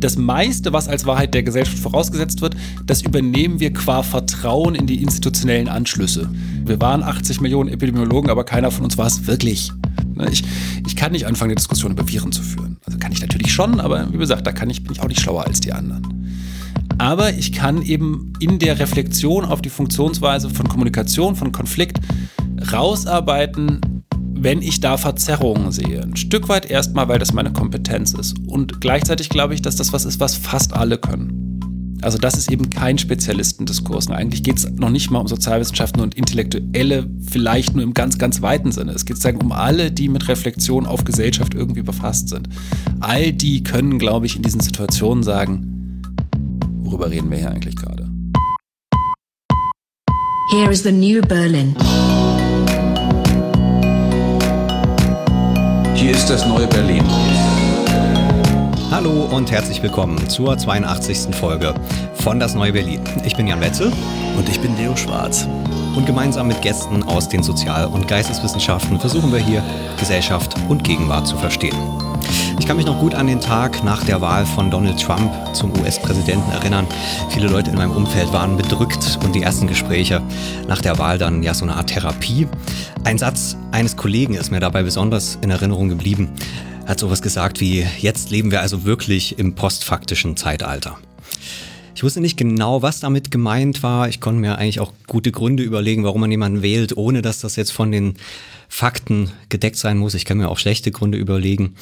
das meiste, was als Wahrheit der Gesellschaft vorausgesetzt wird, das übernehmen wir qua Vertrauen in die institutionellen Anschlüsse. Wir waren 80 Millionen Epidemiologen, aber keiner von uns war es wirklich. Ne, ich, ich kann nicht anfangen, eine Diskussion über Viren zu führen. Also kann ich natürlich schon, aber wie gesagt, da ich, bin ich auch nicht schlauer als die anderen. Aber ich kann eben in der Reflexion auf die Funktionsweise von Kommunikation, von Konflikt rausarbeiten, wenn ich da Verzerrungen sehe. Ein Stück weit erstmal, weil das meine Kompetenz ist. Und gleichzeitig glaube ich, dass das was ist, was fast alle können. Also das ist eben kein Spezialistendiskurs. Eigentlich geht es noch nicht mal um Sozialwissenschaften und Intellektuelle, vielleicht nur im ganz, ganz weiten Sinne. Es geht sozusagen um alle, die mit Reflexion auf Gesellschaft irgendwie befasst sind. All die können, glaube ich, in diesen Situationen sagen, worüber reden wir hier eigentlich gerade? Here is the new Berlin. Hier ist das neue Berlin. Hallo und herzlich willkommen zur 82. Folge von Das Neue Berlin. Ich bin Jan Wetzel. Und ich bin Leo Schwarz. Und gemeinsam mit Gästen aus den Sozial- und Geisteswissenschaften versuchen wir hier Gesellschaft und Gegenwart zu verstehen. Ich kann mich noch gut an den Tag nach der Wahl von Donald Trump zum US-Präsidenten erinnern. Viele Leute in meinem Umfeld waren bedrückt und die ersten Gespräche nach der Wahl dann ja so eine Art Therapie. Ein Satz eines Kollegen ist mir dabei besonders in Erinnerung geblieben. Er hat sowas gesagt wie, jetzt leben wir also wirklich im postfaktischen Zeitalter. Ich wusste nicht genau, was damit gemeint war. Ich konnte mir eigentlich auch gute Gründe überlegen, warum man jemanden wählt, ohne dass das jetzt von den Fakten gedeckt sein muss. Ich kann mir auch schlechte Gründe überlegen.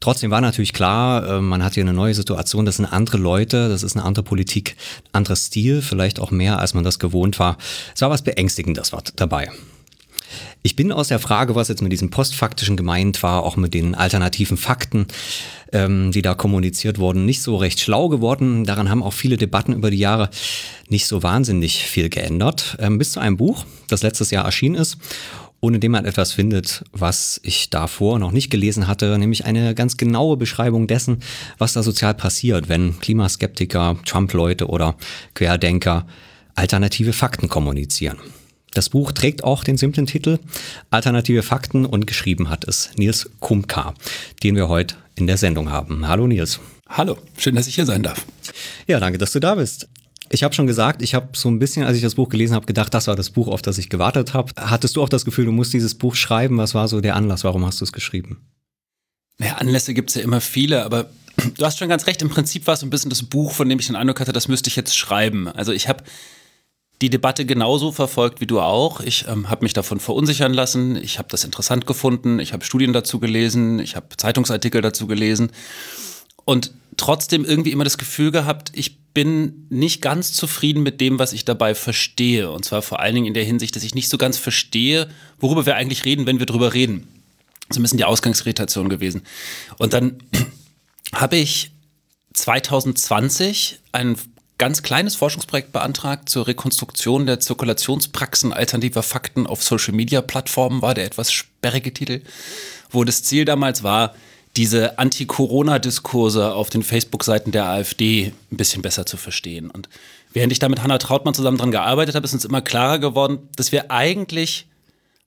Trotzdem war natürlich klar, äh, man hat hier eine neue Situation, das sind andere Leute, das ist eine andere Politik, anderer Stil, vielleicht auch mehr, als man das gewohnt war. Es war was Beängstigendes dabei. Ich bin aus der Frage, was jetzt mit diesem postfaktischen gemeint war, auch mit den alternativen Fakten, ähm, die da kommuniziert wurden, nicht so recht schlau geworden. Daran haben auch viele Debatten über die Jahre nicht so wahnsinnig viel geändert. Ähm, bis zu einem Buch, das letztes Jahr erschienen ist ohne dem man etwas findet, was ich davor noch nicht gelesen hatte, nämlich eine ganz genaue Beschreibung dessen, was da sozial passiert, wenn Klimaskeptiker, Trump-Leute oder Querdenker alternative Fakten kommunizieren. Das Buch trägt auch den simplen Titel Alternative Fakten und geschrieben hat es Nils Kumka, den wir heute in der Sendung haben. Hallo Nils. Hallo, schön, dass ich hier sein darf. Ja, danke, dass du da bist. Ich habe schon gesagt, ich habe so ein bisschen, als ich das Buch gelesen habe, gedacht, das war das Buch, auf das ich gewartet habe. Hattest du auch das Gefühl, du musst dieses Buch schreiben? Was war so der Anlass? Warum hast du es geschrieben? Naja, Anlässe gibt es ja immer viele, aber du hast schon ganz recht. Im Prinzip war es ein bisschen das Buch, von dem ich den Eindruck hatte, das müsste ich jetzt schreiben. Also ich habe die Debatte genauso verfolgt wie du auch. Ich ähm, habe mich davon verunsichern lassen. Ich habe das interessant gefunden. Ich habe Studien dazu gelesen. Ich habe Zeitungsartikel dazu gelesen. Und trotzdem irgendwie immer das Gefühl gehabt, ich bin nicht ganz zufrieden mit dem, was ich dabei verstehe. Und zwar vor allen Dingen in der Hinsicht, dass ich nicht so ganz verstehe, worüber wir eigentlich reden, wenn wir drüber reden. So ein bisschen die Ausgangsirritation gewesen. Und dann habe ich 2020 ein ganz kleines Forschungsprojekt beantragt zur Rekonstruktion der Zirkulationspraxen alternativer Fakten auf Social-Media-Plattformen, war der etwas sperrige Titel, wo das Ziel damals war, diese Anti-Corona-Diskurse auf den Facebook-Seiten der AfD ein bisschen besser zu verstehen. Und während ich da mit Hannah Trautmann zusammen dran gearbeitet habe, ist uns immer klarer geworden, dass wir eigentlich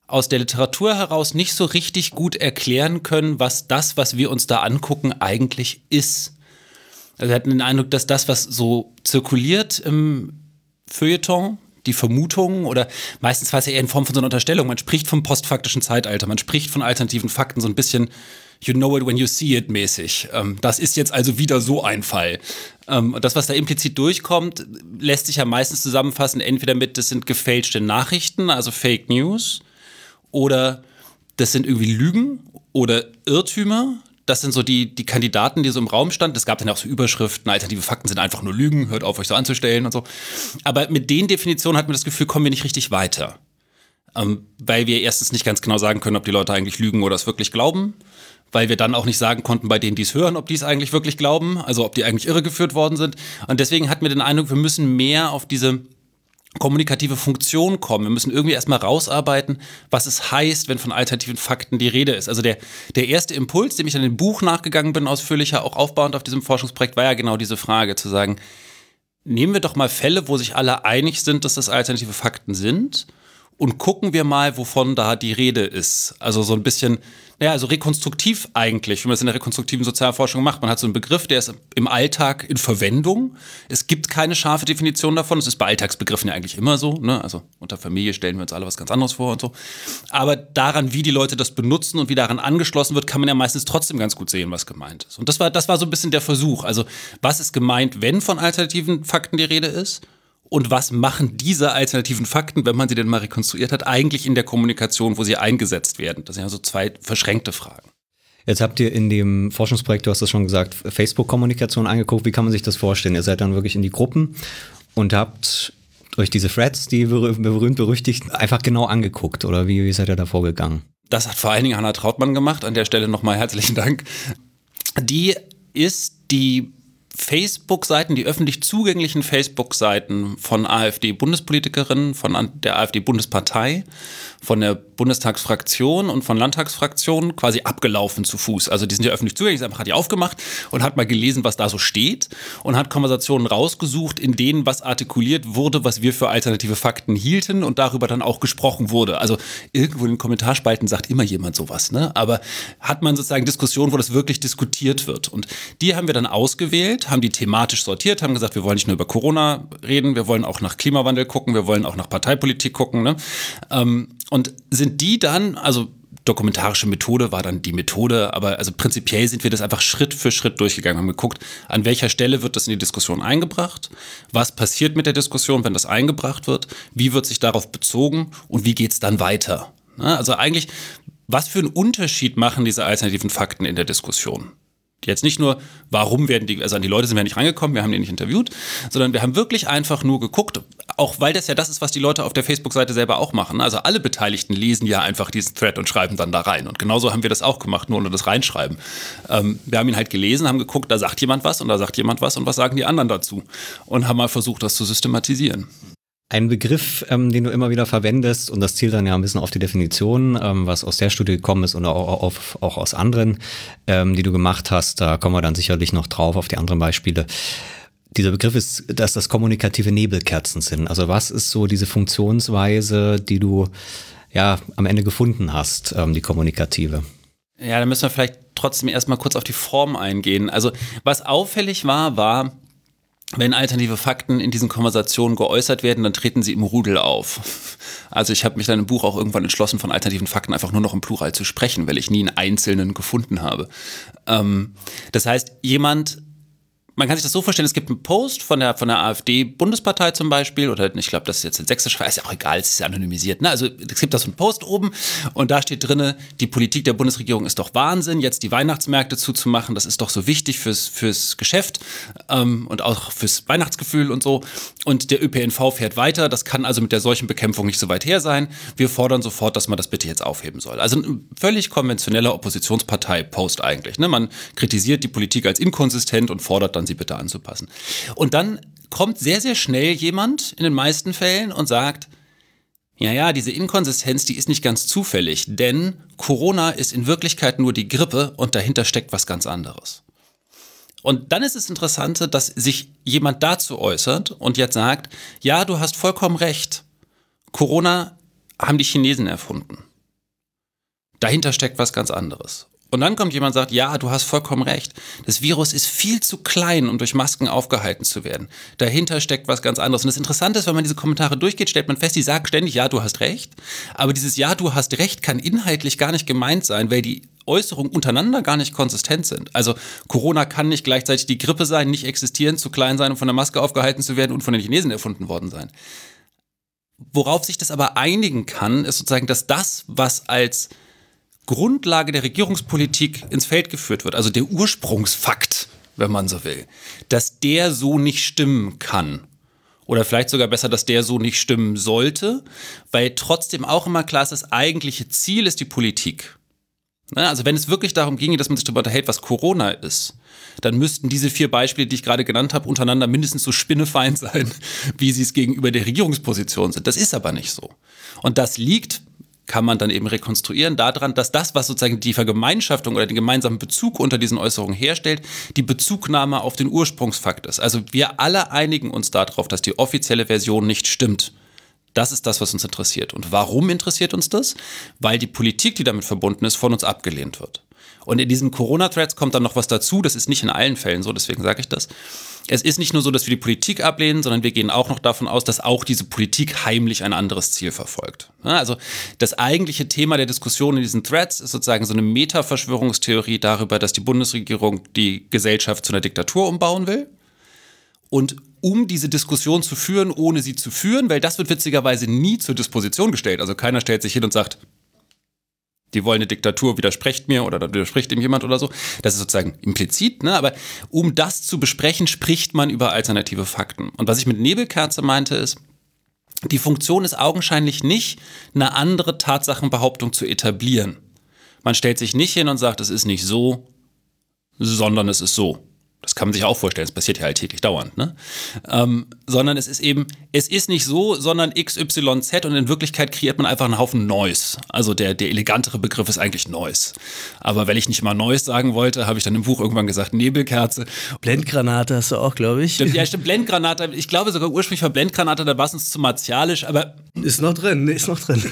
aus der Literatur heraus nicht so richtig gut erklären können, was das, was wir uns da angucken, eigentlich ist. Also wir hatten den Eindruck, dass das, was so zirkuliert im Feuilleton, die Vermutung oder meistens war es ja eher in Form von so einer Unterstellung. Man spricht vom postfaktischen Zeitalter, man spricht von alternativen Fakten, so ein bisschen you know it when you see it mäßig. Ähm, das ist jetzt also wieder so ein Fall. Ähm, das, was da implizit durchkommt, lässt sich ja meistens zusammenfassen, entweder mit, das sind gefälschte Nachrichten, also Fake News, oder das sind irgendwie Lügen oder Irrtümer, das sind so die, die Kandidaten, die so im Raum standen. Es gab dann auch so Überschriften, alternative Fakten sind einfach nur Lügen, hört auf, euch so anzustellen und so. Aber mit den Definitionen hat man das Gefühl, kommen wir nicht richtig weiter. Ähm, weil wir erstens nicht ganz genau sagen können, ob die Leute eigentlich lügen oder es wirklich glauben. Weil wir dann auch nicht sagen konnten, bei denen, die es hören, ob die es eigentlich wirklich glauben, also ob die eigentlich irregeführt worden sind. Und deswegen hatten wir den Eindruck, wir müssen mehr auf diese kommunikative Funktion kommen. Wir müssen irgendwie erstmal rausarbeiten, was es heißt, wenn von alternativen Fakten die Rede ist. Also der, der erste Impuls, dem ich an dem Buch nachgegangen bin, ausführlicher, auch aufbauend auf diesem Forschungsprojekt, war ja genau diese Frage, zu sagen, nehmen wir doch mal Fälle, wo sich alle einig sind, dass das alternative Fakten sind und gucken wir mal, wovon da die Rede ist. Also so ein bisschen, naja, also rekonstruktiv eigentlich, wie man es in der rekonstruktiven Sozialforschung macht. Man hat so einen Begriff, der ist im Alltag in Verwendung. Es gibt keine scharfe Definition davon. Es ist bei Alltagsbegriffen ja eigentlich immer so. Ne? Also unter Familie stellen wir uns alle was ganz anderes vor und so. Aber daran, wie die Leute das benutzen und wie daran angeschlossen wird, kann man ja meistens trotzdem ganz gut sehen, was gemeint ist. Und das war, das war so ein bisschen der Versuch. Also was ist gemeint, wenn von alternativen Fakten die Rede ist? Und was machen diese alternativen Fakten, wenn man sie denn mal rekonstruiert hat, eigentlich in der Kommunikation, wo sie eingesetzt werden? Das sind ja so zwei verschränkte Fragen. Jetzt habt ihr in dem Forschungsprojekt, du hast das schon gesagt, Facebook-Kommunikation angeguckt. Wie kann man sich das vorstellen? Ihr seid dann wirklich in die Gruppen und habt euch diese Threads, die berühmt berüchtigt, einfach genau angeguckt oder wie, wie seid ihr da vorgegangen? Das hat vor allen Dingen Hanna Trautmann gemacht. An der Stelle nochmal herzlichen Dank. Die ist die Facebook-Seiten, die öffentlich zugänglichen Facebook-Seiten von AfD-Bundespolitikerinnen, von der AfD-Bundespartei, von der Bundestagsfraktion und von Landtagsfraktionen quasi abgelaufen zu Fuß. Also die sind ja öffentlich zugänglich, einfach hat die aufgemacht und hat mal gelesen, was da so steht und hat Konversationen rausgesucht, in denen was artikuliert wurde, was wir für alternative Fakten hielten und darüber dann auch gesprochen wurde. Also irgendwo in den Kommentarspalten sagt immer jemand sowas, ne? Aber hat man sozusagen Diskussionen, wo das wirklich diskutiert wird. Und die haben wir dann ausgewählt, haben die thematisch sortiert, haben gesagt, wir wollen nicht nur über Corona reden, wir wollen auch nach Klimawandel gucken, wir wollen auch nach Parteipolitik gucken. Ne? Und sind die dann, also dokumentarische Methode war dann die Methode, aber also prinzipiell sind wir das einfach Schritt für Schritt durchgegangen, haben geguckt, an welcher Stelle wird das in die Diskussion eingebracht, was passiert mit der Diskussion, wenn das eingebracht wird, wie wird sich darauf bezogen und wie geht es dann weiter. Ne? Also eigentlich, was für einen Unterschied machen diese alternativen Fakten in der Diskussion? Jetzt nicht nur, warum werden die, also an die Leute sind wir nicht reingekommen, wir haben die nicht interviewt, sondern wir haben wirklich einfach nur geguckt, auch weil das ja das ist, was die Leute auf der Facebook-Seite selber auch machen. Also alle Beteiligten lesen ja einfach diesen Thread und schreiben dann da rein. Und genauso haben wir das auch gemacht, nur ohne das Reinschreiben. Ähm, wir haben ihn halt gelesen, haben geguckt, da sagt jemand was und da sagt jemand was und was sagen die anderen dazu. Und haben mal versucht, das zu systematisieren. Ein Begriff, ähm, den du immer wieder verwendest, und das zielt dann ja ein bisschen auf die Definition, ähm, was aus der Studie gekommen ist und auch, auf, auch aus anderen, ähm, die du gemacht hast, da kommen wir dann sicherlich noch drauf auf die anderen Beispiele. Dieser Begriff ist, dass das kommunikative Nebelkerzen sind. Also was ist so diese Funktionsweise, die du ja am Ende gefunden hast, ähm, die kommunikative? Ja, da müssen wir vielleicht trotzdem erstmal kurz auf die Form eingehen. Also was auffällig war, war, wenn alternative Fakten in diesen Konversationen geäußert werden, dann treten sie im Rudel auf. Also ich habe mich dann im Buch auch irgendwann entschlossen, von alternativen Fakten einfach nur noch im Plural zu sprechen, weil ich nie einen einzelnen gefunden habe. Ähm, das heißt, jemand man kann sich das so vorstellen, es gibt einen Post von der, von der AfD-Bundespartei zum Beispiel, oder ich glaube, das ist jetzt in Sächsisch, ist ja auch egal, es ist anonymisiert. Ne? Also es gibt da so einen Post oben und da steht drin, die Politik der Bundesregierung ist doch Wahnsinn, jetzt die Weihnachtsmärkte zuzumachen, das ist doch so wichtig fürs, fürs Geschäft ähm, und auch fürs Weihnachtsgefühl und so. Und der ÖPNV fährt weiter, das kann also mit der solchen Bekämpfung nicht so weit her sein. Wir fordern sofort, dass man das bitte jetzt aufheben soll. Also ein völlig konventioneller Oppositionspartei-Post eigentlich. Ne? Man kritisiert die Politik als inkonsistent und fordert dann sie bitte anzupassen. Und dann kommt sehr, sehr schnell jemand in den meisten Fällen und sagt, ja, ja, diese Inkonsistenz, die ist nicht ganz zufällig, denn Corona ist in Wirklichkeit nur die Grippe und dahinter steckt was ganz anderes. Und dann ist es Interessante, dass sich jemand dazu äußert und jetzt sagt, ja, du hast vollkommen recht. Corona haben die Chinesen erfunden. Dahinter steckt was ganz anderes. Und dann kommt jemand und sagt, ja, du hast vollkommen recht. Das Virus ist viel zu klein, um durch Masken aufgehalten zu werden. Dahinter steckt was ganz anderes. Und das Interessante ist, wenn man diese Kommentare durchgeht, stellt man fest, die sagen ständig, ja, du hast recht. Aber dieses Ja, du hast recht kann inhaltlich gar nicht gemeint sein, weil die Äußerungen untereinander gar nicht konsistent sind. Also Corona kann nicht gleichzeitig die Grippe sein, nicht existieren, zu klein sein, um von der Maske aufgehalten zu werden und von den Chinesen erfunden worden sein. Worauf sich das aber einigen kann, ist sozusagen, dass das, was als Grundlage der Regierungspolitik ins Feld geführt wird, also der Ursprungsfakt, wenn man so will, dass der so nicht stimmen kann. Oder vielleicht sogar besser, dass der so nicht stimmen sollte, weil trotzdem auch immer klar ist, das eigentliche Ziel ist die Politik. Ne, also wenn es wirklich darum ginge, dass man sich darüber unterhält, was Corona ist, dann müssten diese vier Beispiele, die ich gerade genannt habe, untereinander mindestens so spinnefeind sein, wie sie es gegenüber der Regierungsposition sind. Das ist aber nicht so. Und das liegt kann man dann eben rekonstruieren daran, dass das, was sozusagen die Vergemeinschaftung oder den gemeinsamen Bezug unter diesen Äußerungen herstellt, die Bezugnahme auf den Ursprungsfakt ist. Also wir alle einigen uns darauf, dass die offizielle Version nicht stimmt. Das ist das, was uns interessiert. Und warum interessiert uns das? Weil die Politik, die damit verbunden ist, von uns abgelehnt wird. Und in diesen Corona-Threads kommt dann noch was dazu. Das ist nicht in allen Fällen so, deswegen sage ich das. Es ist nicht nur so, dass wir die Politik ablehnen, sondern wir gehen auch noch davon aus, dass auch diese Politik heimlich ein anderes Ziel verfolgt. Also das eigentliche Thema der Diskussion in diesen Threads ist sozusagen so eine Meta-Verschwörungstheorie darüber, dass die Bundesregierung die Gesellschaft zu einer Diktatur umbauen will. Und um diese Diskussion zu führen, ohne sie zu führen, weil das wird witzigerweise nie zur Disposition gestellt. Also keiner stellt sich hin und sagt, die wollen eine Diktatur, widerspricht mir oder da widerspricht ihm jemand oder so. Das ist sozusagen implizit, ne? aber um das zu besprechen, spricht man über alternative Fakten. Und was ich mit Nebelkerze meinte ist, die Funktion ist augenscheinlich nicht, eine andere Tatsachenbehauptung zu etablieren. Man stellt sich nicht hin und sagt, es ist nicht so, sondern es ist so. Das kann man sich auch vorstellen, es passiert ja alltäglich dauernd, ne? Ähm, sondern es ist eben, es ist nicht so, sondern XYZ und in Wirklichkeit kreiert man einfach einen Haufen Noise. Also der, der elegantere Begriff ist eigentlich Noise. Aber wenn ich nicht mal Noise sagen wollte, habe ich dann im Buch irgendwann gesagt Nebelkerze. Blendgranate hast du auch, glaube ich. Stimmt, ja, stimmt, Blendgranate. Ich glaube sogar ursprünglich war Blendgranate, da war es uns zu martialisch, aber. Ist noch drin, ist noch drin.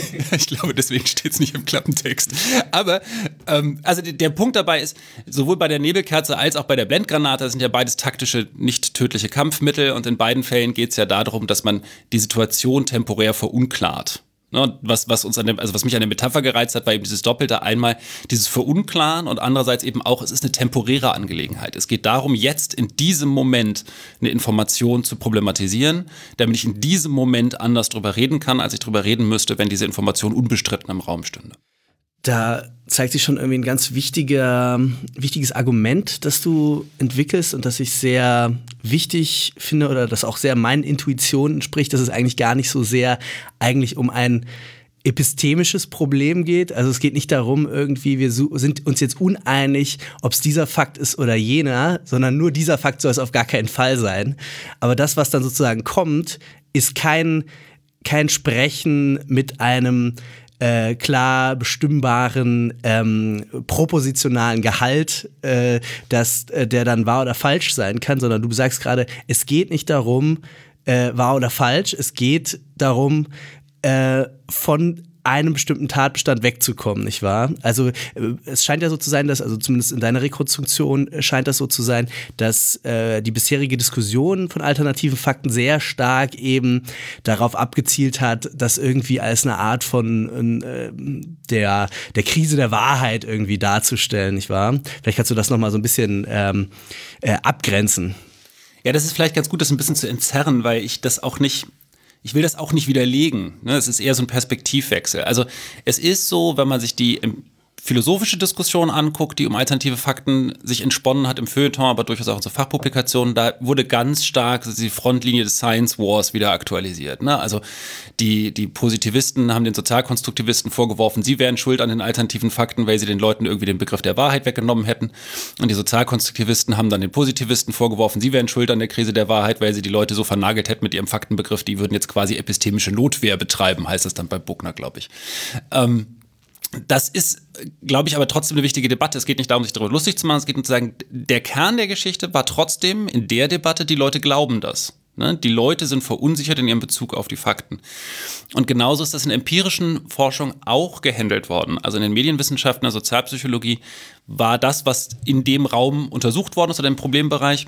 ich glaube, deswegen steht es nicht im Klappentext. Aber ähm, also der, der, Punkt dabei ist, sowohl bei der Nebelkerze als auch bei der Blendgranate sind ja beides taktische, nicht tödliche Kampfmittel und in beiden Fällen geht es ja darum, dass man die Situation temporär verunklart. Ne, was, was uns an dem, also was mich an der Metapher gereizt hat, war eben dieses Doppelte. Einmal dieses Verunklaren und andererseits eben auch, es ist eine temporäre Angelegenheit. Es geht darum, jetzt in diesem Moment eine Information zu problematisieren, damit ich in diesem Moment anders drüber reden kann, als ich drüber reden müsste, wenn diese Information unbestritten im Raum stünde da zeigt sich schon irgendwie ein ganz wichtiger, wichtiges Argument, das du entwickelst und das ich sehr wichtig finde oder das auch sehr meinen Intuitionen entspricht, dass es eigentlich gar nicht so sehr eigentlich um ein epistemisches Problem geht. Also es geht nicht darum, irgendwie, wir sind uns jetzt uneinig, ob es dieser Fakt ist oder jener, sondern nur dieser Fakt soll es auf gar keinen Fall sein. Aber das, was dann sozusagen kommt, ist kein, kein Sprechen mit einem äh, klar bestimmbaren ähm, propositionalen Gehalt, äh, dass äh, der dann wahr oder falsch sein kann, sondern du sagst gerade, es geht nicht darum, äh, wahr oder falsch, es geht darum, äh, von einem bestimmten Tatbestand wegzukommen, nicht wahr? Also äh, es scheint ja so zu sein, dass, also zumindest in deiner Rekonstruktion scheint das so zu sein, dass äh, die bisherige Diskussion von alternativen Fakten sehr stark eben darauf abgezielt hat, das irgendwie als eine Art von äh, der, der Krise der Wahrheit irgendwie darzustellen, nicht wahr? Vielleicht kannst du das nochmal so ein bisschen ähm, äh, abgrenzen. Ja, das ist vielleicht ganz gut, das ein bisschen zu entzerren, weil ich das auch nicht ich will das auch nicht widerlegen. Ne? Es ist eher so ein Perspektivwechsel. Also es ist so, wenn man sich die philosophische Diskussion anguckt, die um alternative Fakten sich entsponnen hat im Feuilleton, aber durchaus auch in so Fachpublikationen, da wurde ganz stark die Frontlinie des Science Wars wieder aktualisiert. Ne? Also die, die Positivisten haben den Sozialkonstruktivisten vorgeworfen, sie wären schuld an den alternativen Fakten, weil sie den Leuten irgendwie den Begriff der Wahrheit weggenommen hätten. Und die Sozialkonstruktivisten haben dann den Positivisten vorgeworfen, sie wären schuld an der Krise der Wahrheit, weil sie die Leute so vernagelt hätten mit ihrem Faktenbegriff, die würden jetzt quasi epistemische Notwehr betreiben, heißt das dann bei Buckner, glaube ich. Ähm, das ist, glaube ich, aber trotzdem eine wichtige Debatte. Es geht nicht darum, sich darüber lustig zu machen. Es geht um zu sagen, der Kern der Geschichte war trotzdem in der Debatte, die Leute glauben das. Ne? Die Leute sind verunsichert in ihrem Bezug auf die Fakten. Und genauso ist das in empirischen Forschung auch gehandelt worden. Also in den Medienwissenschaften, der Sozialpsychologie war das, was in dem Raum untersucht worden ist oder im Problembereich,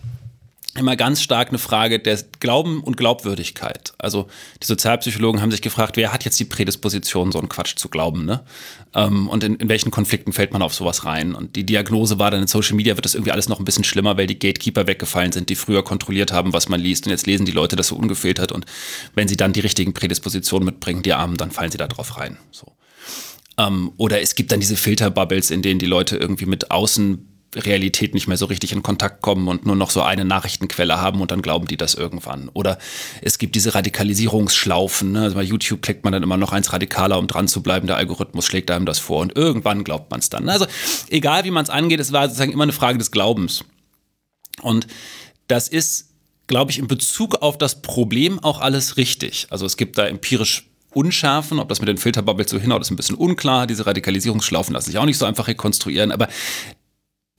immer ganz stark eine Frage der Glauben und Glaubwürdigkeit. Also die Sozialpsychologen haben sich gefragt, wer hat jetzt die Prädisposition, so einen Quatsch zu glauben, ne? Ähm, und in, in welchen Konflikten fällt man auf sowas rein? Und die Diagnose war dann in Social Media wird das irgendwie alles noch ein bisschen schlimmer, weil die Gatekeeper weggefallen sind, die früher kontrolliert haben, was man liest. Und jetzt lesen die Leute das so ungefiltert und wenn sie dann die richtigen Prädispositionen mitbringen, die Armen, dann fallen sie da drauf rein. So. Ähm, oder es gibt dann diese Filterbubbles, in denen die Leute irgendwie mit außen Realität nicht mehr so richtig in Kontakt kommen und nur noch so eine Nachrichtenquelle haben und dann glauben die das irgendwann. Oder es gibt diese Radikalisierungsschlaufen. Ne? Also bei YouTube klickt man dann immer noch eins radikaler, um dran zu bleiben. Der Algorithmus schlägt einem das vor und irgendwann glaubt man es dann. Also egal wie man es angeht, es war sozusagen immer eine Frage des Glaubens. Und das ist, glaube ich, in Bezug auf das Problem auch alles richtig. Also es gibt da empirisch Unschärfen, ob das mit den Filterbubbles so hinhaut, ist ein bisschen unklar. Diese Radikalisierungsschlaufen lassen sich auch nicht so einfach rekonstruieren, aber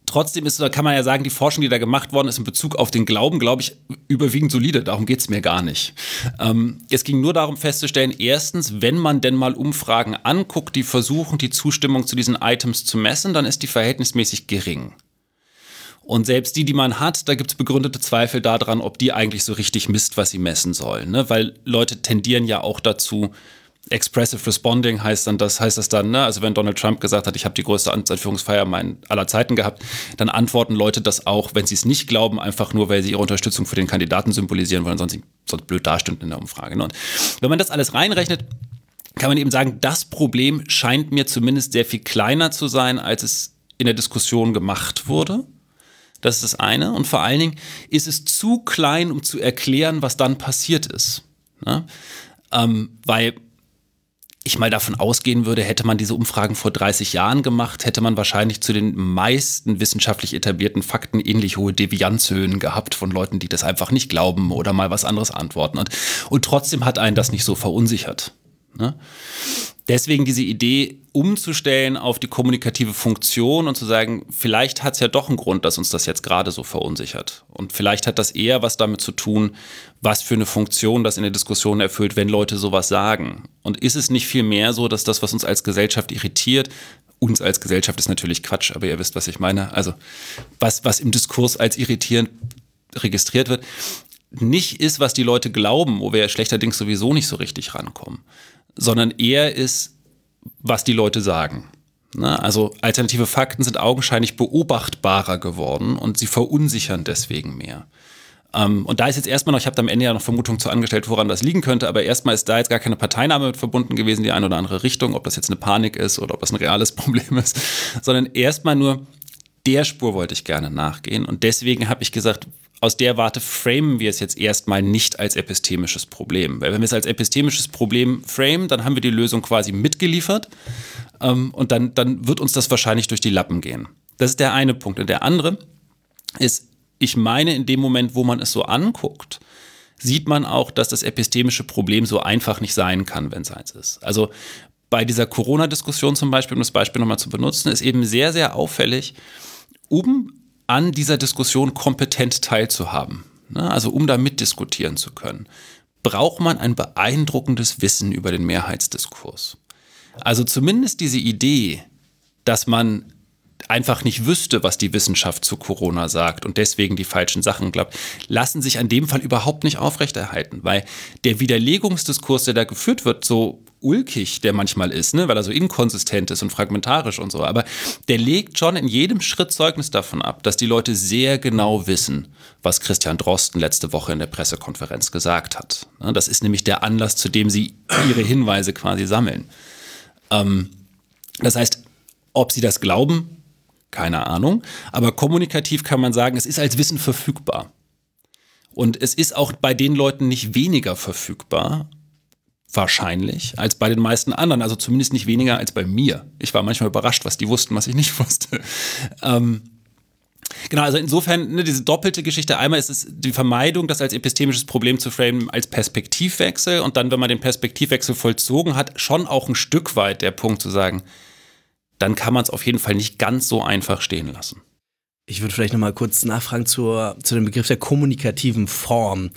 Trotzdem ist, da kann man ja sagen, die Forschung, die da gemacht worden ist in Bezug auf den Glauben, glaube ich, überwiegend solide. Darum geht es mir gar nicht. Ähm, es ging nur darum festzustellen, erstens, wenn man denn mal Umfragen anguckt, die versuchen, die Zustimmung zu diesen Items zu messen, dann ist die verhältnismäßig gering. Und selbst die, die man hat, da gibt es begründete Zweifel daran, ob die eigentlich so richtig misst, was sie messen sollen. Ne? Weil Leute tendieren ja auch dazu, Expressive Responding heißt dann, das heißt das dann, ne? also wenn Donald Trump gesagt hat, ich habe die größte Anführungsfeier aller Zeiten gehabt, dann antworten Leute das auch, wenn sie es nicht glauben, einfach nur, weil sie ihre Unterstützung für den Kandidaten symbolisieren wollen, sonst, sonst blöd dastünden in der Umfrage. Ne? Und wenn man das alles reinrechnet, kann man eben sagen, das Problem scheint mir zumindest sehr viel kleiner zu sein, als es in der Diskussion gemacht wurde. Das ist das eine. Und vor allen Dingen ist es zu klein, um zu erklären, was dann passiert ist. Ne? Ähm, weil ich mal davon ausgehen würde, hätte man diese Umfragen vor 30 Jahren gemacht, hätte man wahrscheinlich zu den meisten wissenschaftlich etablierten Fakten ähnlich hohe Devianzhöhen gehabt von Leuten, die das einfach nicht glauben oder mal was anderes antworten. Und, und trotzdem hat einen das nicht so verunsichert. Ne? Deswegen diese Idee umzustellen auf die kommunikative Funktion und zu sagen, vielleicht hat es ja doch einen Grund, dass uns das jetzt gerade so verunsichert. Und vielleicht hat das eher was damit zu tun, was für eine Funktion das in der Diskussion erfüllt, wenn Leute sowas sagen. Und ist es nicht vielmehr so, dass das, was uns als Gesellschaft irritiert, uns als Gesellschaft ist natürlich Quatsch, aber ihr wisst, was ich meine. Also was, was im Diskurs als irritierend registriert wird, nicht ist, was die Leute glauben, wo wir ja schlechterdings sowieso nicht so richtig rankommen, sondern eher ist, was die Leute sagen. Ne? Also alternative Fakten sind augenscheinlich beobachtbarer geworden und sie verunsichern deswegen mehr. Ähm, und da ist jetzt erstmal noch, ich habe am Ende ja noch Vermutungen zu angestellt, woran das liegen könnte, aber erstmal ist da jetzt gar keine Parteinahme mit verbunden gewesen, die eine oder andere Richtung, ob das jetzt eine Panik ist oder ob das ein reales Problem ist, sondern erstmal nur der Spur wollte ich gerne nachgehen. Und deswegen habe ich gesagt, aus der Warte framen wir es jetzt erstmal nicht als epistemisches Problem. Weil wenn wir es als epistemisches Problem framen, dann haben wir die Lösung quasi mitgeliefert ähm, und dann, dann wird uns das wahrscheinlich durch die Lappen gehen. Das ist der eine Punkt. Und der andere ist, ich meine, in dem Moment, wo man es so anguckt, sieht man auch, dass das epistemische Problem so einfach nicht sein kann, wenn es eins ist. Also bei dieser Corona-Diskussion zum Beispiel, um das Beispiel nochmal zu benutzen, ist eben sehr, sehr auffällig, um an dieser Diskussion kompetent teilzuhaben, ne, also um da mitdiskutieren zu können, braucht man ein beeindruckendes Wissen über den Mehrheitsdiskurs. Also zumindest diese Idee, dass man einfach nicht wüsste, was die Wissenschaft zu Corona sagt und deswegen die falschen Sachen glaubt, lassen sich an dem Fall überhaupt nicht aufrechterhalten, weil der Widerlegungsdiskurs, der da geführt wird, so ulkig der manchmal ist, ne, weil er so inkonsistent ist und fragmentarisch und so, aber der legt schon in jedem Schritt Zeugnis davon ab, dass die Leute sehr genau wissen, was Christian Drosten letzte Woche in der Pressekonferenz gesagt hat. Ne, das ist nämlich der Anlass, zu dem sie ihre Hinweise quasi sammeln. Ähm, das heißt, ob sie das glauben, keine Ahnung. Aber kommunikativ kann man sagen, es ist als Wissen verfügbar. Und es ist auch bei den Leuten nicht weniger verfügbar, wahrscheinlich, als bei den meisten anderen. Also zumindest nicht weniger als bei mir. Ich war manchmal überrascht, was die wussten, was ich nicht wusste. Ähm, Genau, also insofern ne, diese doppelte Geschichte. Einmal ist es die Vermeidung, das als epistemisches Problem zu framen, als Perspektivwechsel und dann, wenn man den Perspektivwechsel vollzogen hat, schon auch ein Stück weit der Punkt zu sagen, dann kann man es auf jeden Fall nicht ganz so einfach stehen lassen. Ich würde vielleicht noch mal kurz nachfragen zur, zu dem Begriff der kommunikativen Form.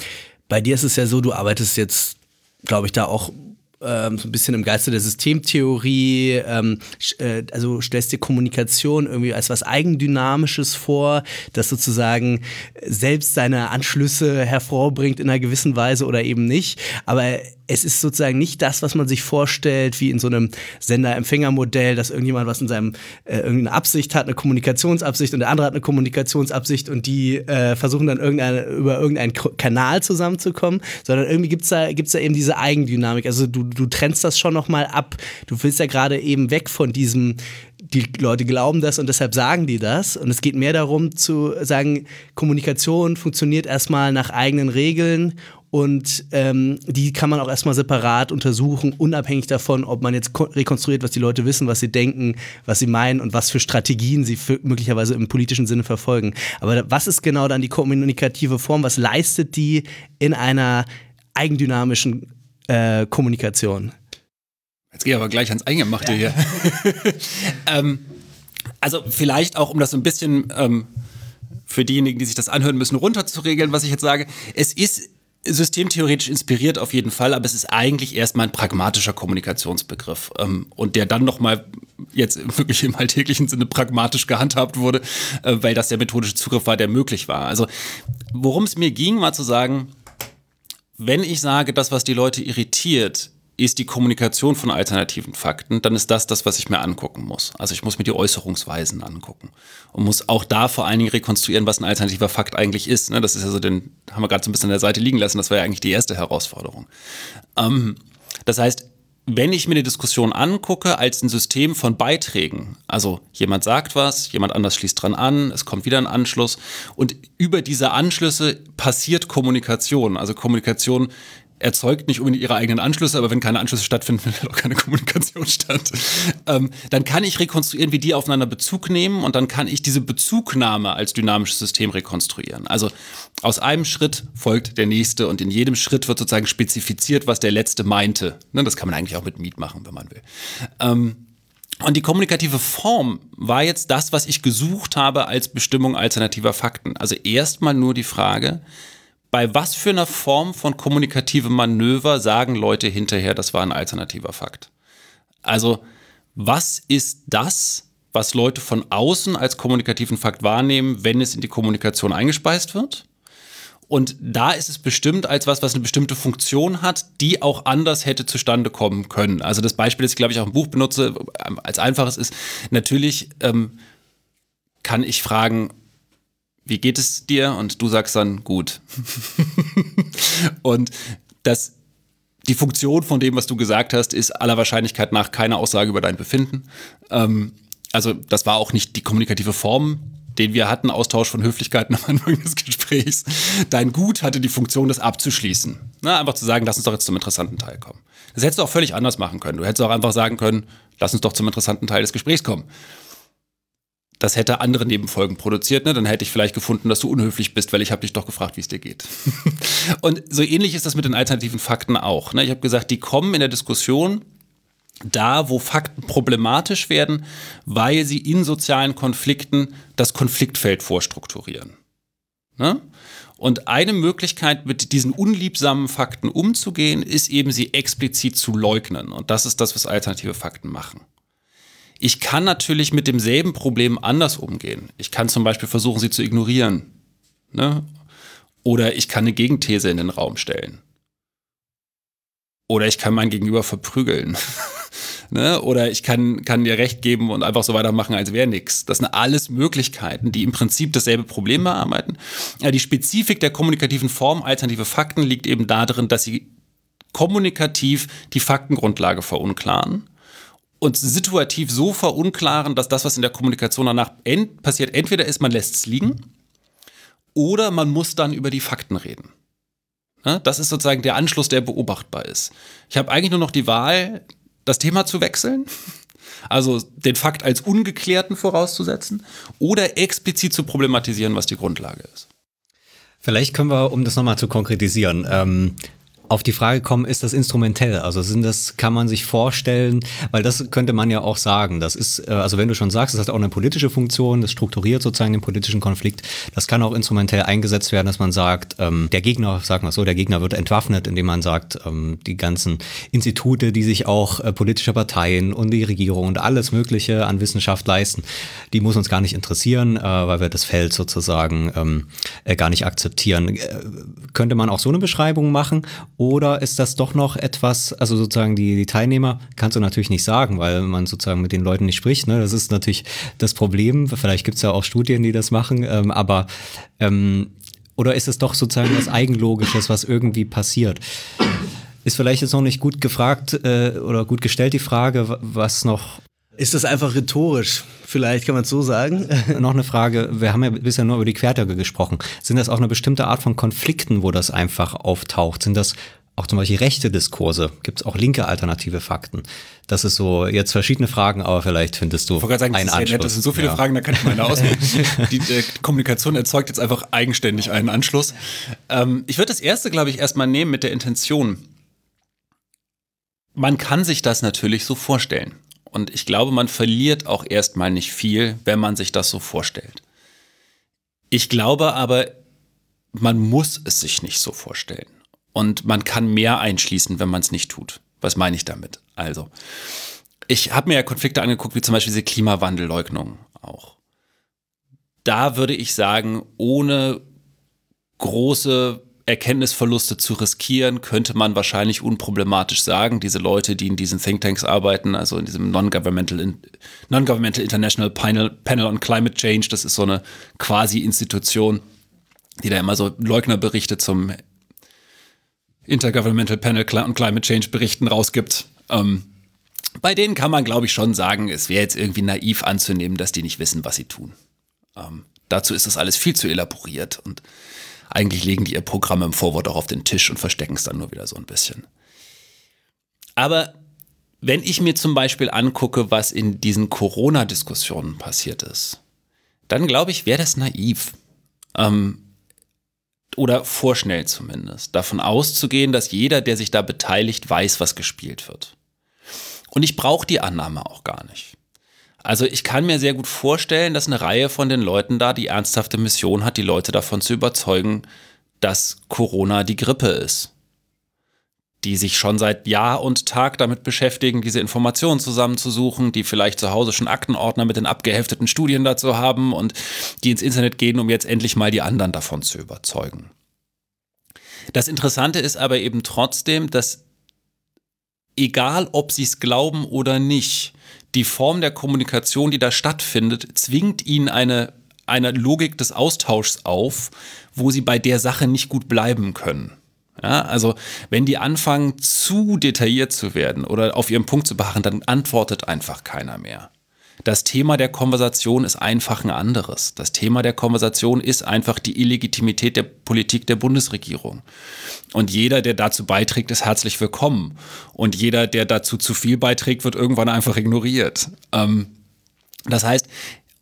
Bei dir ist es ja so, du arbeitest jetzt, glaube ich, da auch ähm, so ein bisschen im Geiste der Systemtheorie, ähm, äh, also stellst dir Kommunikation irgendwie als was Eigendynamisches vor, das sozusagen selbst seine Anschlüsse hervorbringt in einer gewissen Weise oder eben nicht. Aber es ist sozusagen nicht das, was man sich vorstellt, wie in so einem Sender-Empfänger-Modell, dass irgendjemand was in seinem äh, irgendeine Absicht hat, eine Kommunikationsabsicht und der andere hat eine Kommunikationsabsicht und die äh, versuchen dann irgendeine, über irgendeinen Kanal zusammenzukommen, sondern irgendwie gibt's da, gibt's da eben diese Eigendynamik. Also du, du trennst das schon nochmal ab. Du willst ja gerade eben weg von diesem die Leute glauben das und deshalb sagen die das. Und es geht mehr darum zu sagen, Kommunikation funktioniert erstmal nach eigenen Regeln und ähm, die kann man auch erstmal separat untersuchen, unabhängig davon, ob man jetzt rekonstruiert, was die Leute wissen, was sie denken, was sie meinen und was für Strategien sie für möglicherweise im politischen Sinne verfolgen. Aber was ist genau dann die kommunikative Form? Was leistet die in einer eigendynamischen äh, Kommunikation? Jetzt gehe ich aber gleich ans Eingemachte ja. hier. ähm, also vielleicht auch, um das so ein bisschen ähm, für diejenigen, die sich das anhören müssen, runterzuregeln, was ich jetzt sage. Es ist systemtheoretisch inspiriert auf jeden Fall, aber es ist eigentlich erstmal ein pragmatischer Kommunikationsbegriff ähm, und der dann nochmal jetzt wirklich im alltäglichen Sinne pragmatisch gehandhabt wurde, äh, weil das der methodische Zugriff war, der möglich war. Also worum es mir ging, war zu sagen, wenn ich sage, das, was die Leute irritiert, ist die Kommunikation von alternativen Fakten, dann ist das das, was ich mir angucken muss. Also ich muss mir die Äußerungsweisen angucken und muss auch da vor allen Dingen rekonstruieren, was ein alternativer Fakt eigentlich ist. Ne? Das ist ja den haben wir gerade so ein bisschen an der Seite liegen lassen. Das war ja eigentlich die erste Herausforderung. Ähm, das heißt, wenn ich mir die Diskussion angucke als ein System von Beiträgen, also jemand sagt was, jemand anders schließt dran an, es kommt wieder ein Anschluss und über diese Anschlüsse passiert Kommunikation. Also Kommunikation erzeugt nicht unbedingt ihre eigenen Anschlüsse, aber wenn keine Anschlüsse stattfinden, findet auch keine Kommunikation statt. Ähm, dann kann ich rekonstruieren, wie die aufeinander Bezug nehmen und dann kann ich diese Bezugnahme als dynamisches System rekonstruieren. Also aus einem Schritt folgt der nächste und in jedem Schritt wird sozusagen spezifiziert, was der letzte meinte. Ne, das kann man eigentlich auch mit Miet machen, wenn man will. Ähm, und die kommunikative Form war jetzt das, was ich gesucht habe als Bestimmung alternativer Fakten. Also erstmal nur die Frage, bei was für einer Form von kommunikativem Manöver sagen Leute hinterher, das war ein alternativer Fakt? Also, was ist das, was Leute von außen als kommunikativen Fakt wahrnehmen, wenn es in die Kommunikation eingespeist wird? Und da ist es bestimmt als was, was eine bestimmte Funktion hat, die auch anders hätte zustande kommen können. Also das Beispiel, das ich glaube ich auch im Buch benutze, als einfaches ist, natürlich ähm, kann ich fragen, wie geht es dir? Und du sagst dann, gut. und das, die Funktion von dem, was du gesagt hast, ist aller Wahrscheinlichkeit nach keine Aussage über dein Befinden. Ähm, also das war auch nicht die kommunikative Form, den wir hatten, Austausch von Höflichkeiten am Anfang des Gesprächs. Dein Gut hatte die Funktion, das abzuschließen. Na, einfach zu sagen, lass uns doch jetzt zum interessanten Teil kommen. Das hättest du auch völlig anders machen können. Du hättest auch einfach sagen können, lass uns doch zum interessanten Teil des Gesprächs kommen das hätte andere Nebenfolgen produziert, ne? dann hätte ich vielleicht gefunden, dass du unhöflich bist, weil ich habe dich doch gefragt, wie es dir geht. und so ähnlich ist das mit den alternativen Fakten auch. Ne? Ich habe gesagt, die kommen in der Diskussion da, wo Fakten problematisch werden, weil sie in sozialen Konflikten das Konfliktfeld vorstrukturieren. Ne? Und eine Möglichkeit, mit diesen unliebsamen Fakten umzugehen, ist eben, sie explizit zu leugnen. Und das ist das, was alternative Fakten machen. Ich kann natürlich mit demselben Problem anders umgehen. Ich kann zum Beispiel versuchen, sie zu ignorieren. Ne? Oder ich kann eine Gegenthese in den Raum stellen. Oder ich kann mein Gegenüber verprügeln. ne? Oder ich kann, kann dir recht geben und einfach so weitermachen, als wäre nichts. Das sind alles Möglichkeiten, die im Prinzip dasselbe Problem bearbeiten. Ja, die Spezifik der kommunikativen Form alternative Fakten liegt eben darin, dass sie kommunikativ die Faktengrundlage verunklaren und situativ so verunklaren, dass das, was in der Kommunikation danach ent passiert, entweder ist, man lässt es liegen oder man muss dann über die Fakten reden. Ja, das ist sozusagen der Anschluss, der beobachtbar ist. Ich habe eigentlich nur noch die Wahl, das Thema zu wechseln, also den Fakt als ungeklärten vorauszusetzen oder explizit zu problematisieren, was die Grundlage ist. Vielleicht können wir, um das nochmal zu konkretisieren, ähm, auf die Frage kommen, ist das instrumentell? Also sind das, kann man sich vorstellen, weil das könnte man ja auch sagen. Das ist, äh, also wenn du schon sagst, es hat auch eine politische Funktion, das strukturiert sozusagen den politischen Konflikt. Das kann auch instrumentell eingesetzt werden, dass man sagt, ähm, der Gegner, sagen wir so, der Gegner wird entwaffnet, indem man sagt, ähm, die ganzen Institute, die sich auch äh, politische Parteien und die Regierung und alles Mögliche an Wissenschaft leisten, die muss uns gar nicht interessieren, äh, weil wir das Feld sozusagen ähm, äh, gar nicht akzeptieren. Äh, könnte man auch so eine Beschreibung machen? Oder ist das doch noch etwas, also sozusagen die, die Teilnehmer, kannst du natürlich nicht sagen, weil man sozusagen mit den Leuten nicht spricht. Ne? Das ist natürlich das Problem. Vielleicht gibt es ja auch Studien, die das machen, ähm, aber ähm, oder ist es doch sozusagen was Eigenlogisches, was irgendwie passiert? Ist vielleicht jetzt noch nicht gut gefragt äh, oder gut gestellt die Frage, was noch ist das einfach rhetorisch? Vielleicht kann man es so sagen. Noch eine Frage. Wir haben ja bisher nur über die Quertage gesprochen. Sind das auch eine bestimmte Art von Konflikten, wo das einfach auftaucht? Sind das auch zum Beispiel rechte Diskurse? Gibt es auch linke alternative Fakten? Das ist so jetzt verschiedene Fragen, aber vielleicht findest du ich sagen, einen das Anschluss. Nett, das sind so viele ja. Fragen, da kann ich meine auswählen. die äh, Kommunikation erzeugt jetzt einfach eigenständig einen Anschluss. Ähm, ich würde das erste, glaube ich, erstmal nehmen mit der Intention. Man kann sich das natürlich so vorstellen. Und ich glaube, man verliert auch erstmal nicht viel, wenn man sich das so vorstellt. Ich glaube aber, man muss es sich nicht so vorstellen. Und man kann mehr einschließen, wenn man es nicht tut. Was meine ich damit? Also, ich habe mir ja Konflikte angeguckt, wie zum Beispiel diese Klimawandelleugnung auch. Da würde ich sagen, ohne große Erkenntnisverluste zu riskieren, könnte man wahrscheinlich unproblematisch sagen, diese Leute, die in diesen Thinktanks arbeiten, also in diesem Non-Governmental Non International Panel, Panel on Climate Change, das ist so eine quasi Institution, die da immer so Leugnerberichte zum Intergovernmental Panel on Climate Change Berichten rausgibt. Ähm, bei denen kann man, glaube ich, schon sagen, es wäre jetzt irgendwie naiv anzunehmen, dass die nicht wissen, was sie tun. Ähm, dazu ist das alles viel zu elaboriert und eigentlich legen die ihr Programm im Vorwort auch auf den Tisch und verstecken es dann nur wieder so ein bisschen. Aber wenn ich mir zum Beispiel angucke, was in diesen Corona-Diskussionen passiert ist, dann glaube ich, wäre das naiv. Ähm, oder vorschnell zumindest, davon auszugehen, dass jeder, der sich da beteiligt, weiß, was gespielt wird. Und ich brauche die Annahme auch gar nicht. Also ich kann mir sehr gut vorstellen, dass eine Reihe von den Leuten da die ernsthafte Mission hat, die Leute davon zu überzeugen, dass Corona die Grippe ist. Die sich schon seit Jahr und Tag damit beschäftigen, diese Informationen zusammenzusuchen, die vielleicht zu Hause schon Aktenordner mit den abgehefteten Studien dazu haben und die ins Internet gehen, um jetzt endlich mal die anderen davon zu überzeugen. Das Interessante ist aber eben trotzdem, dass egal ob sie es glauben oder nicht, die Form der Kommunikation, die da stattfindet, zwingt ihnen eine, eine Logik des Austauschs auf, wo sie bei der Sache nicht gut bleiben können. Ja, also wenn die anfangen zu detailliert zu werden oder auf ihren Punkt zu beharren, dann antwortet einfach keiner mehr. Das Thema der Konversation ist einfach ein anderes. Das Thema der Konversation ist einfach die Illegitimität der Politik der Bundesregierung. Und jeder, der dazu beiträgt, ist herzlich willkommen. Und jeder, der dazu zu viel beiträgt, wird irgendwann einfach ignoriert. Ähm, das heißt,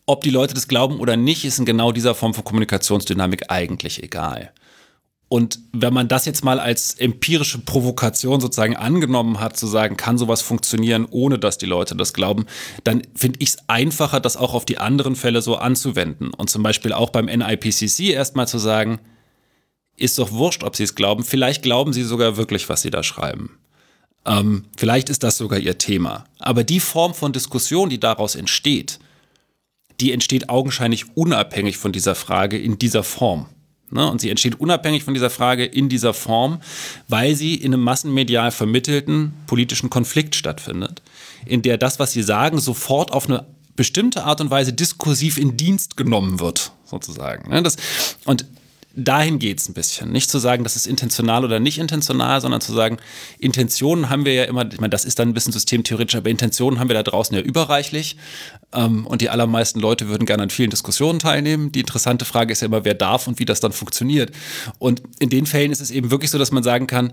ob die Leute das glauben oder nicht, ist in genau dieser Form von Kommunikationsdynamik eigentlich egal. Und wenn man das jetzt mal als empirische Provokation sozusagen angenommen hat, zu sagen, kann sowas funktionieren, ohne dass die Leute das glauben, dann finde ich es einfacher, das auch auf die anderen Fälle so anzuwenden. Und zum Beispiel auch beim NIPCC erstmal zu sagen, ist doch wurscht, ob sie es glauben. Vielleicht glauben sie sogar wirklich, was sie da schreiben. Ähm, vielleicht ist das sogar ihr Thema. Aber die Form von Diskussion, die daraus entsteht, die entsteht augenscheinlich unabhängig von dieser Frage in dieser Form. Ne? Und sie entsteht unabhängig von dieser Frage in dieser Form, weil sie in einem massenmedial vermittelten politischen Konflikt stattfindet, in der das, was sie sagen, sofort auf eine bestimmte Art und Weise diskursiv in Dienst genommen wird, sozusagen. Ne? Das, und dahin geht es ein bisschen. Nicht zu sagen, das ist intentional oder nicht intentional, sondern zu sagen, Intentionen haben wir ja immer, ich meine, das ist dann ein bisschen systemtheoretisch, aber Intentionen haben wir da draußen ja überreichlich. Ähm, und die allermeisten Leute würden gerne an vielen Diskussionen teilnehmen. Die interessante Frage ist ja immer, wer darf und wie das dann funktioniert. Und in den Fällen ist es eben wirklich so, dass man sagen kann,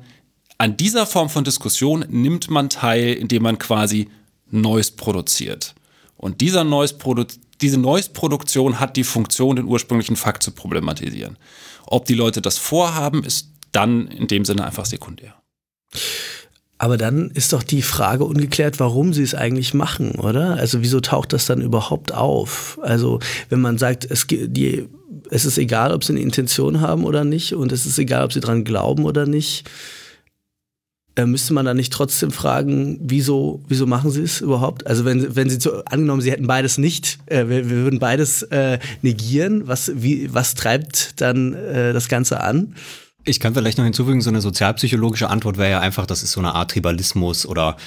an dieser Form von Diskussion nimmt man teil, indem man quasi Neues produziert. Und dieser Neues Produ diese Neues-Produktion hat die Funktion, den ursprünglichen Fakt zu problematisieren. Ob die Leute das vorhaben, ist dann in dem Sinne einfach sekundär. Aber dann ist doch die Frage ungeklärt, warum sie es eigentlich machen, oder? Also wieso taucht das dann überhaupt auf? Also wenn man sagt, es, die, es ist egal, ob sie eine Intention haben oder nicht und es ist egal, ob sie dran glauben oder nicht, äh, müsste man dann nicht trotzdem fragen, wieso, wieso machen sie es überhaupt? Also wenn, wenn sie zu, angenommen, sie hätten beides nicht, äh, wir, wir, würden beides äh, negieren, was, wie, was treibt dann äh, das Ganze an? Ich kann vielleicht noch hinzufügen, so eine sozialpsychologische Antwort wäre ja einfach, das ist so eine Art Tribalismus oder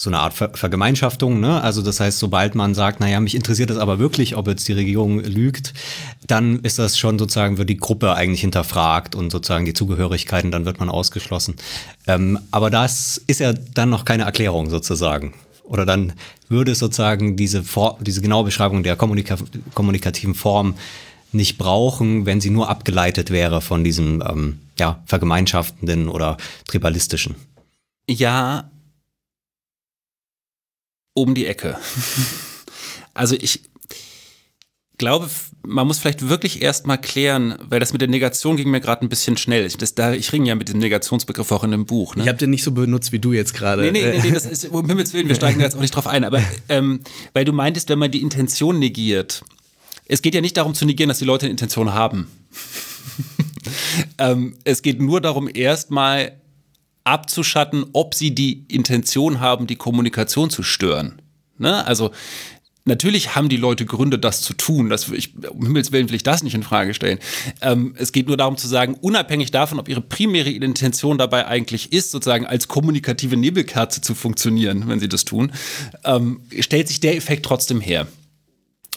so eine Art Ver Vergemeinschaftung. Ne? Also das heißt, sobald man sagt, naja, mich interessiert das aber wirklich, ob jetzt die Regierung lügt, dann ist das schon sozusagen, wird die Gruppe eigentlich hinterfragt und sozusagen die Zugehörigkeiten, dann wird man ausgeschlossen. Ähm, aber das ist ja dann noch keine Erklärung sozusagen. Oder dann würde es sozusagen diese, For diese genaue Beschreibung der kommunika kommunikativen Form nicht brauchen, wenn sie nur abgeleitet wäre von diesem ähm, ja, vergemeinschaftenden oder tribalistischen. Ja, um die Ecke. Also ich glaube, man muss vielleicht wirklich erstmal klären, weil das mit der Negation ging mir gerade ein bisschen schnell. Ich, das, da, ich ringe ja mit dem Negationsbegriff auch in dem Buch. Ne? Ich habe den nicht so benutzt wie du jetzt gerade. Nee, nee, nee, nee, das ist, um Himmels Willen, wir steigen da jetzt auch nicht drauf ein. Aber ähm, weil du meintest, wenn man die Intention negiert, es geht ja nicht darum zu negieren, dass die Leute eine Intention haben. ähm, es geht nur darum, erstmal abzuschatten, ob sie die Intention haben, die Kommunikation zu stören. Ne? Also Natürlich haben die Leute Gründe, das zu tun. Das, ich, um Himmels Willen will ich das nicht in Frage stellen. Ähm, es geht nur darum zu sagen, unabhängig davon, ob ihre primäre Intention dabei eigentlich ist, sozusagen als kommunikative Nebelkerze zu funktionieren, wenn sie das tun, ähm, stellt sich der Effekt trotzdem her.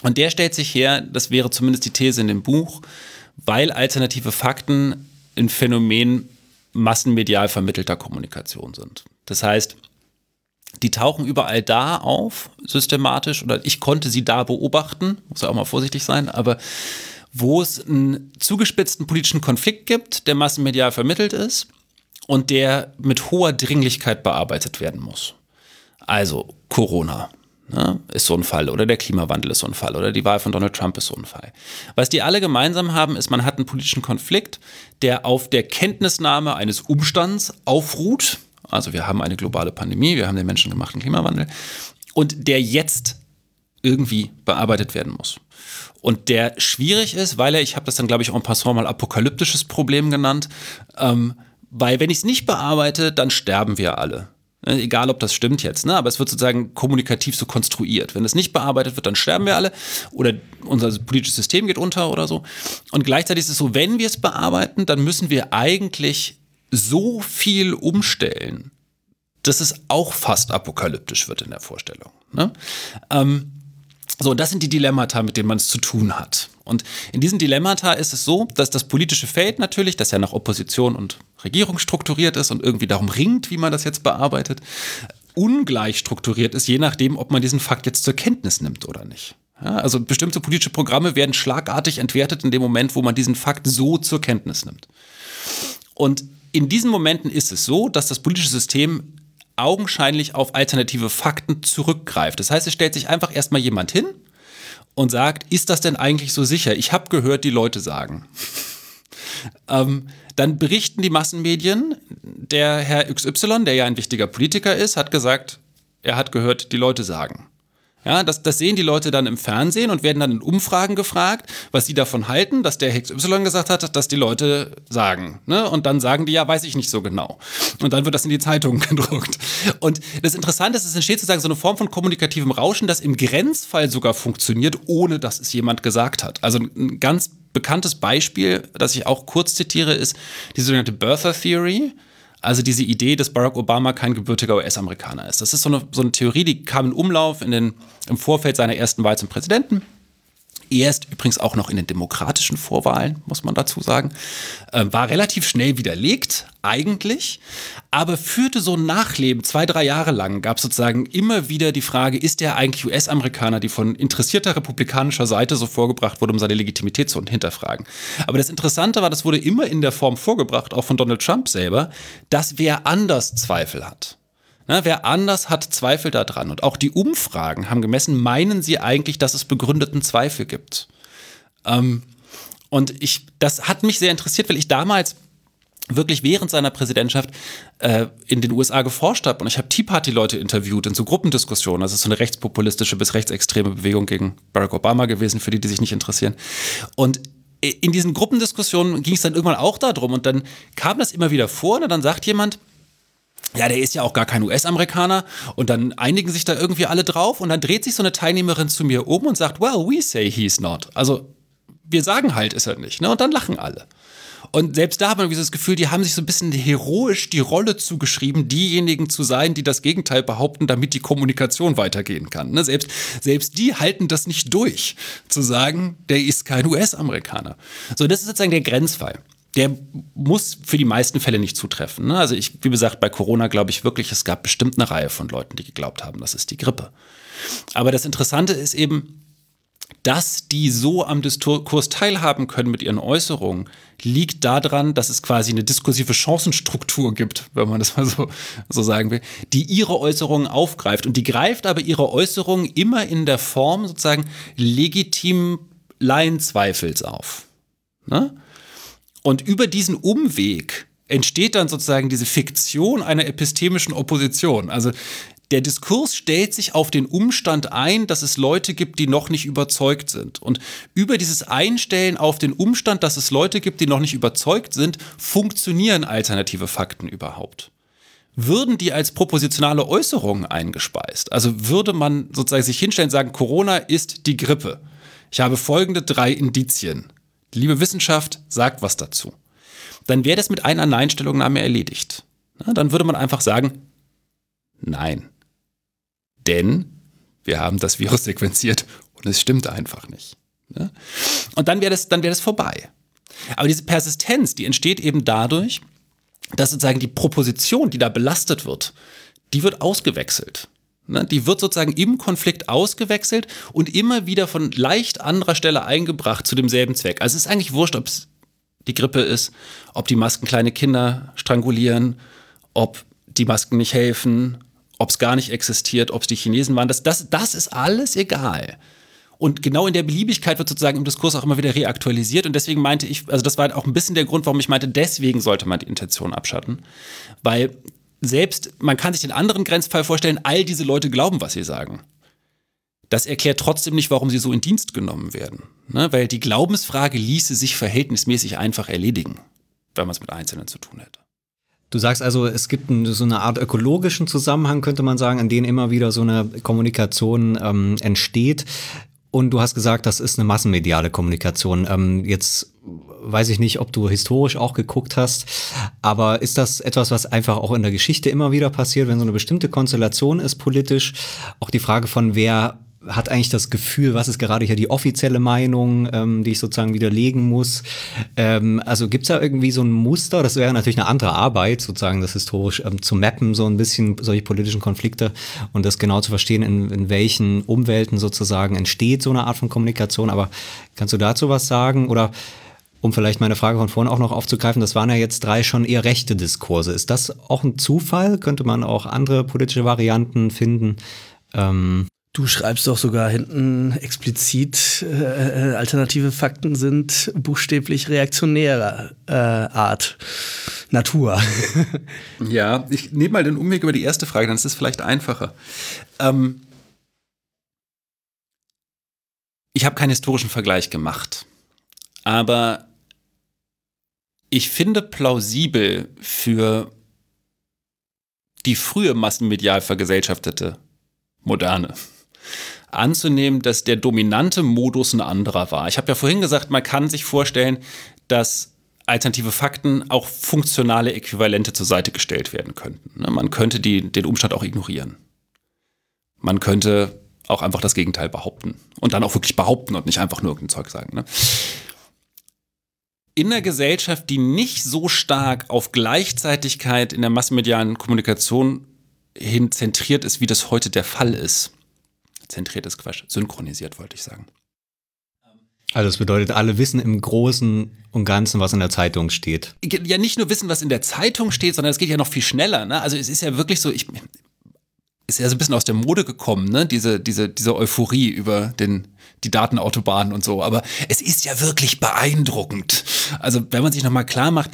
Und der stellt sich her, das wäre zumindest die These in dem Buch, weil alternative Fakten ein Phänomen massenmedial vermittelter Kommunikation sind. Das heißt, die tauchen überall da auf, systematisch, oder ich konnte sie da beobachten, muss ja auch mal vorsichtig sein, aber wo es einen zugespitzten politischen Konflikt gibt, der massenmedial vermittelt ist und der mit hoher Dringlichkeit bearbeitet werden muss. Also Corona ne, ist so ein Fall oder der Klimawandel ist so ein Fall oder die Wahl von Donald Trump ist so ein Fall. Was die alle gemeinsam haben, ist, man hat einen politischen Konflikt, der auf der Kenntnisnahme eines Umstands aufruht, also wir haben eine globale Pandemie, wir haben den menschengemachten Klimawandel und der jetzt irgendwie bearbeitet werden muss. Und der schwierig ist, weil er, ich habe das dann, glaube ich, auch ein Passant mal apokalyptisches Problem genannt, ähm, weil wenn ich es nicht bearbeite, dann sterben wir alle. Ne, egal, ob das stimmt jetzt, ne? aber es wird sozusagen kommunikativ so konstruiert. Wenn es nicht bearbeitet wird, dann sterben wir alle oder unser politisches System geht unter oder so. Und gleichzeitig ist es so, wenn wir es bearbeiten, dann müssen wir eigentlich so viel umstellen, dass es auch fast apokalyptisch wird in der Vorstellung. Ne? Ähm, so, das sind die Dilemmata, mit denen man es zu tun hat. Und in diesen Dilemmata ist es so, dass das politische Feld natürlich, das ja nach Opposition und Regierung strukturiert ist und irgendwie darum ringt, wie man das jetzt bearbeitet, ungleich strukturiert ist, je nachdem, ob man diesen Fakt jetzt zur Kenntnis nimmt oder nicht. Ja, also bestimmte politische Programme werden schlagartig entwertet in dem Moment, wo man diesen Fakt so zur Kenntnis nimmt. Und in diesen Momenten ist es so, dass das politische System augenscheinlich auf alternative Fakten zurückgreift. Das heißt, es stellt sich einfach erstmal jemand hin und sagt, ist das denn eigentlich so sicher? Ich habe gehört, die Leute sagen. Ähm, dann berichten die Massenmedien, der Herr XY, der ja ein wichtiger Politiker ist, hat gesagt, er hat gehört, die Leute sagen. Ja, das, das sehen die Leute dann im Fernsehen und werden dann in Umfragen gefragt, was sie davon halten, dass der Hex Y gesagt hat, dass die Leute sagen. Ne? Und dann sagen die, ja, weiß ich nicht so genau. Und dann wird das in die Zeitung gedruckt. Und das Interessante ist, es entsteht sozusagen so eine Form von kommunikativem Rauschen, das im Grenzfall sogar funktioniert, ohne dass es jemand gesagt hat. Also ein ganz bekanntes Beispiel, das ich auch kurz zitiere, ist die sogenannte Birther Theory. Also diese Idee, dass Barack Obama kein gebürtiger US-Amerikaner ist. Das ist so eine, so eine Theorie, die kam in Umlauf in den, im Vorfeld seiner ersten Wahl zum Präsidenten erst übrigens auch noch in den demokratischen Vorwahlen, muss man dazu sagen, äh, war relativ schnell widerlegt, eigentlich, aber führte so ein Nachleben. Zwei, drei Jahre lang gab es sozusagen immer wieder die Frage, ist der eigentlich US-Amerikaner, die von interessierter republikanischer Seite so vorgebracht wurde, um seine Legitimität zu hinterfragen. Aber das Interessante war, das wurde immer in der Form vorgebracht, auch von Donald Trump selber, dass wer anders Zweifel hat. Na, wer anders hat Zweifel daran. Und auch die Umfragen haben gemessen, meinen sie eigentlich, dass es begründeten Zweifel gibt. Ähm, und ich, das hat mich sehr interessiert, weil ich damals wirklich während seiner Präsidentschaft äh, in den USA geforscht habe und ich habe Tea Party Leute interviewt in so Gruppendiskussionen. Das ist so eine rechtspopulistische bis rechtsextreme Bewegung gegen Barack Obama gewesen, für die, die sich nicht interessieren. Und in diesen Gruppendiskussionen ging es dann irgendwann auch darum und dann kam das immer wieder vor und dann sagt jemand, ja, der ist ja auch gar kein US-Amerikaner. Und dann einigen sich da irgendwie alle drauf. Und dann dreht sich so eine Teilnehmerin zu mir um und sagt, well, we say he's not. Also, wir sagen halt, ist er nicht. Ne? Und dann lachen alle. Und selbst da hat man dieses Gefühl, die haben sich so ein bisschen heroisch die Rolle zugeschrieben, diejenigen zu sein, die das Gegenteil behaupten, damit die Kommunikation weitergehen kann. Ne? Selbst, selbst die halten das nicht durch, zu sagen, der ist kein US-Amerikaner. So, das ist sozusagen der Grenzfall der muss für die meisten Fälle nicht zutreffen. Ne? Also ich, wie gesagt, bei Corona glaube ich wirklich, es gab bestimmt eine Reihe von Leuten, die geglaubt haben, das ist die Grippe. Aber das Interessante ist eben, dass die so am Diskurs teilhaben können mit ihren Äußerungen, liegt daran, dass es quasi eine diskursive Chancenstruktur gibt, wenn man das mal so, so sagen will, die ihre Äußerungen aufgreift. Und die greift aber ihre Äußerungen immer in der Form sozusagen legitim Laienzweifels auf. Ne? Und über diesen Umweg entsteht dann sozusagen diese Fiktion einer epistemischen Opposition. Also der Diskurs stellt sich auf den Umstand ein, dass es Leute gibt, die noch nicht überzeugt sind. Und über dieses Einstellen auf den Umstand, dass es Leute gibt, die noch nicht überzeugt sind, funktionieren alternative Fakten überhaupt. Würden die als propositionale Äußerungen eingespeist? Also würde man sozusagen sich hinstellen und sagen, Corona ist die Grippe. Ich habe folgende drei Indizien. Liebe Wissenschaft, sagt was dazu. Dann wäre das mit einer Nein-Stellungnahme erledigt. dann würde man einfach sagen, nein. Denn wir haben das Virus sequenziert und es stimmt einfach nicht. Und dann wäre das, dann wäre das vorbei. Aber diese Persistenz, die entsteht eben dadurch, dass sozusagen die Proposition, die da belastet wird, die wird ausgewechselt. Ne? Die wird sozusagen im Konflikt ausgewechselt und immer wieder von leicht anderer Stelle eingebracht zu demselben Zweck. Also es ist eigentlich wurscht, ob es die Grippe ist, ob die Masken kleine Kinder strangulieren, ob die Masken nicht helfen, ob es gar nicht existiert, ob es die Chinesen waren. Das, das, das ist alles egal. Und genau in der Beliebigkeit wird sozusagen im Diskurs auch immer wieder reaktualisiert. Und deswegen meinte ich, also das war auch ein bisschen der Grund, warum ich meinte, deswegen sollte man die Intention abschatten. Weil selbst, man kann sich den anderen Grenzfall vorstellen, all diese Leute glauben, was sie sagen. Das erklärt trotzdem nicht, warum sie so in Dienst genommen werden. Ne? Weil die Glaubensfrage ließe sich verhältnismäßig einfach erledigen, wenn man es mit Einzelnen zu tun hätte. Du sagst also, es gibt so eine Art ökologischen Zusammenhang, könnte man sagen, in dem immer wieder so eine Kommunikation ähm, entsteht. Und du hast gesagt, das ist eine massenmediale Kommunikation. Ähm, jetzt weiß ich nicht, ob du historisch auch geguckt hast, aber ist das etwas, was einfach auch in der Geschichte immer wieder passiert, wenn so eine bestimmte Konstellation ist politisch? Auch die Frage von, wer hat eigentlich das Gefühl, was ist gerade hier die offizielle Meinung, ähm, die ich sozusagen widerlegen muss. Ähm, also gibt's da irgendwie so ein Muster? Das wäre natürlich eine andere Arbeit, sozusagen das historisch ähm, zu mappen, so ein bisschen solche politischen Konflikte und das genau zu verstehen, in, in welchen Umwelten sozusagen entsteht so eine Art von Kommunikation. Aber kannst du dazu was sagen? Oder um vielleicht meine Frage von vorhin auch noch aufzugreifen, das waren ja jetzt drei schon eher rechte Diskurse. Ist das auch ein Zufall? Könnte man auch andere politische Varianten finden? Ähm Du schreibst doch sogar hinten explizit, äh, alternative Fakten sind buchstäblich reaktionärer äh, Art, Natur. ja, ich nehme mal den Umweg über die erste Frage, dann ist es vielleicht einfacher. Ähm ich habe keinen historischen Vergleich gemacht, aber ich finde plausibel für die frühe massenmedial vergesellschaftete Moderne anzunehmen, dass der dominante Modus ein anderer war. Ich habe ja vorhin gesagt, man kann sich vorstellen, dass alternative Fakten auch funktionale Äquivalente zur Seite gestellt werden könnten. Ne, man könnte die, den Umstand auch ignorieren. Man könnte auch einfach das Gegenteil behaupten. Und dann auch wirklich behaupten und nicht einfach nur irgendein Zeug sagen. Ne? In einer Gesellschaft, die nicht so stark auf Gleichzeitigkeit in der massenmedialen Kommunikation hin zentriert ist, wie das heute der Fall ist, zentriert ist Quatsch, synchronisiert wollte ich sagen. Also das bedeutet, alle wissen im Großen und Ganzen, was in der Zeitung steht. Ja, nicht nur wissen, was in der Zeitung steht, sondern es geht ja noch viel schneller. Ne? Also es ist ja wirklich so, ich ist ja so ein bisschen aus der Mode gekommen, ne? Diese, diese, diese Euphorie über den, die Datenautobahnen und so. Aber es ist ja wirklich beeindruckend. Also wenn man sich nochmal klar macht,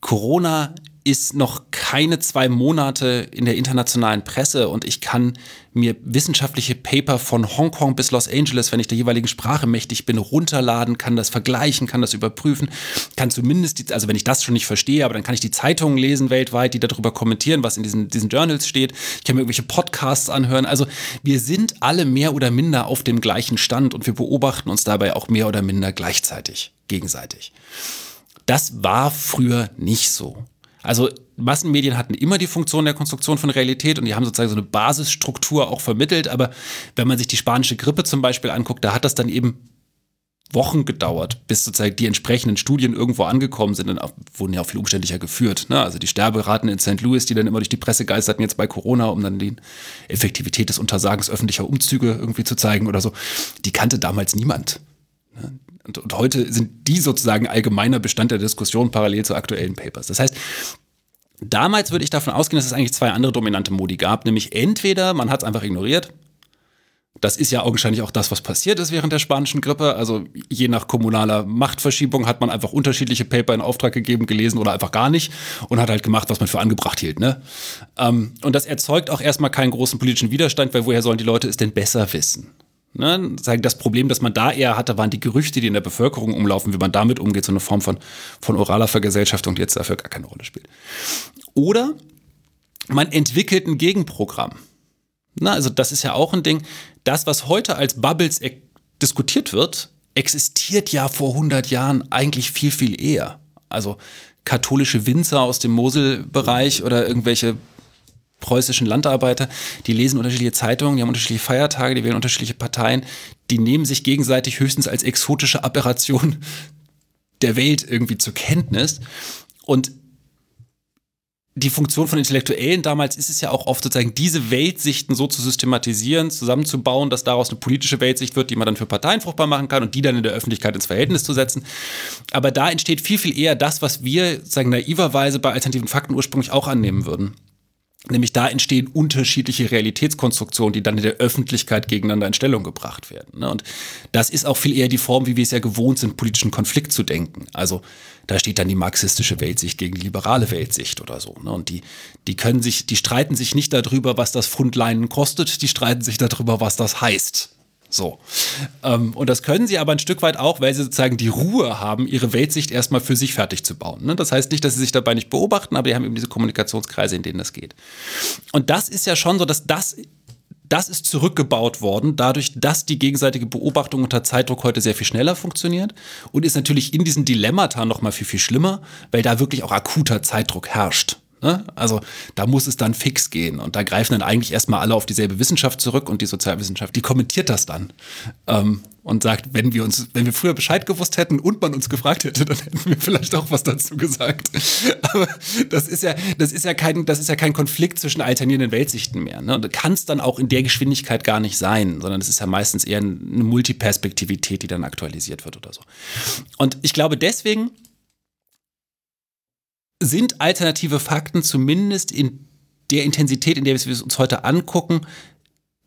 Corona ist noch keine zwei Monate in der internationalen Presse und ich kann mir wissenschaftliche Paper von Hongkong bis Los Angeles, wenn ich der jeweiligen Sprache mächtig bin, runterladen, kann das vergleichen, kann das überprüfen, kann zumindest, die, also wenn ich das schon nicht verstehe, aber dann kann ich die Zeitungen lesen weltweit, die darüber kommentieren, was in diesen, diesen Journals steht. Ich kann mir irgendwelche Podcasts anhören. Also wir sind alle mehr oder minder auf dem gleichen Stand und wir beobachten uns dabei auch mehr oder minder gleichzeitig, gegenseitig. Das war früher nicht so. Also Massenmedien hatten immer die Funktion der Konstruktion von Realität und die haben sozusagen so eine Basisstruktur auch vermittelt. Aber wenn man sich die spanische Grippe zum Beispiel anguckt, da hat das dann eben Wochen gedauert, bis sozusagen die entsprechenden Studien irgendwo angekommen sind. Auch, wurden ja auch viel umständlicher geführt. Ne? Also die Sterberaten in St. Louis, die dann immer durch die Presse geisterten, jetzt bei Corona, um dann die Effektivität des Untersagens öffentlicher Umzüge irgendwie zu zeigen oder so, die kannte damals niemand. Und, und heute sind die sozusagen allgemeiner Bestand der Diskussion parallel zu aktuellen Papers. Das heißt, damals würde ich davon ausgehen, dass es eigentlich zwei andere dominante Modi gab, nämlich entweder man hat es einfach ignoriert, Das ist ja augenscheinlich auch das, was passiert ist während der spanischen Grippe. Also je nach kommunaler Machtverschiebung hat man einfach unterschiedliche Paper in Auftrag gegeben, gelesen oder einfach gar nicht und hat halt gemacht, was man für angebracht hielt. Ne? Ähm, und das erzeugt auch erstmal keinen großen politischen Widerstand, weil woher sollen die Leute es denn besser wissen? Ne, sagen, das Problem, das man da eher hatte, waren die Gerüchte, die in der Bevölkerung umlaufen, wie man damit umgeht, so eine Form von, von oraler Vergesellschaftung, die jetzt dafür gar keine Rolle spielt. Oder man entwickelt ein Gegenprogramm. Na, also das ist ja auch ein Ding. Das, was heute als Bubbles e diskutiert wird, existiert ja vor 100 Jahren eigentlich viel, viel eher. Also katholische Winzer aus dem Moselbereich oder irgendwelche preußischen Landarbeiter, die lesen unterschiedliche Zeitungen, die haben unterschiedliche Feiertage, die wählen unterschiedliche Parteien, die nehmen sich gegenseitig höchstens als exotische Aberration der Welt irgendwie zur Kenntnis. Und die Funktion von Intellektuellen damals ist es ja auch oft sozusagen, diese Weltsichten so zu systematisieren, zusammenzubauen, dass daraus eine politische Weltsicht wird, die man dann für Parteien fruchtbar machen kann und die dann in der Öffentlichkeit ins Verhältnis zu setzen. Aber da entsteht viel, viel eher das, was wir, sagen naiverweise bei alternativen Fakten ursprünglich auch annehmen würden. Nämlich da entstehen unterschiedliche Realitätskonstruktionen, die dann in der Öffentlichkeit gegeneinander in Stellung gebracht werden. Ne? Und das ist auch viel eher die Form, wie wir es ja gewohnt sind, politischen Konflikt zu denken. Also da steht dann die marxistische Weltsicht gegen die liberale Weltsicht oder so. Ne? Und die, die können sich, die streiten sich nicht darüber, was das Fundleinen kostet, die streiten sich darüber, was das heißt. So. Ähm, und das können sie aber ein Stück weit auch, weil sie sozusagen die Ruhe haben, ihre Weltsicht erstmal für sich fertig zu bauen. Ne? Das heißt nicht, dass sie sich dabei nicht beobachten, aber die haben eben diese Kommunikationskreise, in denen das geht. Und das ist ja schon so, dass das das ist zurückgebaut worden, dadurch, dass die gegenseitige Beobachtung unter Zeitdruck heute sehr viel schneller funktioniert und ist natürlich in diesen Dilemmata noch mal viel, viel schlimmer, weil da wirklich auch akuter Zeitdruck herrscht. Ne? Also da muss es dann fix gehen. Und da greifen dann eigentlich erstmal alle auf dieselbe Wissenschaft zurück und die Sozialwissenschaft, die kommentiert das dann ähm, und sagt, wenn wir uns, wenn wir früher Bescheid gewusst hätten und man uns gefragt hätte, dann hätten wir vielleicht auch was dazu gesagt. Aber das ist ja, das ist ja kein, das ist ja kein Konflikt zwischen alternierenden Weltsichten mehr. Ne? Und kann es dann auch in der Geschwindigkeit gar nicht sein, sondern es ist ja meistens eher eine Multiperspektivität, die dann aktualisiert wird oder so. Und ich glaube deswegen, sind alternative Fakten zumindest in der Intensität, in der wir es uns heute angucken,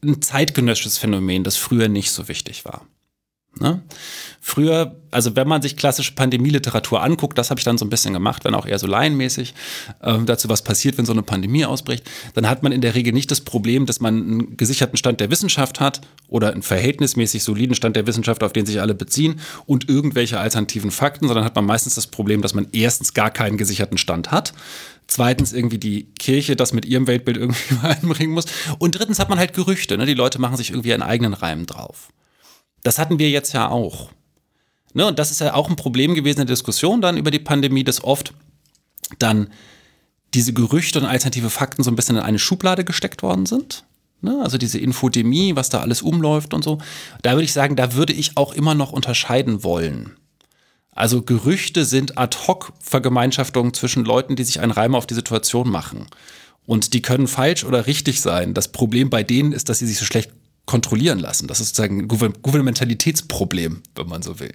ein zeitgenössisches Phänomen, das früher nicht so wichtig war. Ne? Früher, also wenn man sich klassische Pandemieliteratur anguckt, das habe ich dann so ein bisschen gemacht, wenn auch eher so laienmäßig, äh, dazu was passiert, wenn so eine Pandemie ausbricht, dann hat man in der Regel nicht das Problem, dass man einen gesicherten Stand der Wissenschaft hat oder einen verhältnismäßig soliden Stand der Wissenschaft, auf den sich alle beziehen und irgendwelche alternativen Fakten, sondern hat man meistens das Problem, dass man erstens gar keinen gesicherten Stand hat, zweitens irgendwie die Kirche das mit ihrem Weltbild irgendwie einbringen muss und drittens hat man halt Gerüchte, ne? die Leute machen sich irgendwie einen eigenen Reim drauf. Das hatten wir jetzt ja auch. Ne, und das ist ja auch ein Problem gewesen in der Diskussion dann über die Pandemie, dass oft dann diese Gerüchte und alternative Fakten so ein bisschen in eine Schublade gesteckt worden sind. Ne, also diese Infodemie, was da alles umläuft und so. Da würde ich sagen, da würde ich auch immer noch unterscheiden wollen. Also Gerüchte sind Ad-hoc-Vergemeinschaftungen zwischen Leuten, die sich einen Reim auf die Situation machen. Und die können falsch oder richtig sein. Das Problem bei denen ist, dass sie sich so schlecht kontrollieren lassen. Das ist sozusagen ein Gouvernementalitätsproblem, wenn man so will.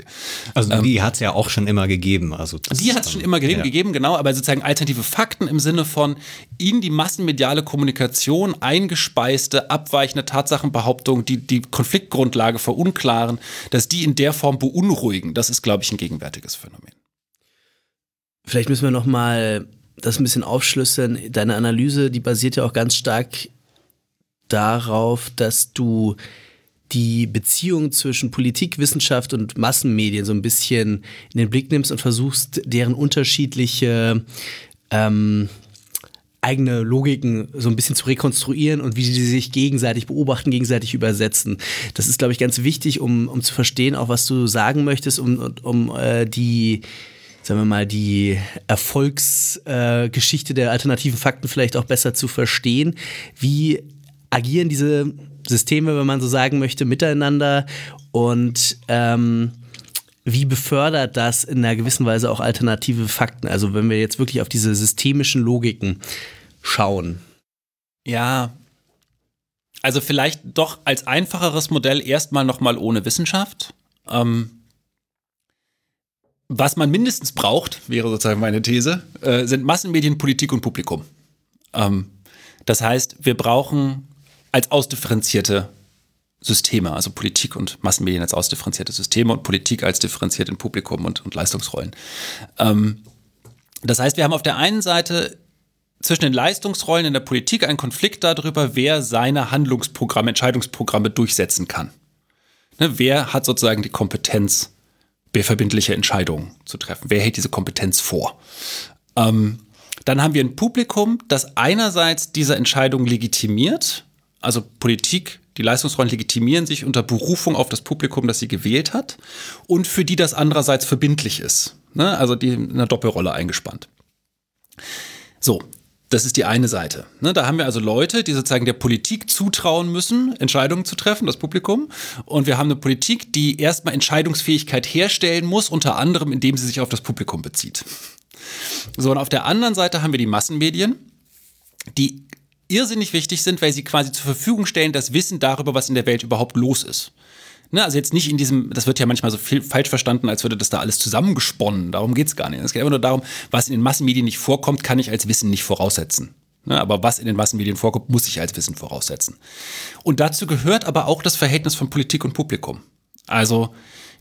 Also ähm, die hat es ja auch schon immer gegeben. Also die hat es schon immer gegeben, ja. gegeben, genau, aber sozusagen alternative Fakten im Sinne von in die massenmediale Kommunikation eingespeiste, abweichende Tatsachenbehauptungen, die die Konfliktgrundlage verunklaren, dass die in der Form beunruhigen, das ist, glaube ich, ein gegenwärtiges Phänomen. Vielleicht müssen wir noch mal das ein bisschen aufschlüsseln. Deine Analyse, die basiert ja auch ganz stark darauf, dass du die Beziehung zwischen Politik, Wissenschaft und Massenmedien so ein bisschen in den Blick nimmst und versuchst, deren unterschiedliche ähm, eigene Logiken so ein bisschen zu rekonstruieren und wie sie sich gegenseitig beobachten, gegenseitig übersetzen. Das ist, glaube ich, ganz wichtig, um, um zu verstehen, auch was du sagen möchtest, um, um äh, die sagen wir mal, die Erfolgsgeschichte äh, der alternativen Fakten vielleicht auch besser zu verstehen. Wie agieren diese Systeme, wenn man so sagen möchte, miteinander und ähm, wie befördert das in einer gewissen Weise auch alternative Fakten? Also wenn wir jetzt wirklich auf diese systemischen Logiken schauen. Ja, also vielleicht doch als einfacheres Modell erstmal nochmal ohne Wissenschaft. Ähm, was man mindestens braucht, wäre sozusagen meine These, äh, sind Massenmedien, Politik und Publikum. Ähm, das heißt, wir brauchen als ausdifferenzierte Systeme, also Politik und Massenmedien als ausdifferenzierte Systeme und Politik als differenziert in Publikum und, und Leistungsrollen. Ähm, das heißt, wir haben auf der einen Seite zwischen den Leistungsrollen in der Politik einen Konflikt darüber, wer seine Handlungsprogramme, Entscheidungsprogramme durchsetzen kann. Ne, wer hat sozusagen die Kompetenz, verbindliche Entscheidungen zu treffen? Wer hält diese Kompetenz vor? Ähm, dann haben wir ein Publikum, das einerseits diese Entscheidung legitimiert, also Politik, die Leistungsrollen legitimieren sich unter Berufung auf das Publikum, das sie gewählt hat, und für die das andererseits verbindlich ist. Ne? Also die in einer Doppelrolle eingespannt. So, das ist die eine Seite. Ne, da haben wir also Leute, die sozusagen der Politik zutrauen müssen, Entscheidungen zu treffen, das Publikum. Und wir haben eine Politik, die erstmal Entscheidungsfähigkeit herstellen muss, unter anderem, indem sie sich auf das Publikum bezieht. So, und auf der anderen Seite haben wir die Massenmedien, die irrsinnig wichtig sind, weil sie quasi zur Verfügung stellen das Wissen darüber, was in der Welt überhaupt los ist. Ne, also jetzt nicht in diesem, das wird ja manchmal so viel falsch verstanden, als würde das da alles zusammengesponnen. Darum geht es gar nicht. Es geht einfach nur darum, was in den Massenmedien nicht vorkommt, kann ich als Wissen nicht voraussetzen. Ne, aber was in den Massenmedien vorkommt, muss ich als Wissen voraussetzen. Und dazu gehört aber auch das Verhältnis von Politik und Publikum. Also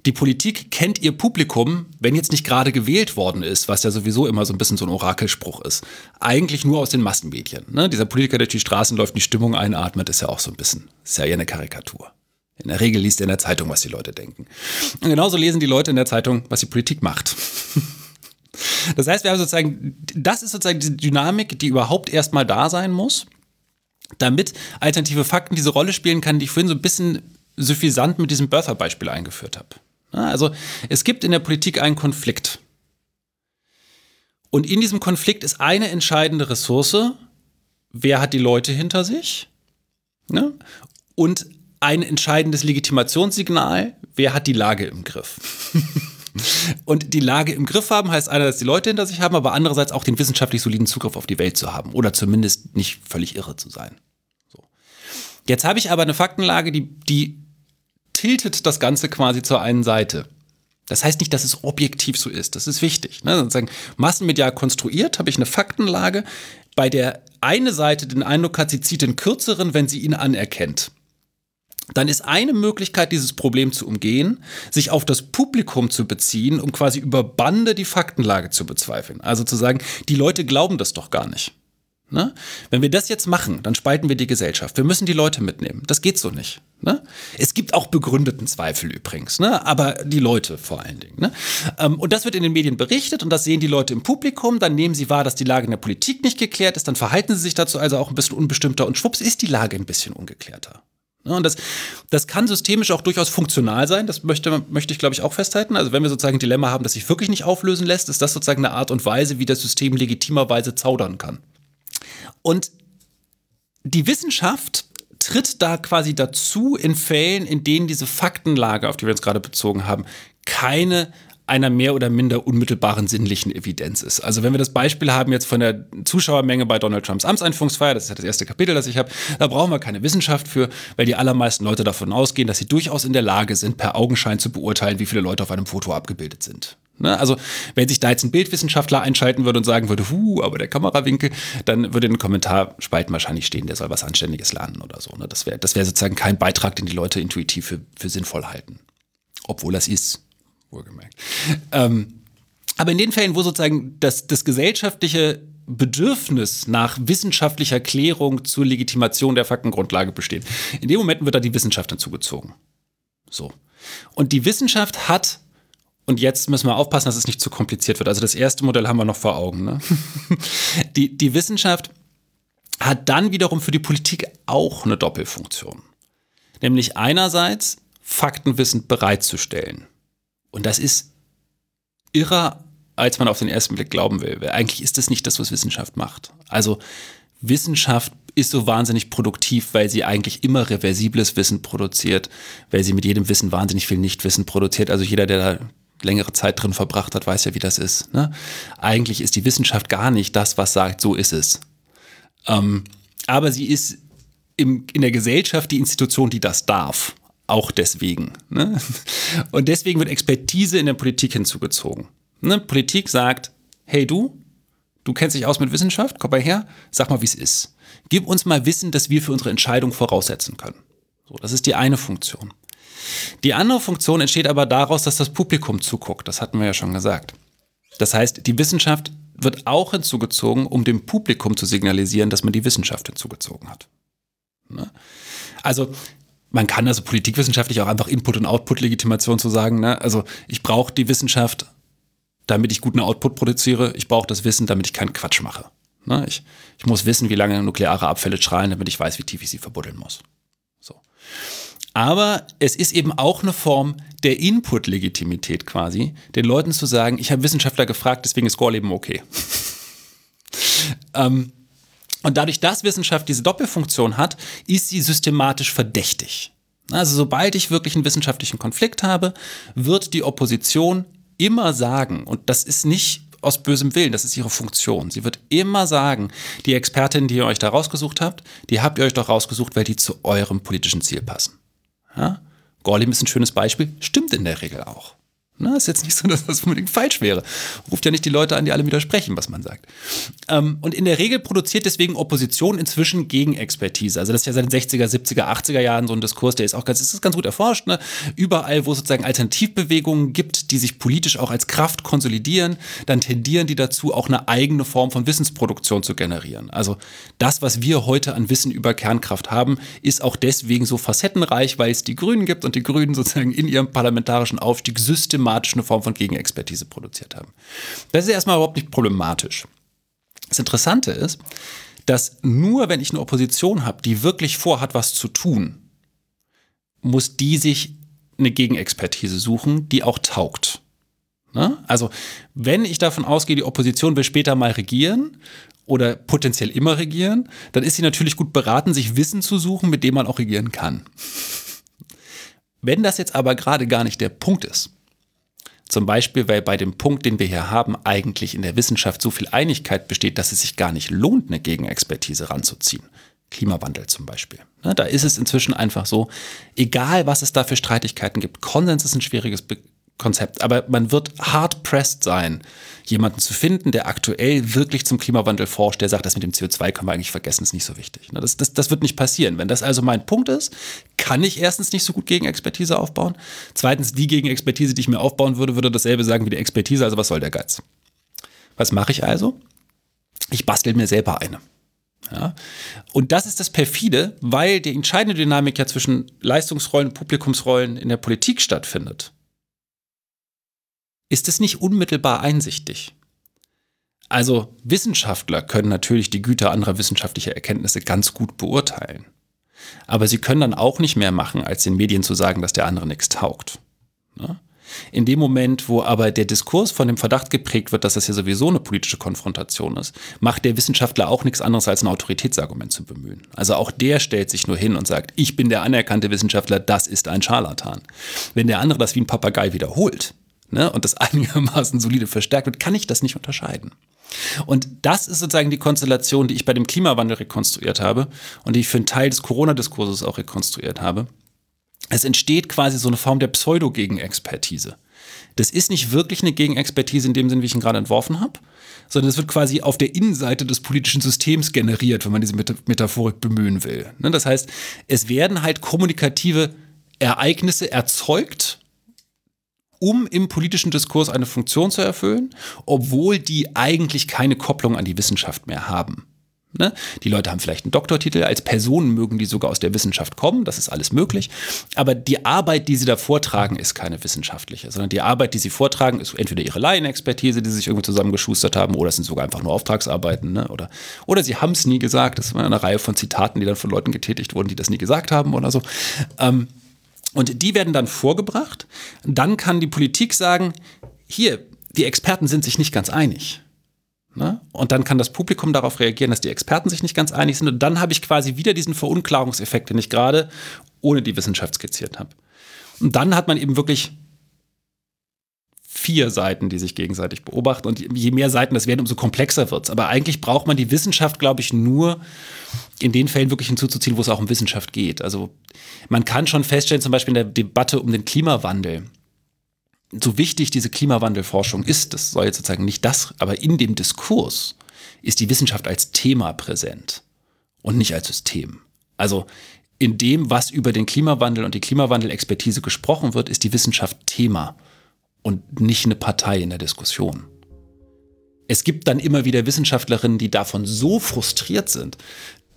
die Politik kennt ihr Publikum, wenn jetzt nicht gerade gewählt worden ist, was ja sowieso immer so ein bisschen so ein Orakelspruch ist, eigentlich nur aus den Massenmedien. Ne? Dieser Politiker, der durch die Straßen läuft, die Stimmung einatmet, ist ja auch so ein bisschen, ist ja eher eine Karikatur. In der Regel liest er in der Zeitung, was die Leute denken. Und genauso lesen die Leute in der Zeitung, was die Politik macht. Das heißt, wir haben sozusagen, das ist sozusagen diese Dynamik, die überhaupt erstmal da sein muss, damit alternative Fakten diese Rolle spielen kann, die ich vorhin so ein bisschen suffisant mit diesem Birther-Beispiel eingeführt habe. Also es gibt in der Politik einen Konflikt. Und in diesem Konflikt ist eine entscheidende Ressource, wer hat die Leute hinter sich? Ne? Und ein entscheidendes Legitimationssignal, wer hat die Lage im Griff? Und die Lage im Griff haben heißt einerseits die Leute hinter sich haben, aber andererseits auch den wissenschaftlich soliden Zugriff auf die Welt zu haben oder zumindest nicht völlig irre zu sein. So. Jetzt habe ich aber eine Faktenlage, die, die tiltet das Ganze quasi zur einen Seite. Das heißt nicht, dass es objektiv so ist. Das ist wichtig. Ne? Sozusagen massenmedial konstruiert habe ich eine Faktenlage, bei der eine Seite den Eindruck hat, sie zieht den kürzeren, wenn sie ihn anerkennt dann ist eine Möglichkeit, dieses Problem zu umgehen, sich auf das Publikum zu beziehen, um quasi über Bande die Faktenlage zu bezweifeln. Also zu sagen, die Leute glauben das doch gar nicht. Ne? Wenn wir das jetzt machen, dann spalten wir die Gesellschaft. Wir müssen die Leute mitnehmen. Das geht so nicht. Ne? Es gibt auch begründeten Zweifel übrigens, ne? aber die Leute vor allen Dingen. Ne? Ähm, und das wird in den Medien berichtet und das sehen die Leute im Publikum. Dann nehmen sie wahr, dass die Lage in der Politik nicht geklärt ist. Dann verhalten sie sich dazu also auch ein bisschen unbestimmter und schwupps ist die Lage ein bisschen ungeklärter. Ne, und das, das kann systemisch auch durchaus funktional sein. Das möchte, möchte ich, glaube ich, auch festhalten. Also wenn wir sozusagen ein Dilemma haben, das sich wirklich nicht auflösen lässt, ist das sozusagen eine Art und Weise, wie das System legitimerweise zaudern kann. Und die Wissenschaft tritt da quasi dazu in Fällen, in denen diese Faktenlage, auf die wir uns gerade bezogen haben, keine einer mehr oder minder unmittelbaren sinnlichen Evidenz ist. Also wenn wir das Beispiel haben jetzt von der Zuschauermenge bei Donald Trumps Amtseinführungsfeier, das ist ja das erste Kapitel, das ich habe, da brauchen wir keine Wissenschaft für, weil die allermeisten Leute davon ausgehen, dass sie durchaus in der Lage sind, per Augenschein zu beurteilen, wie viele Leute auf einem Foto abgebildet sind. Ne? Also, wenn sich da jetzt ein Bildwissenschaftler einschalten würde und sagen würde, hu, aber der Kamerawinkel, dann würde in den Kommentarspalten wahrscheinlich stehen, der soll was Anständiges lernen oder so. Ne? Das wäre das wär sozusagen kein Beitrag, den die Leute intuitiv für, für sinnvoll halten. Obwohl das ist wohlgemerkt. Ähm, aber in den Fällen, wo sozusagen das, das gesellschaftliche Bedürfnis nach wissenschaftlicher Klärung zur Legitimation der Faktengrundlage besteht, in dem Moment wird da die Wissenschaft hinzugezogen. So. Und die Wissenschaft hat und jetzt müssen wir aufpassen, dass es nicht zu kompliziert wird. Also das erste Modell haben wir noch vor Augen. Ne? Die, die Wissenschaft hat dann wiederum für die Politik auch eine Doppelfunktion. Nämlich einerseits Faktenwissen bereitzustellen. Und das ist irrer, als man auf den ersten Blick glauben will. Eigentlich ist das nicht das, was Wissenschaft macht. Also Wissenschaft ist so wahnsinnig produktiv, weil sie eigentlich immer reversibles Wissen produziert, weil sie mit jedem Wissen wahnsinnig viel Nichtwissen produziert. Also jeder, der da längere Zeit drin verbracht hat, weiß ja, wie das ist. Ne? Eigentlich ist die Wissenschaft gar nicht das, was sagt, so ist es. Ähm, aber sie ist im, in der Gesellschaft die Institution, die das darf auch deswegen. Ne? Und deswegen wird Expertise in der Politik hinzugezogen. Ne? Politik sagt, hey du, du kennst dich aus mit Wissenschaft, komm mal her, sag mal, wie es ist. Gib uns mal Wissen, das wir für unsere Entscheidung voraussetzen können. So, das ist die eine Funktion. Die andere Funktion entsteht aber daraus, dass das Publikum zuguckt. Das hatten wir ja schon gesagt. Das heißt, die Wissenschaft wird auch hinzugezogen, um dem Publikum zu signalisieren, dass man die Wissenschaft hinzugezogen hat. Ne? Also man kann also politikwissenschaftlich auch einfach Input- und Output-Legitimation zu sagen. Ne? Also ich brauche die Wissenschaft, damit ich guten Output produziere. Ich brauche das Wissen, damit ich keinen Quatsch mache. Ne? Ich, ich muss wissen, wie lange nukleare Abfälle strahlen, damit ich weiß, wie tief ich sie verbuddeln muss. So. Aber es ist eben auch eine Form der Input-Legitimität quasi, den Leuten zu sagen, ich habe Wissenschaftler gefragt, deswegen ist Gorleben okay. ähm, und dadurch, dass Wissenschaft diese Doppelfunktion hat, ist sie systematisch verdächtig. Also sobald ich wirklich einen wissenschaftlichen Konflikt habe, wird die Opposition immer sagen, und das ist nicht aus bösem Willen, das ist ihre Funktion. Sie wird immer sagen, die Expertin, die ihr euch da rausgesucht habt, die habt ihr euch doch rausgesucht, weil die zu eurem politischen Ziel passen. Ja? Gorlim ist ein schönes Beispiel, stimmt in der Regel auch. Na, ist jetzt nicht so, dass das unbedingt falsch wäre. Ruft ja nicht die Leute an, die alle widersprechen, was man sagt. Ähm, und in der Regel produziert deswegen Opposition inzwischen Gegenexpertise. Also das ist ja seit den 60er, 70er, 80er Jahren so ein Diskurs, der ist auch ganz, ist ganz gut erforscht. Ne? Überall, wo es sozusagen Alternativbewegungen gibt, die sich politisch auch als Kraft konsolidieren, dann tendieren die dazu, auch eine eigene Form von Wissensproduktion zu generieren. Also das, was wir heute an Wissen über Kernkraft haben, ist auch deswegen so facettenreich, weil es die Grünen gibt und die Grünen sozusagen in ihrem parlamentarischen Aufstieg systematisch systematisch eine Form von Gegenexpertise produziert haben. Das ist erstmal überhaupt nicht problematisch. Das Interessante ist, dass nur wenn ich eine Opposition habe, die wirklich vorhat, was zu tun, muss die sich eine Gegenexpertise suchen, die auch taugt. Ne? Also, wenn ich davon ausgehe, die Opposition will später mal regieren oder potenziell immer regieren, dann ist sie natürlich gut beraten, sich Wissen zu suchen, mit dem man auch regieren kann. Wenn das jetzt aber gerade gar nicht der Punkt ist, zum Beispiel, weil bei dem Punkt, den wir hier haben, eigentlich in der Wissenschaft so viel Einigkeit besteht, dass es sich gar nicht lohnt, eine Gegenexpertise ranzuziehen. Klimawandel zum Beispiel. Ne, da ist es inzwischen einfach so, egal was es da für Streitigkeiten gibt, Konsens ist ein schwieriges Konzept. Aber man wird hard pressed sein, jemanden zu finden, der aktuell wirklich zum Klimawandel forscht, der sagt, das mit dem CO2 können wir eigentlich vergessen, ist nicht so wichtig. Ne, das, das, das wird nicht passieren. Wenn das also mein Punkt ist, kann ich erstens nicht so gut gegen Expertise aufbauen. Zweitens, die gegen Expertise, die ich mir aufbauen würde, würde dasselbe sagen wie die Expertise. Also was soll der Geiz? Was mache ich also? Ich bastel mir selber eine. Ja? Und das ist das perfide, weil die entscheidende Dynamik ja zwischen Leistungsrollen und Publikumsrollen in der Politik stattfindet ist es nicht unmittelbar einsichtig. Also Wissenschaftler können natürlich die Güter anderer wissenschaftlicher Erkenntnisse ganz gut beurteilen. Aber sie können dann auch nicht mehr machen, als den Medien zu sagen, dass der andere nichts taugt. Ne? In dem Moment, wo aber der Diskurs von dem Verdacht geprägt wird, dass das ja sowieso eine politische Konfrontation ist, macht der Wissenschaftler auch nichts anderes als ein Autoritätsargument zu bemühen. Also auch der stellt sich nur hin und sagt, ich bin der anerkannte Wissenschaftler, das ist ein Scharlatan. Wenn der andere das wie ein Papagei wiederholt, ne, und das einigermaßen solide verstärkt wird, kann ich das nicht unterscheiden. Und das ist sozusagen die Konstellation, die ich bei dem Klimawandel rekonstruiert habe und die ich für einen Teil des Corona-Diskurses auch rekonstruiert habe. Es entsteht quasi so eine Form der Pseudo-Gegenexpertise. Das ist nicht wirklich eine Gegenexpertise in dem Sinn, wie ich ihn gerade entworfen habe, sondern es wird quasi auf der Innenseite des politischen Systems generiert, wenn man diese Metaphorik bemühen will. Ne, das heißt, es werden halt kommunikative Ereignisse erzeugt um im politischen Diskurs eine Funktion zu erfüllen, obwohl die eigentlich keine Kopplung an die Wissenschaft mehr haben. Ne? Die Leute haben vielleicht einen Doktortitel, als Personen mögen die sogar aus der Wissenschaft kommen, das ist alles möglich. Aber die Arbeit, die sie da vortragen, ist keine wissenschaftliche, sondern die Arbeit, die sie vortragen, ist entweder ihre Laienexpertise, die sie sich irgendwie zusammengeschustert haben, oder es sind sogar einfach nur Auftragsarbeiten. Ne? Oder, oder sie haben es nie gesagt. Das war eine Reihe von Zitaten, die dann von Leuten getätigt wurden, die das nie gesagt haben oder so. Ähm, und die werden dann vorgebracht. Dann kann die Politik sagen, hier, die Experten sind sich nicht ganz einig. Ne? Und dann kann das Publikum darauf reagieren, dass die Experten sich nicht ganz einig sind. Und dann habe ich quasi wieder diesen Verunklarungseffekt, den ich gerade ohne die Wissenschaft skizziert habe. Und dann hat man eben wirklich vier Seiten, die sich gegenseitig beobachten. Und je mehr Seiten das werden, umso komplexer wird es. Aber eigentlich braucht man die Wissenschaft, glaube ich, nur in den Fällen wirklich hinzuzuziehen, wo es auch um Wissenschaft geht. Also man kann schon feststellen, zum Beispiel in der Debatte um den Klimawandel, so wichtig diese Klimawandelforschung ist, das soll jetzt sozusagen nicht das, aber in dem Diskurs ist die Wissenschaft als Thema präsent und nicht als System. Also in dem, was über den Klimawandel und die Klimawandelexpertise gesprochen wird, ist die Wissenschaft Thema und nicht eine Partei in der Diskussion. Es gibt dann immer wieder Wissenschaftlerinnen, die davon so frustriert sind,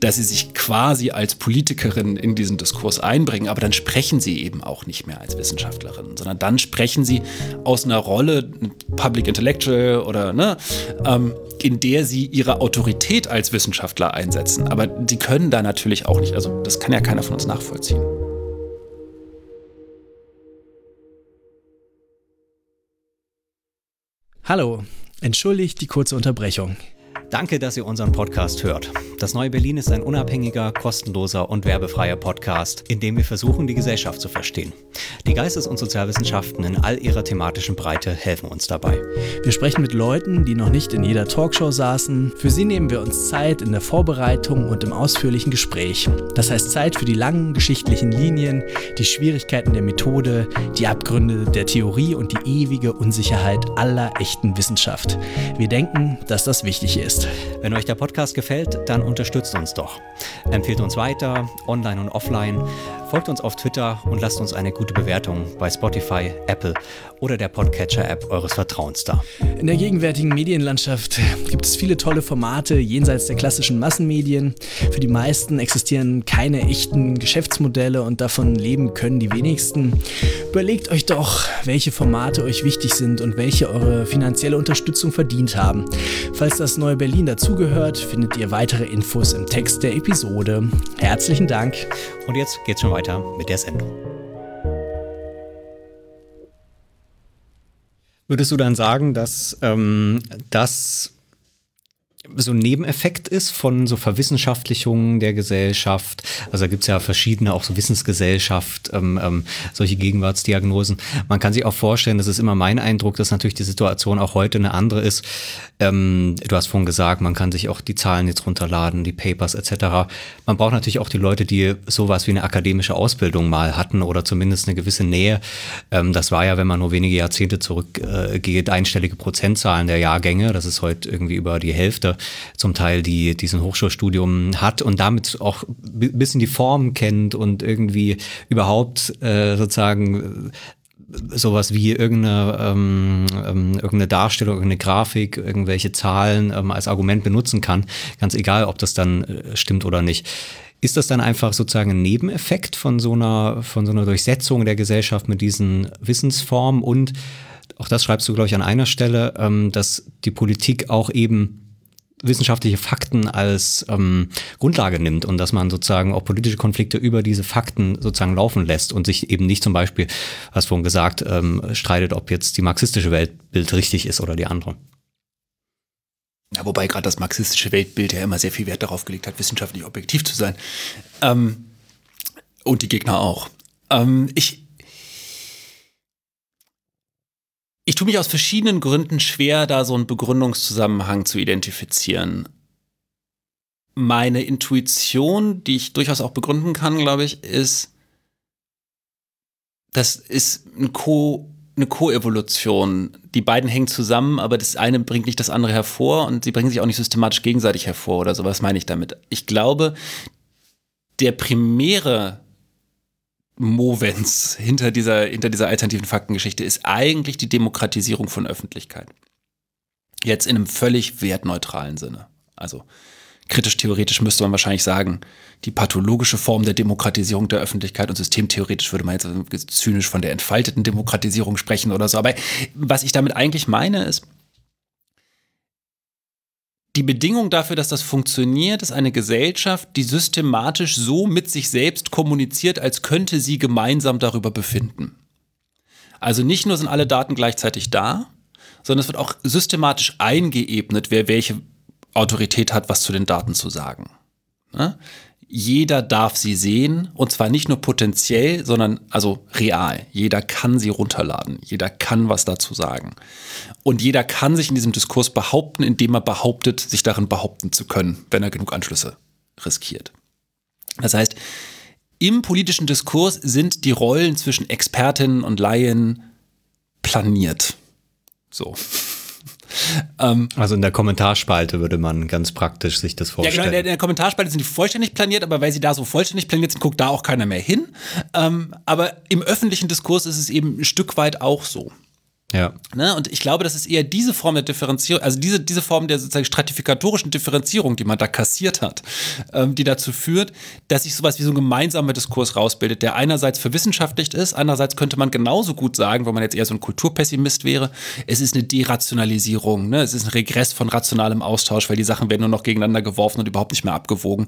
dass sie sich quasi als Politikerin in diesen Diskurs einbringen, aber dann sprechen sie eben auch nicht mehr als Wissenschaftlerin, sondern dann sprechen sie aus einer Rolle, Public Intellectual oder ne, ähm, in der sie ihre Autorität als Wissenschaftler einsetzen. Aber die können da natürlich auch nicht, also das kann ja keiner von uns nachvollziehen. Hallo, entschuldigt die kurze Unterbrechung. Danke, dass ihr unseren Podcast hört. Das Neue Berlin ist ein unabhängiger, kostenloser und werbefreier Podcast, in dem wir versuchen, die Gesellschaft zu verstehen. Die Geistes- und Sozialwissenschaften in all ihrer thematischen Breite helfen uns dabei. Wir sprechen mit Leuten, die noch nicht in jeder Talkshow saßen. Für sie nehmen wir uns Zeit in der Vorbereitung und im ausführlichen Gespräch. Das heißt Zeit für die langen geschichtlichen Linien, die Schwierigkeiten der Methode, die Abgründe der Theorie und die ewige Unsicherheit aller echten Wissenschaft. Wir denken, dass das wichtig ist. Wenn euch der Podcast gefällt, dann unterstützt uns doch. Empfehlt uns weiter, online und offline. Folgt uns auf Twitter und lasst uns eine gute Bewertung bei Spotify, Apple oder der Podcatcher-App eures Vertrauens da. In der gegenwärtigen Medienlandschaft gibt es viele tolle Formate jenseits der klassischen Massenmedien. Für die meisten existieren keine echten Geschäftsmodelle und davon leben können die wenigsten. Überlegt euch doch, welche Formate euch wichtig sind und welche eure finanzielle Unterstützung verdient haben. Falls das Neue Berlin dazugehört, findet ihr weitere Infos im Text der Episode. Herzlichen Dank. Und jetzt geht's schon weiter mit der Sendung. Würdest du dann sagen, dass ähm, das so ein Nebeneffekt ist von so Verwissenschaftlichungen der Gesellschaft. Also da gibt's ja verschiedene, auch so Wissensgesellschaft, ähm, ähm, solche Gegenwartsdiagnosen. Man kann sich auch vorstellen, das ist immer mein Eindruck, dass natürlich die Situation auch heute eine andere ist. Ähm, du hast vorhin gesagt, man kann sich auch die Zahlen jetzt runterladen, die Papers etc. Man braucht natürlich auch die Leute, die sowas wie eine akademische Ausbildung mal hatten oder zumindest eine gewisse Nähe. Ähm, das war ja, wenn man nur wenige Jahrzehnte zurückgeht, äh, einstellige Prozentzahlen der Jahrgänge. Das ist heute irgendwie über die Hälfte zum Teil, die diesen Hochschulstudium hat und damit auch ein bisschen die Form kennt und irgendwie überhaupt äh, sozusagen äh, sowas wie irgendeine, ähm, ähm, irgendeine Darstellung, irgendeine Grafik, irgendwelche Zahlen ähm, als Argument benutzen kann, ganz egal, ob das dann äh, stimmt oder nicht. Ist das dann einfach sozusagen ein Nebeneffekt von so einer, von so einer Durchsetzung der Gesellschaft mit diesen Wissensformen und auch das schreibst du, glaube ich, an einer Stelle, ähm, dass die Politik auch eben wissenschaftliche Fakten als ähm, Grundlage nimmt und dass man sozusagen auch politische Konflikte über diese Fakten sozusagen laufen lässt und sich eben nicht zum Beispiel, hast vorhin gesagt, ähm, streitet, ob jetzt die marxistische Weltbild richtig ist oder die andere. Ja, wobei gerade das marxistische Weltbild ja immer sehr viel Wert darauf gelegt hat, wissenschaftlich objektiv zu sein. Ähm, und die Gegner auch. Ähm, ich, Ich tue mich aus verschiedenen Gründen schwer, da so einen Begründungszusammenhang zu identifizieren. Meine Intuition, die ich durchaus auch begründen kann, glaube ich, ist, das ist ein Co eine Co-Evolution. Die beiden hängen zusammen, aber das eine bringt nicht das andere hervor und sie bringen sich auch nicht systematisch gegenseitig hervor oder so. Was meine ich damit? Ich glaube, der primäre Movens hinter dieser, hinter dieser alternativen Faktengeschichte ist eigentlich die Demokratisierung von Öffentlichkeit. Jetzt in einem völlig wertneutralen Sinne. Also kritisch-theoretisch müsste man wahrscheinlich sagen, die pathologische Form der Demokratisierung der Öffentlichkeit und systemtheoretisch würde man jetzt zynisch von der entfalteten Demokratisierung sprechen oder so. Aber was ich damit eigentlich meine ist, die Bedingung dafür, dass das funktioniert, ist eine Gesellschaft, die systematisch so mit sich selbst kommuniziert, als könnte sie gemeinsam darüber befinden. Also nicht nur sind alle Daten gleichzeitig da, sondern es wird auch systematisch eingeebnet, wer welche Autorität hat, was zu den Daten zu sagen. Jeder darf sie sehen und zwar nicht nur potenziell, sondern also real. Jeder kann sie runterladen, jeder kann was dazu sagen. Und jeder kann sich in diesem Diskurs behaupten, indem er behauptet, sich darin behaupten zu können, wenn er genug Anschlüsse riskiert. Das heißt, im politischen Diskurs sind die Rollen zwischen Expertinnen und Laien planiert. So. Ähm, also in der Kommentarspalte würde man ganz praktisch sich das vorstellen. Ja, genau, in der, in der Kommentarspalte sind die vollständig planiert, aber weil sie da so vollständig planiert sind, guckt da auch keiner mehr hin. Ähm, aber im öffentlichen Diskurs ist es eben ein Stück weit auch so. Ja. Ne? Und ich glaube, das ist eher diese Form der Differenzierung, also diese, diese Form der sozusagen stratifikatorischen Differenzierung, die man da kassiert hat, ähm, die dazu führt, dass sich sowas wie so ein gemeinsamer Diskurs rausbildet, der einerseits verwissenschaftlicht ist, andererseits könnte man genauso gut sagen, wenn man jetzt eher so ein Kulturpessimist wäre, es ist eine Derationalisierung, ne? es ist ein Regress von rationalem Austausch, weil die Sachen werden nur noch gegeneinander geworfen und überhaupt nicht mehr abgewogen.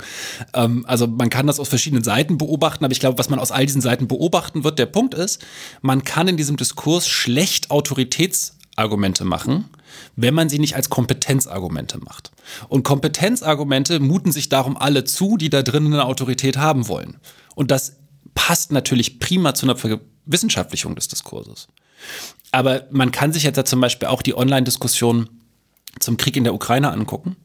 Ähm, also man kann das aus verschiedenen Seiten beobachten, aber ich glaube, was man aus all diesen Seiten beobachten wird, der Punkt ist, man kann in diesem Diskurs schlecht autoritären Autoritätsargumente machen, wenn man sie nicht als Kompetenzargumente macht. Und Kompetenzargumente muten sich darum alle zu, die da drinnen eine Autorität haben wollen. Und das passt natürlich prima zu einer Verwissenschaftlichung des Diskurses. Aber man kann sich jetzt ja zum Beispiel auch die Online-Diskussion zum Krieg in der Ukraine angucken.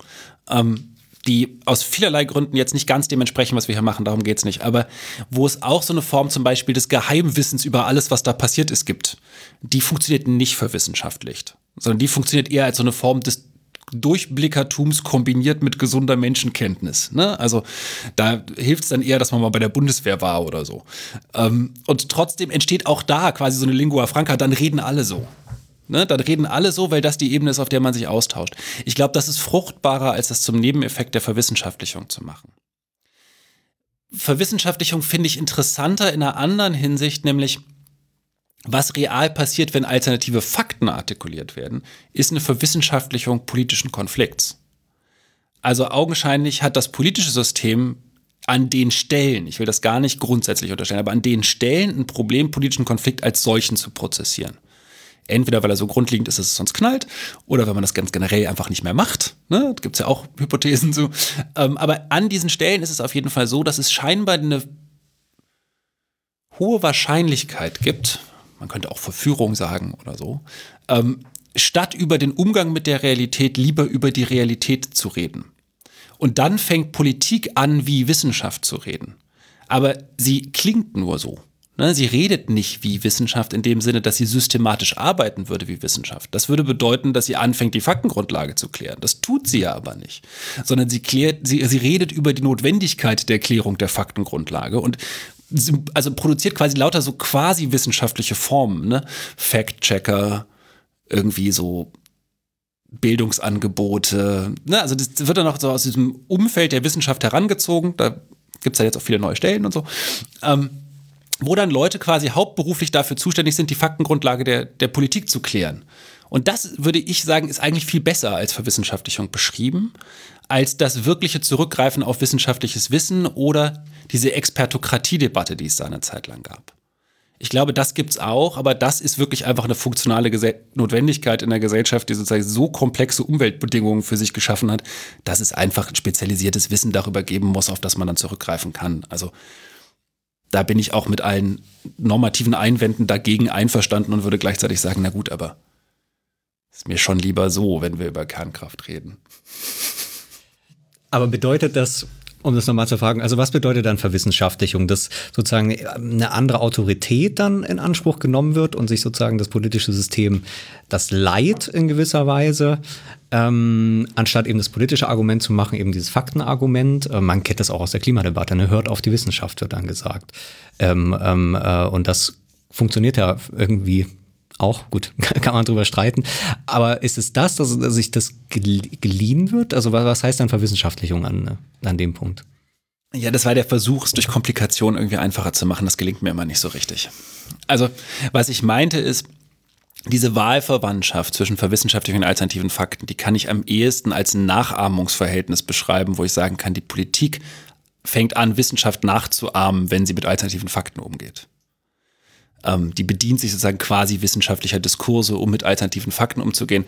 Ähm, die aus vielerlei Gründen jetzt nicht ganz dem entsprechen, was wir hier machen, darum geht es nicht, aber wo es auch so eine Form zum Beispiel des Geheimwissens über alles, was da passiert ist, gibt, die funktioniert nicht verwissenschaftlicht, sondern die funktioniert eher als so eine Form des Durchblickertums kombiniert mit gesunder Menschenkenntnis. Ne? Also da hilft es dann eher, dass man mal bei der Bundeswehr war oder so. Ähm, und trotzdem entsteht auch da quasi so eine Lingua Franca, dann reden alle so. Ne, dann reden alle so, weil das die Ebene ist, auf der man sich austauscht. Ich glaube, das ist fruchtbarer, als das zum Nebeneffekt der Verwissenschaftlichung zu machen. Verwissenschaftlichung finde ich interessanter in einer anderen Hinsicht, nämlich was real passiert, wenn alternative Fakten artikuliert werden, ist eine Verwissenschaftlichung politischen Konflikts. Also augenscheinlich hat das politische System an den Stellen, ich will das gar nicht grundsätzlich unterstellen, aber an den Stellen ein Problem, politischen Konflikt als solchen zu prozessieren. Entweder weil er so grundlegend ist, dass es sonst knallt, oder wenn man das ganz generell einfach nicht mehr macht. Ne? Da gibt es ja auch Hypothesen zu. Ähm, aber an diesen Stellen ist es auf jeden Fall so, dass es scheinbar eine hohe Wahrscheinlichkeit gibt, man könnte auch Verführung sagen oder so, ähm, statt über den Umgang mit der Realität lieber über die Realität zu reden. Und dann fängt Politik an, wie Wissenschaft zu reden. Aber sie klingt nur so. Ne, sie redet nicht wie Wissenschaft in dem Sinne, dass sie systematisch arbeiten würde wie Wissenschaft. Das würde bedeuten, dass sie anfängt, die Faktengrundlage zu klären. Das tut sie ja aber nicht. Sondern sie klärt, sie, sie redet über die Notwendigkeit der Klärung der Faktengrundlage und also produziert quasi lauter so quasi wissenschaftliche Formen, ne? Fact-Checker, irgendwie so Bildungsangebote. Ne? Also das wird dann auch so aus diesem Umfeld der Wissenschaft herangezogen. Da gibt es ja jetzt auch viele neue Stellen und so. Ähm, wo dann Leute quasi hauptberuflich dafür zuständig sind, die Faktengrundlage der, der Politik zu klären. Und das würde ich sagen, ist eigentlich viel besser als Verwissenschaftlichung beschrieben, als das wirkliche Zurückgreifen auf wissenschaftliches Wissen oder diese Expertokratie-Debatte, die es da eine Zeit lang gab. Ich glaube, das gibt es auch, aber das ist wirklich einfach eine funktionale Gese Notwendigkeit in der Gesellschaft, die sozusagen so komplexe Umweltbedingungen für sich geschaffen hat, dass es einfach ein spezialisiertes Wissen darüber geben muss, auf das man dann zurückgreifen kann. Also da bin ich auch mit allen normativen Einwänden dagegen einverstanden und würde gleichzeitig sagen, na gut, aber ist mir schon lieber so, wenn wir über Kernkraft reden. Aber bedeutet das, um das nochmal zu fragen, also was bedeutet dann Verwissenschaftlichung, dass sozusagen eine andere Autorität dann in Anspruch genommen wird und sich sozusagen das politische System das Leid in gewisser Weise, ähm, anstatt eben das politische Argument zu machen, eben dieses Faktenargument. Äh, man kennt das auch aus der Klimadebatte, ne? hört auf die Wissenschaft, wird dann gesagt. Ähm, ähm, äh, und das funktioniert ja irgendwie auch, gut, kann man drüber streiten. Aber ist es das, dass, sich das geliehen wird? Also was heißt dann Verwissenschaftlichung an, an dem Punkt? Ja, das war der Versuch, es durch Komplikationen irgendwie einfacher zu machen. Das gelingt mir immer nicht so richtig. Also, was ich meinte ist, diese Wahlverwandtschaft zwischen verwissenschaftlichen und alternativen Fakten, die kann ich am ehesten als ein Nachahmungsverhältnis beschreiben, wo ich sagen kann, die Politik fängt an, Wissenschaft nachzuahmen, wenn sie mit alternativen Fakten umgeht. Ähm, die bedient sich sozusagen quasi wissenschaftlicher Diskurse, um mit alternativen Fakten umzugehen.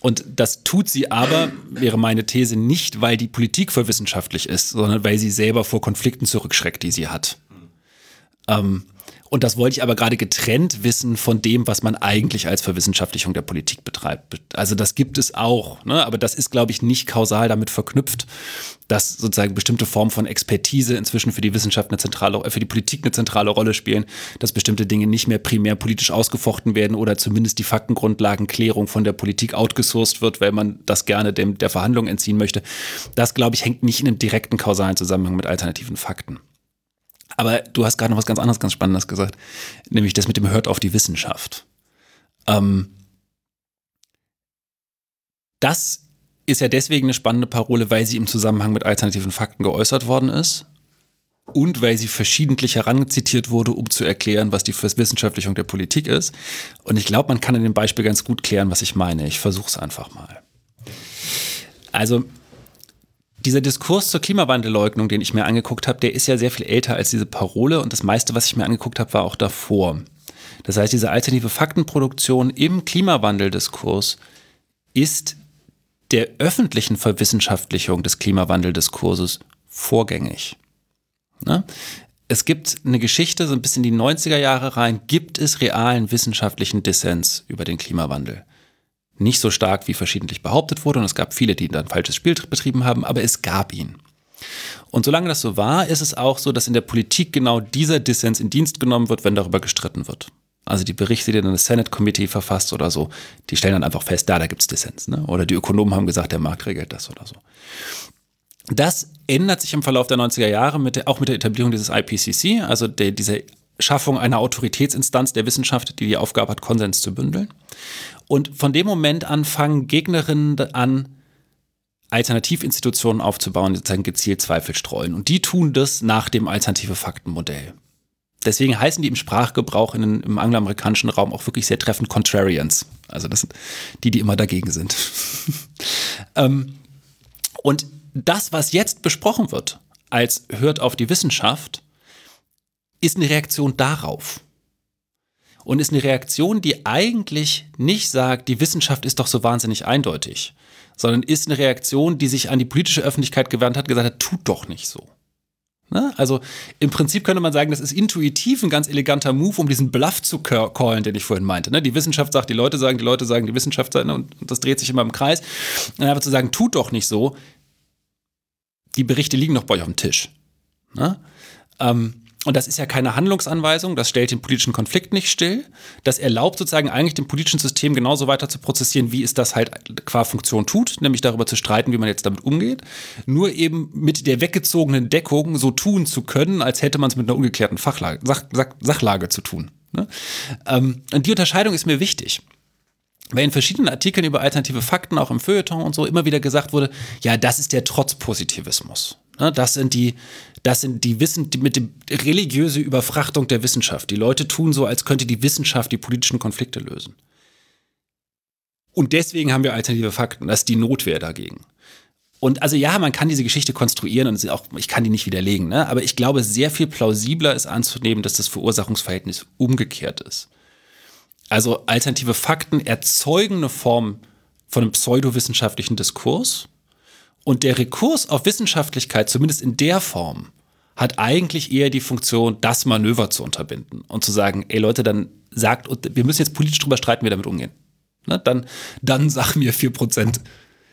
Und das tut sie aber, wäre meine These, nicht, weil die Politik für wissenschaftlich ist, sondern weil sie selber vor Konflikten zurückschreckt, die sie hat. Ähm, Und das wollte ich aber gerade getrennt wissen von dem, was man eigentlich als Verwissenschaftlichung der Politik betreibt. Also das gibt es auch, ne? aber das ist, glaube ich, nicht kausal damit verknüpft, dass sozusagen bestimmte Formen von Expertise inzwischen für die Wissenschaft eine zentrale, äh, für die Politik eine zentrale Rolle spielen, dass bestimmte Dinge nicht mehr primär politisch ausgefochten werden oder zumindest die Faktengrundlagenklärung von der Politik outgesourced wird, weil man das gerne dem, der Verhandlung entziehen möchte. Das, glaube ich, hängt nicht in einem direkten kausalen Zusammenhang mit alternativen Fakten. Aber du hast gerade noch was ganz anderes, ganz Spannendes gesagt, nämlich das mit dem Hört auf die Wissenschaft. Ähm, das ist ja deswegen eine spannende Parole, weil sie im Zusammenhang mit alternativen Fakten geäußert worden ist und weil sie verschiedentlich herangezitiert wurde, um zu erklären, was die Wissenschaftlichung der Politik ist. Und ich glaube, man kann in dem Beispiel ganz gut klären, was ich meine. Ich versuche es einfach mal. Also dieser Diskurs zur Klimawandelleugnung, den ich mir angeguckt habe, der ist ja sehr viel älter als diese Parole und das meiste, was ich mir angeguckt habe, war auch davor. Das heißt, diese alternative Faktenproduktion im Klimawandeldiskurs ist der öffentlichen Verwissenschaftlichung des Klimawandeldiskurses vorgängig. Ne? Es gibt eine Geschichte, so ein bisschen in die 90er Jahre rein, gibt es realen wissenschaftlichen Dissens über den Klimawandel nicht so stark wie verschiedentlich behauptet wurde und es gab viele, die dann falsches Spiel betrieben haben, aber es gab ihn. Und solange das so war, ist es auch so, dass in der Politik genau dieser Dissens in Dienst genommen wird, wenn darüber gestritten wird. Also die Berichte, die dann das Senate Committee verfasst oder so, die stellen dann einfach fest, da, da gibt es Dissens. Ne? Oder die Ökonomen haben gesagt, der Markt regelt das oder so. Das ändert sich im Verlauf der 90er Jahre mit der, auch mit der Etablierung dieses IPCC, also der, dieser Schaffung einer Autoritätsinstanz der Wissenschaft, die die Aufgabe hat, Konsens zu bündeln. Und von dem Moment an fangen Gegnerinnen an, Alternativinstitutionen aufzubauen, die sozusagen gezielt Zweifel streuen. Und die tun das nach dem alternative Faktenmodell. Deswegen heißen die im Sprachgebrauch in, im angloamerikanischen Raum auch wirklich sehr treffend Contrarians. Also das sind die, die immer dagegen sind. ähm, und das, was jetzt besprochen wird, als hört auf die Wissenschaft, ist eine Reaktion darauf und ist eine Reaktion, die eigentlich nicht sagt, die Wissenschaft ist doch so wahnsinnig eindeutig, sondern ist eine Reaktion, die sich an die politische Öffentlichkeit gewandt hat, gesagt hat, tut doch nicht so. Ne? Also im Prinzip könnte man sagen, das ist intuitiv ein ganz eleganter Move, um diesen Bluff zu callen, den ich vorhin meinte. Ne? Die Wissenschaft sagt, die Leute sagen, die Leute sagen, die Wissenschaft sagt, ne? und das dreht sich immer im Kreis. Und einfach zu sagen, tut doch nicht so, die Berichte liegen doch bei euch auf dem Tisch. Ne? Ähm, und das ist ja keine Handlungsanweisung, das stellt den politischen Konflikt nicht still. Das erlaubt sozusagen eigentlich dem politischen System genauso weiter zu prozessieren, wie es das halt qua Funktion tut, nämlich darüber zu streiten, wie man jetzt damit umgeht. Nur eben mit der weggezogenen Deckung so tun zu können, als hätte man es mit einer ungeklärten Fachlage, Sach, Sach, Sachlage zu tun. Ne? Ähm, und die Unterscheidung ist mir wichtig weil in verschiedenen Artikeln über alternative Fakten, auch im Feuilleton und so, immer wieder gesagt wurde, ja, das ist der Trotzpositivismus. Ne, das sind die, das sind die Wissen, die mit dem religiöse Überfrachtung der Wissenschaft. Die Leute tun so, als könnte die Wissenschaft die politischen Konflikte lösen. Und deswegen haben wir alternative Fakten. Das ist die Notwehr dagegen. Und also ja, man kann diese Geschichte konstruieren und auch, ich kann die nicht widerlegen, ne? aber ich glaube, sehr viel plausibler ist anzunehmen, dass das Verursachungsverhältnis umgekehrt ist. Also alternative Fakten erzeugen eine Form von einem pseudowissenschaftlichen Diskurs, und der Rekurs auf Wissenschaftlichkeit, zumindest in der Form, hat eigentlich eher die Funktion, das Manöver zu unterbinden und zu sagen, ey Leute, dann sagt, wir müssen jetzt politisch drüber streiten, wie wir damit umgehen. Ne? Dann, dann sag mir 4%.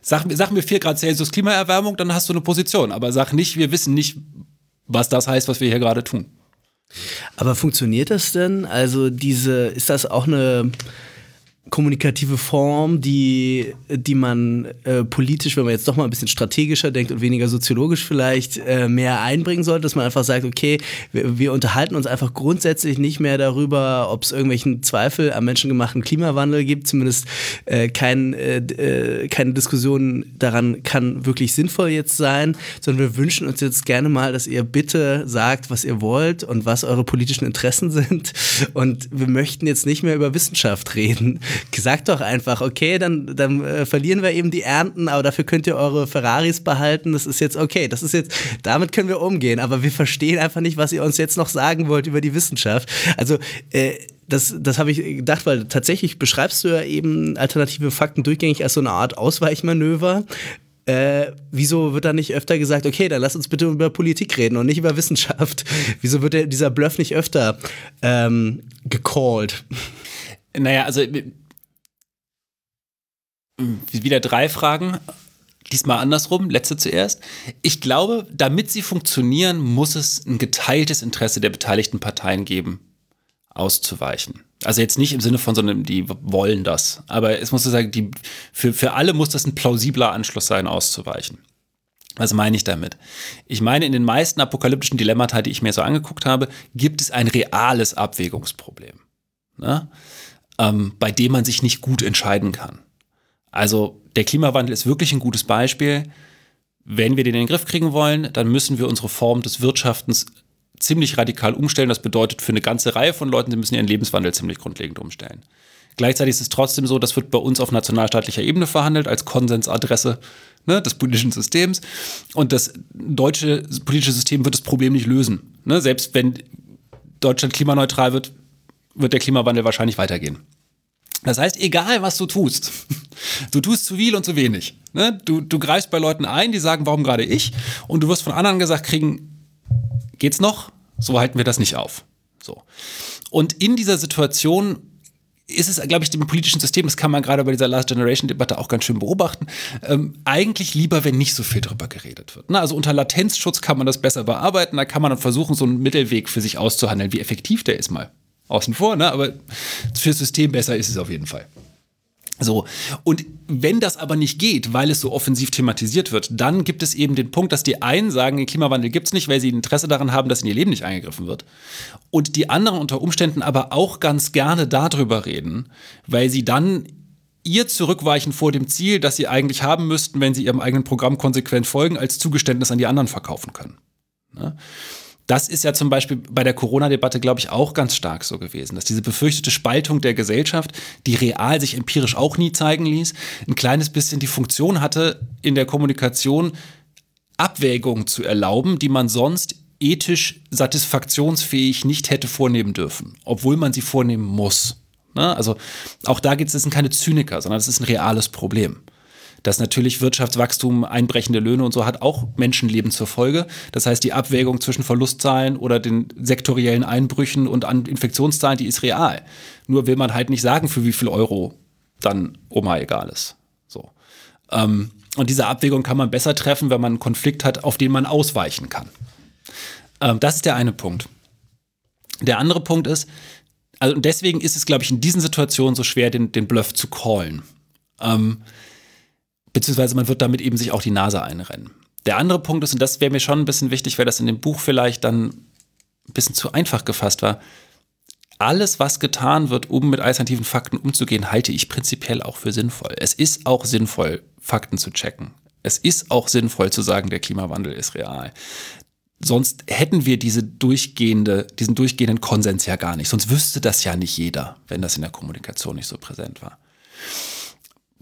Sag, sag mir 4 Grad Celsius Klimaerwärmung, dann hast du eine Position. Aber sag nicht, wir wissen nicht, was das heißt, was wir hier gerade tun. Aber funktioniert das denn? Also diese, ist das auch eine kommunikative Form, die, die man äh, politisch, wenn man jetzt doch mal ein bisschen strategischer denkt und weniger soziologisch vielleicht äh, mehr einbringen sollte, dass man einfach sagt, okay, wir, wir unterhalten uns einfach grundsätzlich nicht mehr darüber, ob es irgendwelchen Zweifel am menschengemachten Klimawandel gibt, zumindest äh, kein, äh, äh, keine Diskussion daran kann wirklich sinnvoll jetzt sein, sondern wir wünschen uns jetzt gerne mal, dass ihr bitte sagt, was ihr wollt und was eure politischen Interessen sind. Und wir möchten jetzt nicht mehr über Wissenschaft reden Sagt doch einfach, okay, dann, dann äh, verlieren wir eben die Ernten, aber dafür könnt ihr eure Ferraris behalten. Das ist jetzt okay. Das ist jetzt, damit können wir umgehen. Aber wir verstehen einfach nicht, was ihr uns jetzt noch sagen wollt über die Wissenschaft. Also, äh, das, das habe ich gedacht, weil tatsächlich beschreibst du ja eben alternative Fakten durchgängig als so eine Art Ausweichmanöver äh, wieso wird da nicht öfter gesagt, okay, dann lass uns bitte über Politik reden und nicht über Wissenschaft? Wieso wird der, dieser Bluff nicht öfter ähm, gecallt? Naja, also wieder drei Fragen. Diesmal andersrum, letzte zuerst. Ich glaube, damit sie funktionieren, muss es ein geteiltes Interesse der beteiligten Parteien geben, auszuweichen. Also jetzt nicht im Sinne von, sondern die wollen das. Aber es muss sagen, die, für, für alle muss das ein plausibler Anschluss sein, auszuweichen. Was meine ich damit? Ich meine, in den meisten apokalyptischen Dilemmata, die ich mir so angeguckt habe, gibt es ein reales Abwägungsproblem, ne? ähm, bei dem man sich nicht gut entscheiden kann. Also der Klimawandel ist wirklich ein gutes Beispiel. Wenn wir den in den Griff kriegen wollen, dann müssen wir unsere Form des Wirtschaftens ziemlich radikal umstellen. Das bedeutet für eine ganze Reihe von Leuten, sie müssen ihren Lebenswandel ziemlich grundlegend umstellen. Gleichzeitig ist es trotzdem so, das wird bei uns auf nationalstaatlicher Ebene verhandelt als Konsensadresse ne, des politischen Systems. Und das deutsche politische System wird das Problem nicht lösen. Ne? Selbst wenn Deutschland klimaneutral wird, wird der Klimawandel wahrscheinlich weitergehen. Das heißt, egal was du tust, du tust zu viel und zu wenig. Ne? Du, du greifst bei Leuten ein, die sagen, warum gerade ich? Und du wirst von anderen gesagt kriegen, geht's noch? So halten wir das nicht auf. So. Und in dieser Situation ist es, glaube ich, dem politischen System, das kann man gerade bei dieser Last Generation-Debatte auch ganz schön beobachten, ähm, eigentlich lieber, wenn nicht so viel drüber geredet wird. Ne? Also unter Latenzschutz kann man das besser bearbeiten, da kann man dann versuchen, so einen Mittelweg für sich auszuhandeln, wie effektiv der ist mal außen vor, ne? aber fürs System besser ist es auf jeden Fall. So, und wenn das aber nicht geht, weil es so offensiv thematisiert wird, dann gibt es eben den Punkt, dass die einen sagen, den Klimawandel gibt es nicht, weil sie Interesse daran haben, dass in ihr Leben nicht eingegriffen wird. Und die anderen unter Umständen aber auch ganz gerne darüber reden, weil sie dann ihr zurückweichen vor dem Ziel, das sie eigentlich haben müssten, wenn sie ihrem eigenen Programm konsequent folgen, als Zugeständnis an die anderen verkaufen können. Ne? Das ist ja zum Beispiel bei der Corona-Debatte, glaube ich, auch ganz stark so gewesen, dass diese befürchtete Spaltung der Gesellschaft, die real sich empirisch auch nie zeigen ließ, ein kleines bisschen die Funktion hatte, in der Kommunikation Abwägungen zu erlauben, die man sonst ethisch satisfaktionsfähig nicht hätte vornehmen dürfen, obwohl man sie vornehmen muss. Ne? Also auch da geht es, keine Zyniker, sondern es ist ein reales Problem dass natürlich Wirtschaftswachstum, einbrechende Löhne und so hat auch Menschenleben zur Folge. Das heißt, die Abwägung zwischen Verlustzahlen oder den sektoriellen Einbrüchen und an Infektionszahlen, die ist real. Nur will man halt nicht sagen, für wie viel Euro dann Oma egal ist. So. Ähm, und diese Abwägung kann man besser treffen, wenn man einen Konflikt hat, auf den man ausweichen kann. Ähm, das ist der eine Punkt. Der andere Punkt ist, also deswegen ist es, glaube ich, in diesen Situationen so schwer, den, den Bluff zu callen. Ähm, beziehungsweise man wird damit eben sich auch die Nase einrennen. Der andere Punkt ist, und das wäre mir schon ein bisschen wichtig, weil das in dem Buch vielleicht dann ein bisschen zu einfach gefasst war, alles, was getan wird, um mit alternativen Fakten umzugehen, halte ich prinzipiell auch für sinnvoll. Es ist auch sinnvoll, Fakten zu checken. Es ist auch sinnvoll zu sagen, der Klimawandel ist real. Sonst hätten wir diese durchgehende, diesen durchgehenden Konsens ja gar nicht. Sonst wüsste das ja nicht jeder, wenn das in der Kommunikation nicht so präsent war.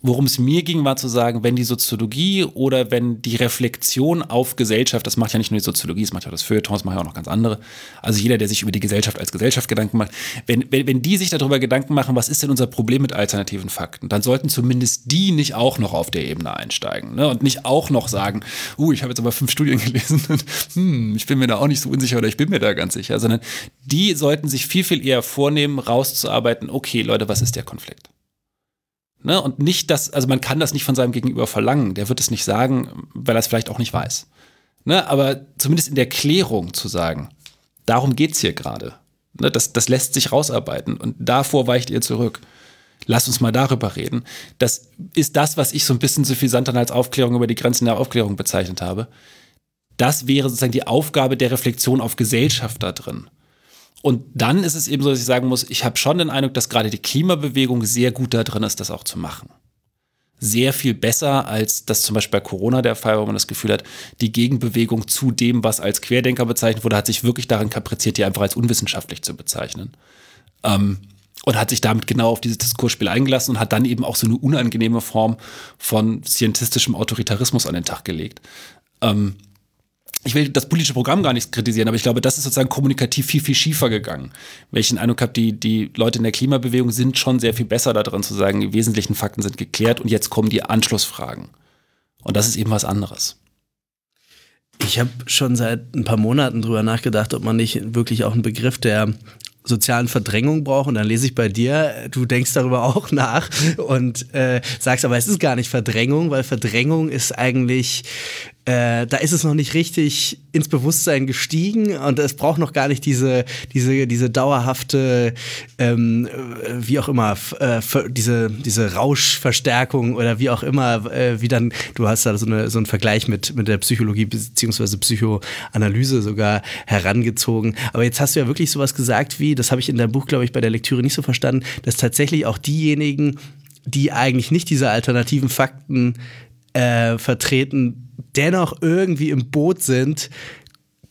Worum es mir ging, war zu sagen, wenn die Soziologie oder wenn die Reflexion auf Gesellschaft, das macht ja nicht nur die Soziologie, das macht ja das Feuilleton, das macht ja auch noch ganz andere. Also jeder, der sich über die Gesellschaft als Gesellschaft Gedanken macht, wenn, wenn, wenn die sich darüber Gedanken machen, was ist denn unser Problem mit alternativen Fakten, dann sollten zumindest die nicht auch noch auf der Ebene einsteigen ne? und nicht auch noch sagen, uh, ich habe jetzt aber fünf Studien gelesen und hm, ich bin mir da auch nicht so unsicher oder ich bin mir da ganz sicher, sondern die sollten sich viel, viel eher vornehmen, rauszuarbeiten, okay, Leute, was ist der Konflikt? Ne? Und nicht das, also man kann das nicht von seinem Gegenüber verlangen. Der wird es nicht sagen, weil er es vielleicht auch nicht weiß. Ne? Aber zumindest in der Klärung zu sagen, darum geht es hier gerade. Ne? Das, das lässt sich rausarbeiten und davor weicht ihr zurück. Lass uns mal darüber reden. Das ist das, was ich so ein bisschen suffisant dann als Aufklärung über die Grenzen der Aufklärung bezeichnet habe. Das wäre sozusagen die Aufgabe der Reflexion auf Gesellschaft da drin. Und dann ist es eben so, dass ich sagen muss, ich habe schon den Eindruck, dass gerade die Klimabewegung sehr gut da drin ist, das auch zu machen. Sehr viel besser, als das zum Beispiel bei Corona der Fall war, wo man das Gefühl hat, die Gegenbewegung zu dem, was als Querdenker bezeichnet wurde, hat sich wirklich darin kapriziert, die einfach als unwissenschaftlich zu bezeichnen. Ähm, und hat sich damit genau auf dieses Diskursspiel eingelassen und hat dann eben auch so eine unangenehme Form von scientistischem Autoritarismus an den Tag gelegt. Ähm, ich will das politische Programm gar nicht kritisieren, aber ich glaube, das ist sozusagen kommunikativ viel, viel schiefer gegangen. Den Eindruck habe, die, die Leute in der Klimabewegung sind schon sehr viel besser darin zu sagen, die wesentlichen Fakten sind geklärt und jetzt kommen die Anschlussfragen. Und das ist eben was anderes. Ich habe schon seit ein paar Monaten drüber nachgedacht, ob man nicht wirklich auch einen Begriff der sozialen Verdrängung braucht. Und dann lese ich bei dir, du denkst darüber auch nach und äh, sagst, aber es ist gar nicht Verdrängung, weil Verdrängung ist eigentlich äh, da ist es noch nicht richtig ins Bewusstsein gestiegen und es braucht noch gar nicht diese, diese, diese dauerhafte, ähm, äh, wie auch immer, äh, diese, diese Rauschverstärkung oder wie auch immer, äh, wie dann, du hast da so, eine, so einen Vergleich mit, mit der Psychologie beziehungsweise Psychoanalyse sogar herangezogen. Aber jetzt hast du ja wirklich sowas gesagt wie, das habe ich in deinem Buch, glaube ich, bei der Lektüre nicht so verstanden, dass tatsächlich auch diejenigen, die eigentlich nicht diese alternativen Fakten äh, vertreten, dennoch irgendwie im Boot sind,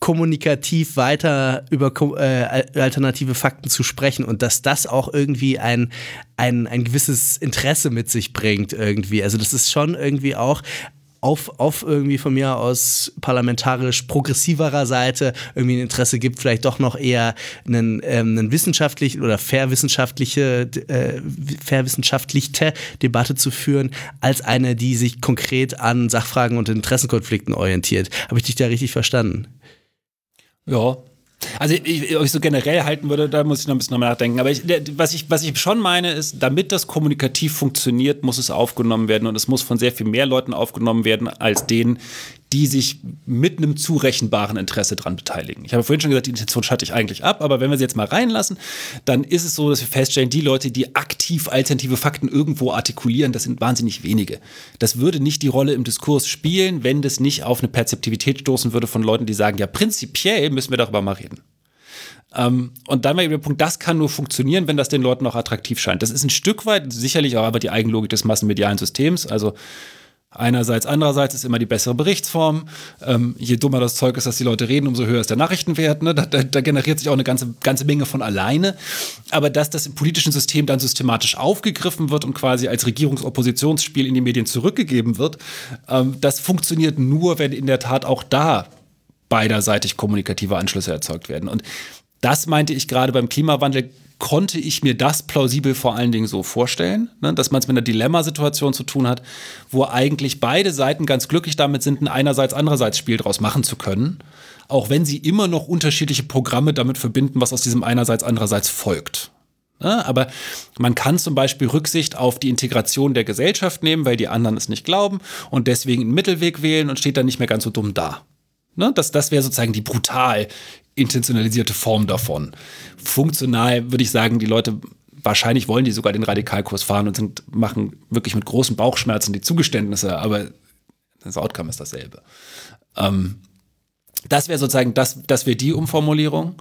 kommunikativ weiter über äh, alternative Fakten zu sprechen und dass das auch irgendwie ein, ein, ein gewisses Interesse mit sich bringt irgendwie. Also das ist schon irgendwie auch auf, auf irgendwie von mir aus parlamentarisch progressiverer Seite irgendwie ein Interesse gibt, vielleicht doch noch eher einen, ähm, einen wissenschaftlich oder fairwissenschaftliche, äh, fairwissenschaftliche Debatte zu führen, als eine, die sich konkret an Sachfragen und Interessenkonflikten orientiert. Habe ich dich da richtig verstanden? Ja, also, ich, ob ich so generell halten würde, da muss ich noch ein bisschen nachdenken. Aber ich, was, ich, was ich schon meine, ist, damit das kommunikativ funktioniert, muss es aufgenommen werden und es muss von sehr viel mehr Leuten aufgenommen werden, als denen, die sich mit einem zurechenbaren Interesse dran beteiligen. Ich habe vorhin schon gesagt, die Intention schatte ich eigentlich ab, aber wenn wir sie jetzt mal reinlassen, dann ist es so, dass wir feststellen, die Leute, die aktiv alternative Fakten irgendwo artikulieren, das sind wahnsinnig wenige. Das würde nicht die Rolle im Diskurs spielen, wenn das nicht auf eine Perzeptivität stoßen würde von Leuten, die sagen, ja, prinzipiell müssen wir darüber mal reden. Ähm, und dann war eben der Punkt, das kann nur funktionieren, wenn das den Leuten auch attraktiv scheint. Das ist ein Stück weit sicherlich auch aber die Eigenlogik des massenmedialen Systems. Also Einerseits, andererseits ist immer die bessere Berichtsform. Ähm, je dummer das Zeug ist, dass die Leute reden, umso höher ist der Nachrichtenwert. Ne? Da, da, da, generiert sich auch eine ganze, ganze Menge von alleine. Aber dass das im politischen System dann systematisch aufgegriffen wird und quasi als Regierungsoppositionsspiel in die Medien zurückgegeben wird, ähm, das funktioniert nur, wenn in der Tat auch da beiderseitig kommunikative Anschlüsse erzeugt werden. Und das meinte ich gerade beim Klimawandel konnte ich mir das plausibel vor allen Dingen so vorstellen, ne, dass man es mit einer Dilemmasituation zu tun hat, wo eigentlich beide Seiten ganz glücklich damit sind, ein einerseits andererseits Spiel draus machen zu können, auch wenn sie immer noch unterschiedliche Programme damit verbinden, was aus diesem einerseits andererseits folgt. Ne, aber man kann zum Beispiel Rücksicht auf die Integration der Gesellschaft nehmen, weil die anderen es nicht glauben und deswegen einen Mittelweg wählen und steht dann nicht mehr ganz so dumm da. Ne, das das wäre sozusagen die brutal intentionalisierte Form davon. Funktional würde ich sagen, die Leute wahrscheinlich wollen die sogar den Radikalkurs fahren und sind, machen wirklich mit großen Bauchschmerzen die Zugeständnisse, aber das Outcome ist dasselbe. Ähm, das wäre sozusagen, das, das wäre die Umformulierung.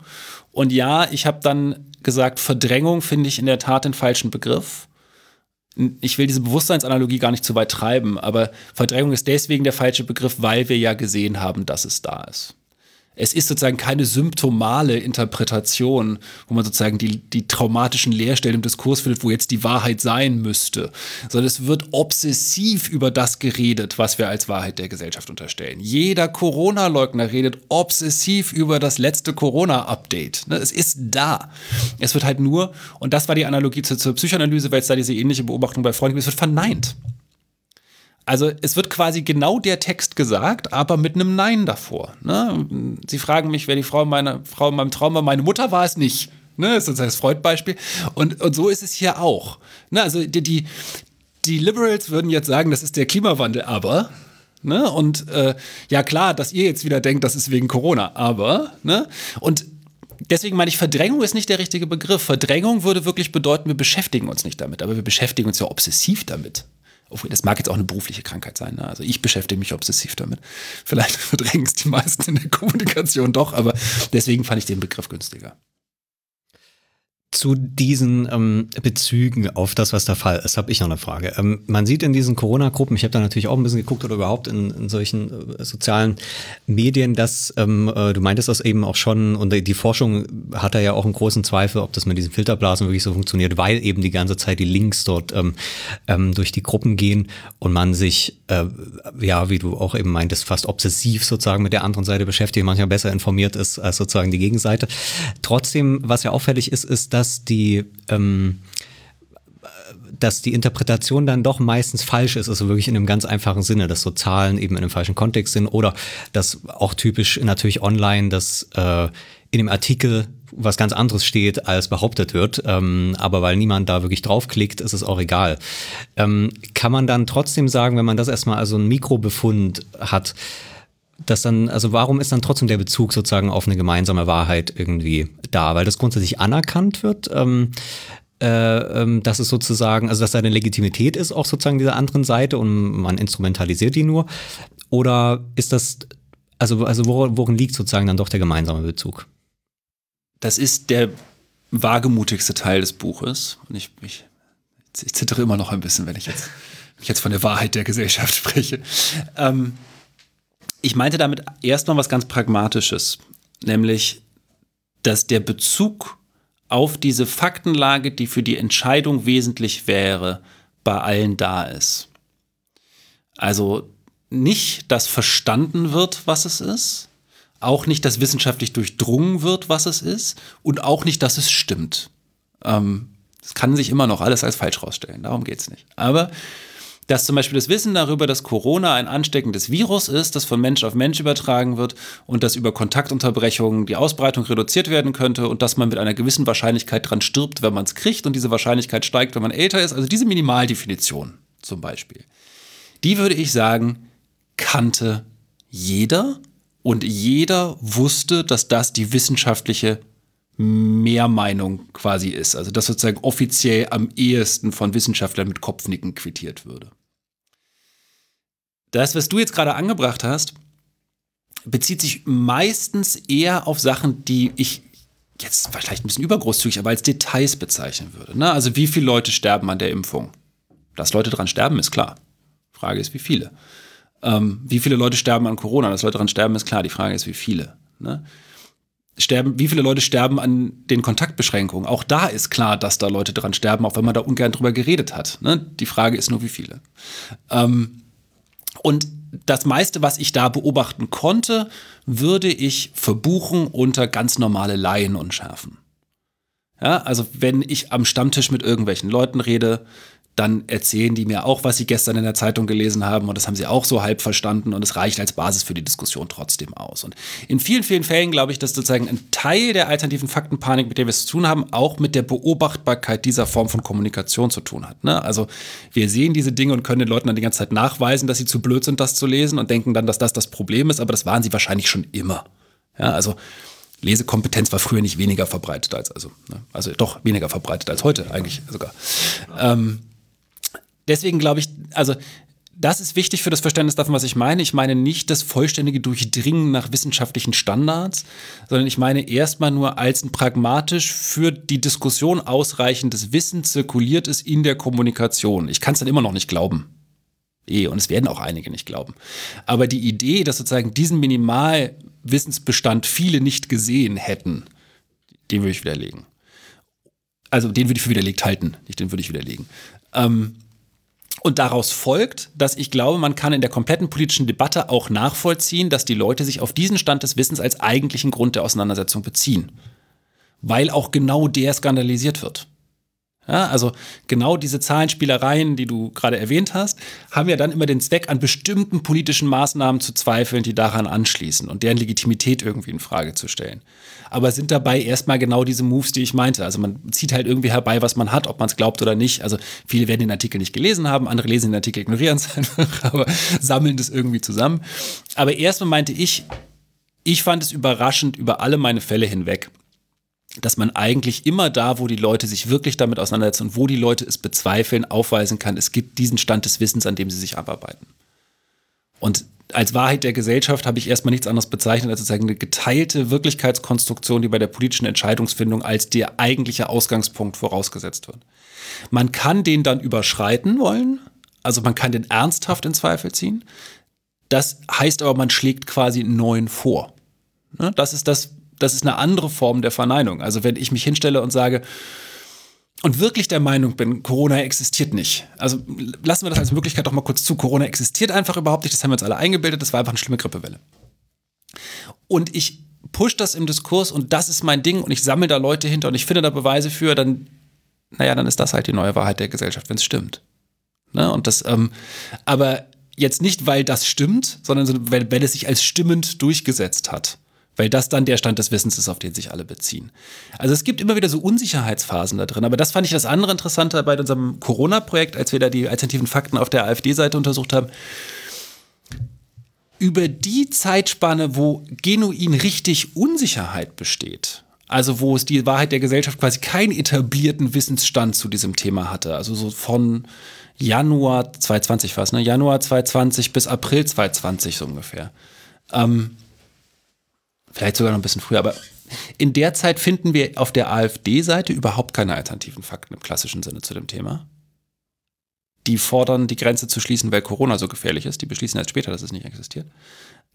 Und ja, ich habe dann gesagt, Verdrängung finde ich in der Tat den falschen Begriff. Ich will diese Bewusstseinsanalogie gar nicht zu weit treiben, aber Verdrängung ist deswegen der falsche Begriff, weil wir ja gesehen haben, dass es da ist es ist sozusagen keine symptomale Interpretation, wo man sozusagen die, die traumatischen Leerstellen im Diskurs findet, wo jetzt die Wahrheit sein müsste, sondern es wird obsessiv über das geredet, was wir als Wahrheit der Gesellschaft unterstellen. Jeder Corona-Leugner redet obsessiv über das letzte Corona-Update. Ne, es ist da. Es wird halt nur, und das war die Analogie zur, zur Psychoanalyse, weil es da diese ähnliche Beobachtung bei Freunden gibt, es wird verneint. Also es wird quasi genau der Text gesagt, aber mit einem Nein davor. Ne? Sie fragen mich, wer die Frau meiner Frau in meinem Traum war. Meine Mutter war es nicht. Ne? Das ist das Freud-Beispiel. Und, und so ist es hier auch. Ne? Also die, die, die Liberals würden jetzt sagen, das ist der Klimawandel, aber Ne? Und äh, ja, klar, dass ihr jetzt wieder denkt, das ist wegen Corona, aber, ne? Und deswegen meine ich, Verdrängung ist nicht der richtige Begriff. Verdrängung würde wirklich bedeuten, wir beschäftigen uns nicht damit, aber wir beschäftigen uns ja obsessiv damit das mag jetzt auch eine berufliche Krankheit sein. Ne? Also ich beschäftige mich obsessiv damit. Vielleicht verdrängen es die meisten in der Kommunikation doch, aber deswegen fand ich den Begriff günstiger zu diesen ähm, Bezügen auf das, was der Fall ist, habe ich noch eine Frage. Ähm, man sieht in diesen Corona-Gruppen, ich habe da natürlich auch ein bisschen geguckt oder überhaupt in, in solchen äh, sozialen Medien, dass ähm, äh, du meintest das eben auch schon und die Forschung hat da ja auch einen großen Zweifel, ob das mit diesen Filterblasen wirklich so funktioniert, weil eben die ganze Zeit die Links dort ähm, ähm, durch die Gruppen gehen und man sich, äh, ja, wie du auch eben meintest, fast obsessiv sozusagen mit der anderen Seite beschäftigt, manchmal besser informiert ist als sozusagen die Gegenseite. Trotzdem, was ja auffällig ist, ist, dass die ähm, dass die Interpretation dann doch meistens falsch ist, also wirklich in einem ganz einfachen Sinne, dass so Zahlen eben in einem falschen Kontext sind oder dass auch typisch natürlich online, dass äh, in dem Artikel was ganz anderes steht, als behauptet wird. Ähm, aber weil niemand da wirklich draufklickt, ist es auch egal. Ähm, kann man dann trotzdem sagen, wenn man das erstmal also ein Mikrobefund hat, dass dann, also warum ist dann trotzdem der Bezug sozusagen auf eine gemeinsame Wahrheit irgendwie da? Weil das grundsätzlich anerkannt wird, ähm, äh, ähm, dass es sozusagen, also dass da eine Legitimität ist, auch sozusagen dieser anderen Seite und man instrumentalisiert die nur? Oder ist das, also, also worin liegt sozusagen dann doch der gemeinsame Bezug? Das ist der wagemutigste Teil des Buches. Und ich, ich, ich zittere immer noch ein bisschen, wenn ich jetzt, wenn ich jetzt von der Wahrheit der Gesellschaft spreche. Ähm, ich meinte damit erstmal was ganz Pragmatisches, nämlich, dass der Bezug auf diese Faktenlage, die für die Entscheidung wesentlich wäre, bei allen da ist. Also nicht, dass verstanden wird, was es ist, auch nicht, dass wissenschaftlich durchdrungen wird, was es ist, und auch nicht, dass es stimmt. Ähm, das kann sich immer noch alles als falsch rausstellen, darum geht es nicht. Aber dass zum Beispiel das Wissen darüber, dass Corona ein ansteckendes Virus ist, das von Mensch auf Mensch übertragen wird und dass über Kontaktunterbrechungen die Ausbreitung reduziert werden könnte und dass man mit einer gewissen Wahrscheinlichkeit dran stirbt, wenn man es kriegt und diese Wahrscheinlichkeit steigt, wenn man älter ist. Also diese Minimaldefinition zum Beispiel. Die würde ich sagen, kannte jeder und jeder wusste, dass das die wissenschaftliche Mehrmeinung quasi ist. Also das sozusagen offiziell am ehesten von Wissenschaftlern mit Kopfnicken quittiert würde. Das, was du jetzt gerade angebracht hast, bezieht sich meistens eher auf Sachen, die ich jetzt vielleicht ein bisschen übergroßzügig, aber als Details bezeichnen würde. Ne? Also wie viele Leute sterben an der Impfung? Dass Leute dran sterben, ist klar. Frage ist, wie viele. Ähm, wie viele Leute sterben an Corona? Dass Leute dran sterben, ist klar. Die Frage ist, wie viele. Ne? sterben, wie viele Leute sterben an den Kontaktbeschränkungen? Auch da ist klar, dass da Leute dran sterben, auch wenn man da ungern drüber geredet hat. Ne? Die Frage ist nur, wie viele. Ähm, und das meiste, was ich da beobachten konnte, würde ich verbuchen unter ganz normale Laien und Schärfen. Ja, also wenn ich am Stammtisch mit irgendwelchen Leuten rede, dann erzählen die mir auch, was sie gestern in der Zeitung gelesen haben und das haben sie auch so halb verstanden und es reicht als Basis für die Diskussion trotzdem aus. Und in vielen, vielen Fällen glaube ich, dass sozusagen ein Teil der alternativen Faktenpanik, mit der wir es zu tun haben, auch mit der Beobachtbarkeit dieser Form von Kommunikation zu tun hat. Ne? Also wir sehen diese Dinge und können den Leuten dann die ganze Zeit nachweisen, dass sie zu blöd sind, das zu lesen und denken dann, dass das das Problem ist, aber das waren sie wahrscheinlich schon immer. Ja, also Lesekompetenz war früher nicht weniger verbreitet als, also, ne? also doch weniger verbreitet als heute eigentlich sogar. Ähm, deswegen glaube ich, also das ist wichtig für das Verständnis davon, was ich meine. Ich meine nicht das vollständige Durchdringen nach wissenschaftlichen Standards, sondern ich meine erstmal nur als ein pragmatisch für die Diskussion ausreichendes Wissen zirkuliert ist in der Kommunikation. Ich kann es dann immer noch nicht glauben. Eh, und es werden auch einige nicht glauben. Aber die Idee, dass sozusagen diesen Minimalwissensbestand viele nicht gesehen hätten, den würde ich widerlegen. Also den würde ich für widerlegt halten, nicht den würde ich widerlegen. Ähm, und daraus folgt, dass ich glaube, man kann in der kompletten politischen Debatte auch nachvollziehen, dass die Leute sich auf diesen Stand des Wissens als eigentlichen Grund der Auseinandersetzung beziehen. Weil auch genau der skandalisiert wird. Ja, also genau diese Zahlenspielereien, die du gerade erwähnt hast, haben ja dann immer den Zweck, an bestimmten politischen Maßnahmen zu zweifeln, die daran anschließen und deren Legitimität irgendwie in Frage zu stellen. Aber sind dabei erstmal genau diese Moves, die ich meinte. Also man zieht halt irgendwie herbei, was man hat, ob man es glaubt oder nicht. Also viele werden den Artikel nicht gelesen haben, andere lesen den Artikel, ignorieren es einfach, aber sammeln das irgendwie zusammen. Aber erstmal meinte ich, ich fand es überraschend über alle meine Fälle hinweg dass man eigentlich immer da, wo die Leute sich wirklich damit auseinandersetzen und wo die Leute es bezweifeln, aufweisen kann, es gibt diesen Stand des Wissens, an dem sie sich abarbeiten. Und als Wahrheit der Gesellschaft habe ich erstmal nichts anderes bezeichnet als sozusagen eine geteilte Wirklichkeitskonstruktion, die bei der politischen Entscheidungsfindung als der eigentliche Ausgangspunkt vorausgesetzt wird. Man kann den dann überschreiten wollen, also man kann den ernsthaft in Zweifel ziehen. Das heißt aber, man schlägt quasi einen neuen vor. Ne, das ist das, das ist eine andere Form der Verneinung. Also wenn ich mich hinstelle und sage, und wirklich der Meinung bin, Corona existiert nicht. Also lassen wir das als Möglichkeit doch mal kurz zu. Corona existiert einfach überhaupt nicht. Das haben wir uns alle eingebildet. Das war einfach eine schlimme Grippewelle. Und ich push das im Diskurs und das ist mein Ding und ich sammle da Leute hinter und ich finde da Beweise für, dann naja, dann ist das halt die neue Wahrheit der Gesellschaft, wenn es stimmt. Ne? Und das, ähm, aber jetzt nicht, weil das stimmt, sondern weil, weil es sich als stimmend durchgesetzt hat. Weil das dann der Stand des Wissens ist, auf den sich alle beziehen. Also es gibt immer wieder so Unsicherheitsphasen da drin. Aber das fand ich das andere Interessante bei unserem Corona-Projekt, als wir da die alternativen Fakten auf der AfD-Seite untersucht haben. Über die Zeitspanne, wo genuin richtig Unsicherheit besteht, also wo es die Wahrheit der Gesellschaft quasi keinen etablierten Wissensstand zu diesem Thema hatte. Also so von Januar 2020 war es, ne? Januar 2020 bis April 2020 so ungefähr. Ähm, vielleicht sogar noch ein bisschen früher, aber in der Zeit finden wir auf der AfD-Seite überhaupt keine alternativen Fakten im klassischen Sinne zu dem Thema. Die fordern, die Grenze zu schließen, weil Corona so gefährlich ist. Die beschließen erst später, dass es nicht existiert.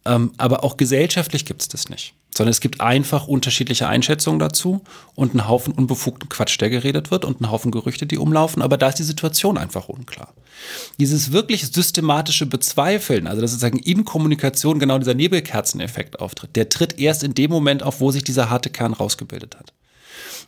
Ähm, aber auch gesellschaftlich gibt es das nicht. Sondern es gibt einfach unterschiedliche Einschätzungen dazu und einen Haufen unbefugten Quatsch, der geredet wird und einen Haufen Gerüchte, die umlaufen. Aber da ist die Situation einfach unklar. Dieses wirklich systematische Bezweifeln, also dass sozusagen in Kommunikation genau dieser Nebelkerzeneffekt auftritt, der tritt erst in dem Moment auf, wo sich dieser harte Kern rausgebildet hat.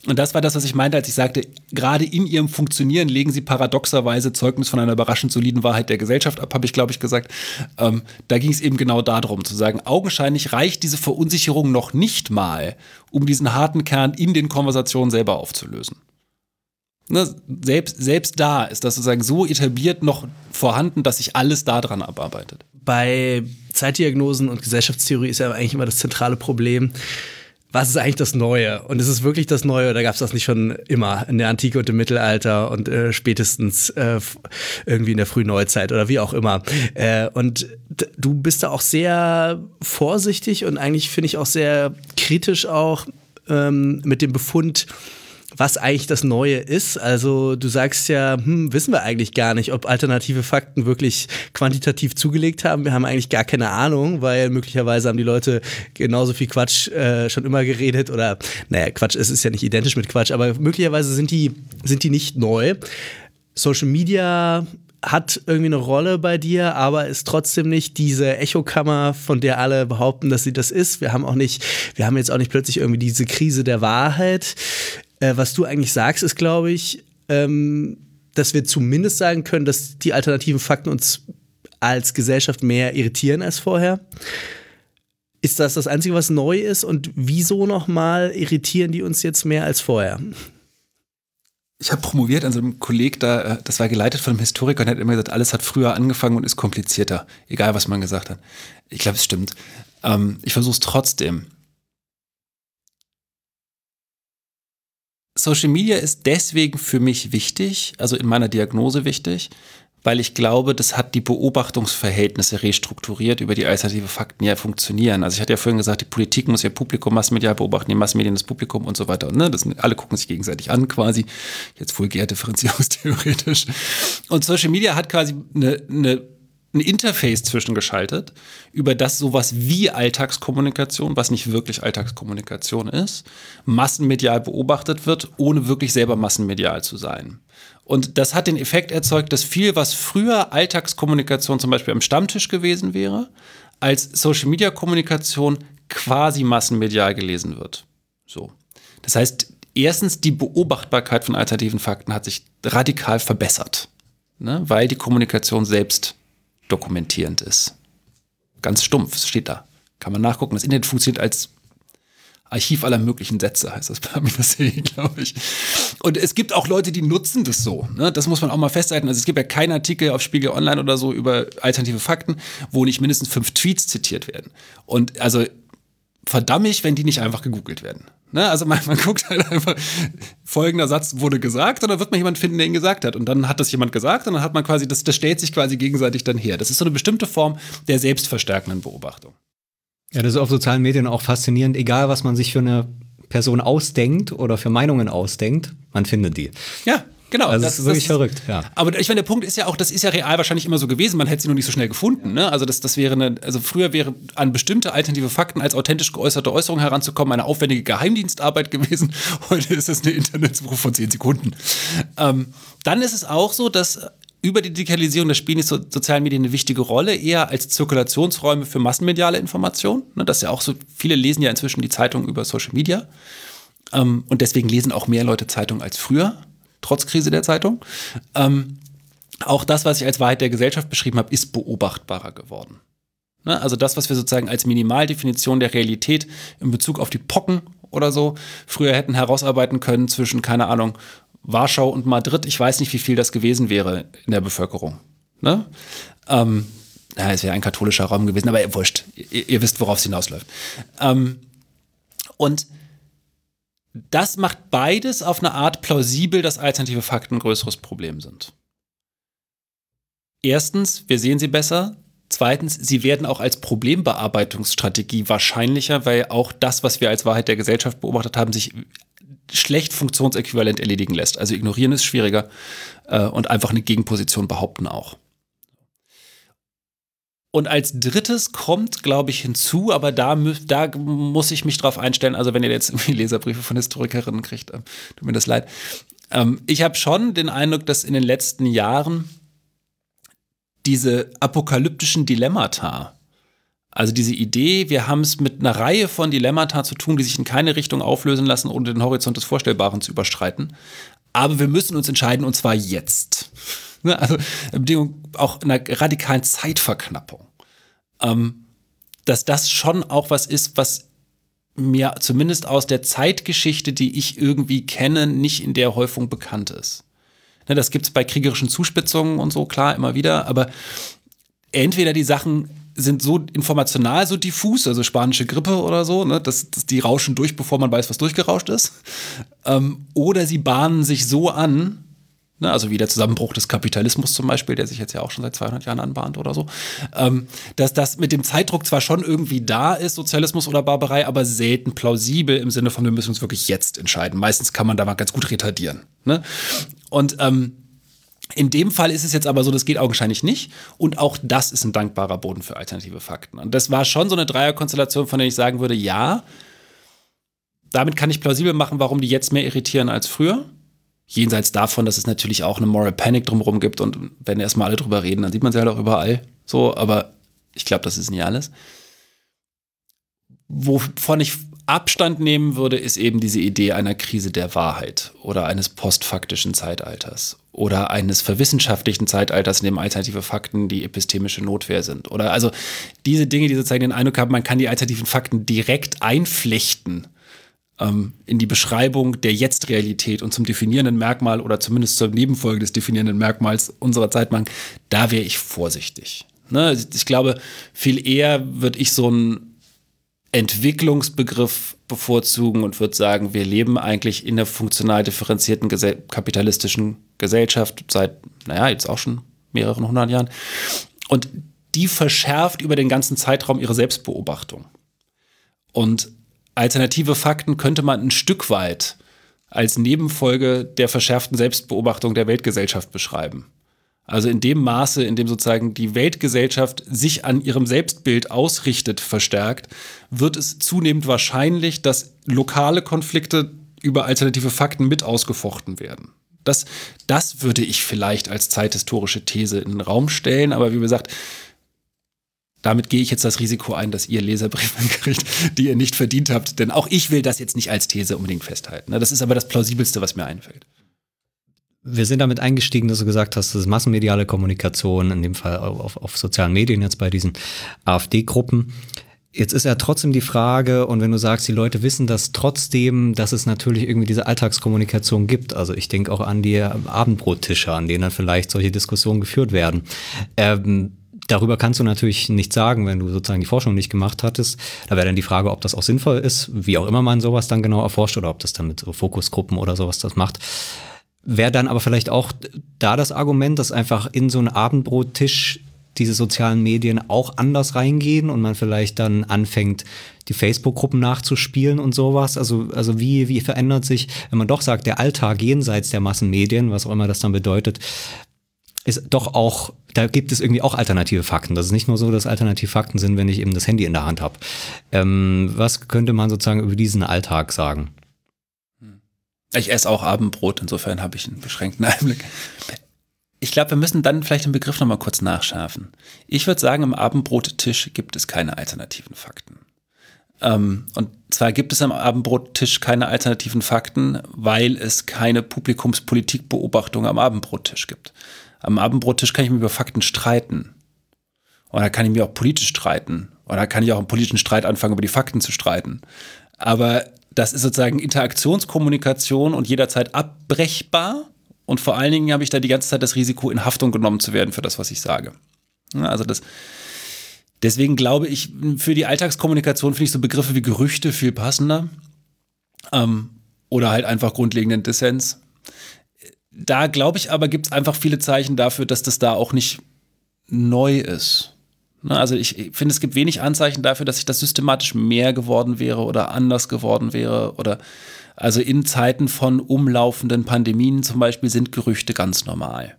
Und das war das, was ich meinte, als ich sagte, gerade in ihrem Funktionieren legen sie paradoxerweise Zeugnis von einer überraschend soliden Wahrheit der Gesellschaft ab, habe ich, glaube ich, gesagt. Ähm, da ging es eben genau darum, zu sagen, augenscheinlich reicht diese Verunsicherung noch nicht mal, um diesen harten Kern in den Konversationen selber aufzulösen. Ne, selbst, selbst da ist das sozusagen so etabliert noch vorhanden, dass sich alles daran abarbeitet. Bei Zeitdiagnosen und Gesellschaftstheorie ist ja eigentlich immer das zentrale Problem, was ist eigentlich das Neue? Und ist es wirklich das Neue oder gab es das nicht schon immer in der Antike und im Mittelalter und äh, spätestens äh, irgendwie in der frühen Neuzeit oder wie auch immer? Äh, und du bist da auch sehr vorsichtig und eigentlich finde ich auch sehr kritisch auch ähm, mit dem Befund, was eigentlich das Neue ist. Also du sagst ja, hm, wissen wir eigentlich gar nicht, ob alternative Fakten wirklich quantitativ zugelegt haben. Wir haben eigentlich gar keine Ahnung, weil möglicherweise haben die Leute genauso viel Quatsch äh, schon immer geredet oder, naja, Quatsch, es ist ja nicht identisch mit Quatsch, aber möglicherweise sind die, sind die nicht neu. Social Media hat irgendwie eine Rolle bei dir, aber ist trotzdem nicht diese Echokammer, von der alle behaupten, dass sie das ist. Wir haben auch nicht, wir haben jetzt auch nicht plötzlich irgendwie diese Krise der Wahrheit. Äh, was du eigentlich sagst, ist, glaube ich, ähm, dass wir zumindest sagen können, dass die alternativen Fakten uns als Gesellschaft mehr irritieren als vorher. Ist das das Einzige, was neu ist? Und wieso nochmal irritieren die uns jetzt mehr als vorher? Ich habe promoviert an so einem Kolleg da, äh, das war geleitet von einem Historiker und hat immer gesagt, alles hat früher angefangen und ist komplizierter, egal was man gesagt hat. Ich glaube, es stimmt. Ähm, ich versuche es trotzdem. Social Media ist deswegen für mich wichtig, also in meiner Diagnose wichtig, weil ich glaube, das hat die Beobachtungsverhältnisse restrukturiert, über die alternative Fakten ja funktionieren. Also ich hatte ja vorhin gesagt, die Politik muss ihr Publikum massenmedial beobachten, die Massenmedien das Publikum und so weiter. Und, ne, das sind, alle gucken sich gegenseitig an quasi. Jetzt vulgär differenzierungstheoretisch. Und Social Media hat quasi eine, eine ein Interface zwischengeschaltet, über das sowas wie Alltagskommunikation, was nicht wirklich Alltagskommunikation ist, massenmedial beobachtet wird, ohne wirklich selber massenmedial zu sein. Und das hat den Effekt erzeugt, dass viel, was früher Alltagskommunikation zum Beispiel am Stammtisch gewesen wäre, als Social-Media-Kommunikation quasi massenmedial gelesen wird. So. Das heißt, erstens, die Beobachtbarkeit von alternativen Fakten hat sich radikal verbessert, ne? weil die Kommunikation selbst dokumentierend ist. Ganz stumpf, es steht da. Kann man nachgucken. Das Internet funktioniert als Archiv aller möglichen Sätze, heißt das bei Amnesty, glaube ich. Und es gibt auch Leute, die nutzen das so. Ne? Das muss man auch mal festhalten. Also es gibt ja keinen Artikel auf Spiegel Online oder so über alternative Fakten, wo nicht mindestens fünf Tweets zitiert werden. Und also verdammt mich, wenn die nicht einfach gegoogelt werden. Ne? Also man, man guckt halt einfach, folgender Satz wurde gesagt und dann wird man jemanden finden, der ihn gesagt hat. Und dann hat das jemand gesagt und dann hat man quasi, das, das stellt sich quasi gegenseitig dann her. Das ist so eine bestimmte Form der selbstverstärkenden Beobachtung. Ja, das ist auf sozialen Medien auch faszinierend, egal was man sich für eine Person ausdenkt oder für Meinungen ausdenkt, man findet die. Ja, Genau. Also das ist wirklich das, verrückt, ja. Aber ich meine, der Punkt ist ja auch, das ist ja real wahrscheinlich immer so gewesen, man hätte sie nur nicht so schnell gefunden. Ne? Also das, das wäre eine, also früher wäre an bestimmte alternative Fakten als authentisch geäußerte Äußerung heranzukommen eine aufwendige Geheimdienstarbeit gewesen. Heute ist es eine Internetsuche von zehn Sekunden. Ähm, dann ist es auch so, dass über die Digitalisierung, da spielen die so sozialen Medien eine wichtige Rolle, eher als Zirkulationsräume für massenmediale Information. Ne, das ist ja auch so, viele lesen ja inzwischen die Zeitung über Social Media. Ähm, und deswegen lesen auch mehr Leute Zeitung als früher trotz Krise der Zeitung. Ähm, auch das, was ich als Wahrheit der Gesellschaft beschrieben habe, ist beobachtbarer geworden. Ne? Also das, was wir sozusagen als Minimaldefinition der Realität in Bezug auf die Pocken oder so früher hätten herausarbeiten können zwischen, keine Ahnung, Warschau und Madrid. Ich weiß nicht, wie viel das gewesen wäre in der Bevölkerung. Ne? Ähm, ja, es wäre ein katholischer Raum gewesen, aber ihr wurscht. Ihr, ihr wisst, worauf es hinausläuft. Ähm, und das macht beides auf eine Art plausibel, dass alternative Fakten ein größeres Problem sind. Erstens, wir sehen sie besser. Zweitens, sie werden auch als Problembearbeitungsstrategie wahrscheinlicher, weil auch das, was wir als Wahrheit der Gesellschaft beobachtet haben, sich schlecht funktionsäquivalent erledigen lässt. Also ignorieren ist schwieriger äh, und einfach eine Gegenposition behaupten auch. Und als drittes kommt, glaube ich, hinzu, aber da, da muss ich mich drauf einstellen, also wenn ihr jetzt irgendwie Leserbriefe von Historikerinnen kriegt, äh, tut mir das leid. Ähm, ich habe schon den Eindruck, dass in den letzten Jahren diese apokalyptischen Dilemmata, also diese Idee, wir haben es mit einer Reihe von Dilemmata zu tun, die sich in keine Richtung auflösen lassen, ohne den Horizont des Vorstellbaren zu überschreiten. Aber wir müssen uns entscheiden und zwar jetzt. Ne? Also Bedingung auch einer radikalen Zeitverknappung. Ähm, dass das schon auch was ist, was mir zumindest aus der Zeitgeschichte, die ich irgendwie kenne, nicht in der Häufung bekannt ist. Ne, das gibt es bei kriegerischen Zuspitzungen und so, klar, immer wieder, aber entweder die Sachen sind so informational so diffus, also spanische Grippe oder so, ne, dass, dass die rauschen durch, bevor man weiß, was durchgerauscht ist. Ähm, oder sie bahnen sich so an, Ne, also wie der Zusammenbruch des Kapitalismus zum Beispiel, der sich jetzt ja auch schon seit 200 Jahren anbahnt oder so, ähm, dass das mit dem Zeitdruck zwar schon irgendwie da ist, Sozialismus oder Barbarei, aber selten plausibel im Sinne von, wir müssen uns wirklich jetzt entscheiden. Meistens kann man da mal ganz gut retardieren. Ne? Und ähm, in dem Fall ist es jetzt aber so, das geht augenscheinlich nicht. Und auch das ist ein dankbarer Boden für alternative Fakten. Und das war schon so eine Dreierkonstellation, von der ich sagen würde, ja, damit kann ich plausibel machen, warum die jetzt mehr irritieren als früher. Jenseits davon, dass es natürlich auch eine Moral Panic drumherum gibt und wenn erstmal alle drüber reden, dann sieht man sie halt auch überall. So, aber ich glaube, das ist nicht alles. Wovon ich Abstand nehmen würde, ist eben diese Idee einer Krise der Wahrheit oder eines postfaktischen Zeitalters oder eines verwissenschaftlichten Zeitalters, in dem alternative Fakten die epistemische Notwehr sind. Oder also diese Dinge, die sozusagen den Eindruck haben, man kann die alternativen Fakten direkt einflechten in die Beschreibung der Jetzt-Realität und zum definierenden Merkmal oder zumindest zur Nebenfolge des definierenden Merkmals unserer Zeit machen, da wäre ich vorsichtig. Ne? Ich glaube, viel eher würde ich so einen Entwicklungsbegriff bevorzugen und würde sagen, wir leben eigentlich in einer funktional differenzierten gesell kapitalistischen Gesellschaft seit, naja, jetzt auch schon mehreren hundert Jahren. Und die verschärft über den ganzen Zeitraum ihre Selbstbeobachtung. Und alternative Fakten könnte man ein Stück weit als Nebenfolge der verschärften Selbstbeobachtung der Weltgesellschaft beschreiben. Also in dem Maße, in dem sozusagen die Weltgesellschaft sich an ihrem Selbstbild ausrichtet, verstärkt, wird es zunehmend wahrscheinlich, dass lokale Konflikte über alternative Fakten mit ausgefochten werden. Das, das würde ich vielleicht als zeithistorische These in den Raum stellen, aber wie gesagt, damit gehe ich jetzt das Risiko ein, dass ihr Leserbriefe kriegt, die ihr nicht verdient habt. Denn auch ich will das jetzt nicht als These unbedingt festhalten. Das ist aber das Plausibelste, was mir einfällt. Wir sind damit eingestiegen, dass du gesagt hast, das ist massenmediale Kommunikation, in dem Fall auf, auf sozialen Medien jetzt bei diesen AfD-Gruppen. Jetzt ist ja trotzdem die Frage, und wenn du sagst, die Leute wissen das trotzdem, dass es natürlich irgendwie diese Alltagskommunikation gibt. Also ich denke auch an die Abendbrottische, an denen dann vielleicht solche Diskussionen geführt werden. Ähm, Darüber kannst du natürlich nichts sagen, wenn du sozusagen die Forschung nicht gemacht hattest. Da wäre dann die Frage, ob das auch sinnvoll ist, wie auch immer man sowas dann genau erforscht oder ob das dann mit so Fokusgruppen oder sowas das macht. Wäre dann aber vielleicht auch da das Argument, dass einfach in so einen Abendbrottisch diese sozialen Medien auch anders reingehen und man vielleicht dann anfängt, die Facebook-Gruppen nachzuspielen und sowas? Also, also wie, wie verändert sich, wenn man doch sagt, der Alltag jenseits der Massenmedien, was auch immer das dann bedeutet, ist doch auch, da gibt es irgendwie auch alternative Fakten. Das ist nicht nur so, dass alternative Fakten sind, wenn ich eben das Handy in der Hand habe. Ähm, was könnte man sozusagen über diesen Alltag sagen? Ich esse auch Abendbrot, insofern habe ich einen beschränkten Einblick. Ich glaube, wir müssen dann vielleicht den Begriff nochmal kurz nachschärfen. Ich würde sagen, im Abendbrottisch gibt es keine alternativen Fakten. Ähm, und zwar gibt es am Abendbrottisch keine alternativen Fakten, weil es keine Publikumspolitikbeobachtung am Abendbrottisch gibt. Am Abendbrottisch kann ich mich über Fakten streiten. Oder kann ich mich auch politisch streiten. Oder kann ich auch einen politischen Streit anfangen, über die Fakten zu streiten. Aber das ist sozusagen Interaktionskommunikation und jederzeit abbrechbar. Und vor allen Dingen habe ich da die ganze Zeit das Risiko, in Haftung genommen zu werden für das, was ich sage. Also das, deswegen glaube ich, für die Alltagskommunikation finde ich so Begriffe wie Gerüchte viel passender. Ähm, oder halt einfach grundlegenden Dissens. Da glaube ich aber, gibt es einfach viele Zeichen dafür, dass das da auch nicht neu ist. Ne, also ich finde, es gibt wenig Anzeichen dafür, dass sich das systematisch mehr geworden wäre oder anders geworden wäre. Oder also in Zeiten von umlaufenden Pandemien zum Beispiel sind Gerüchte ganz normal.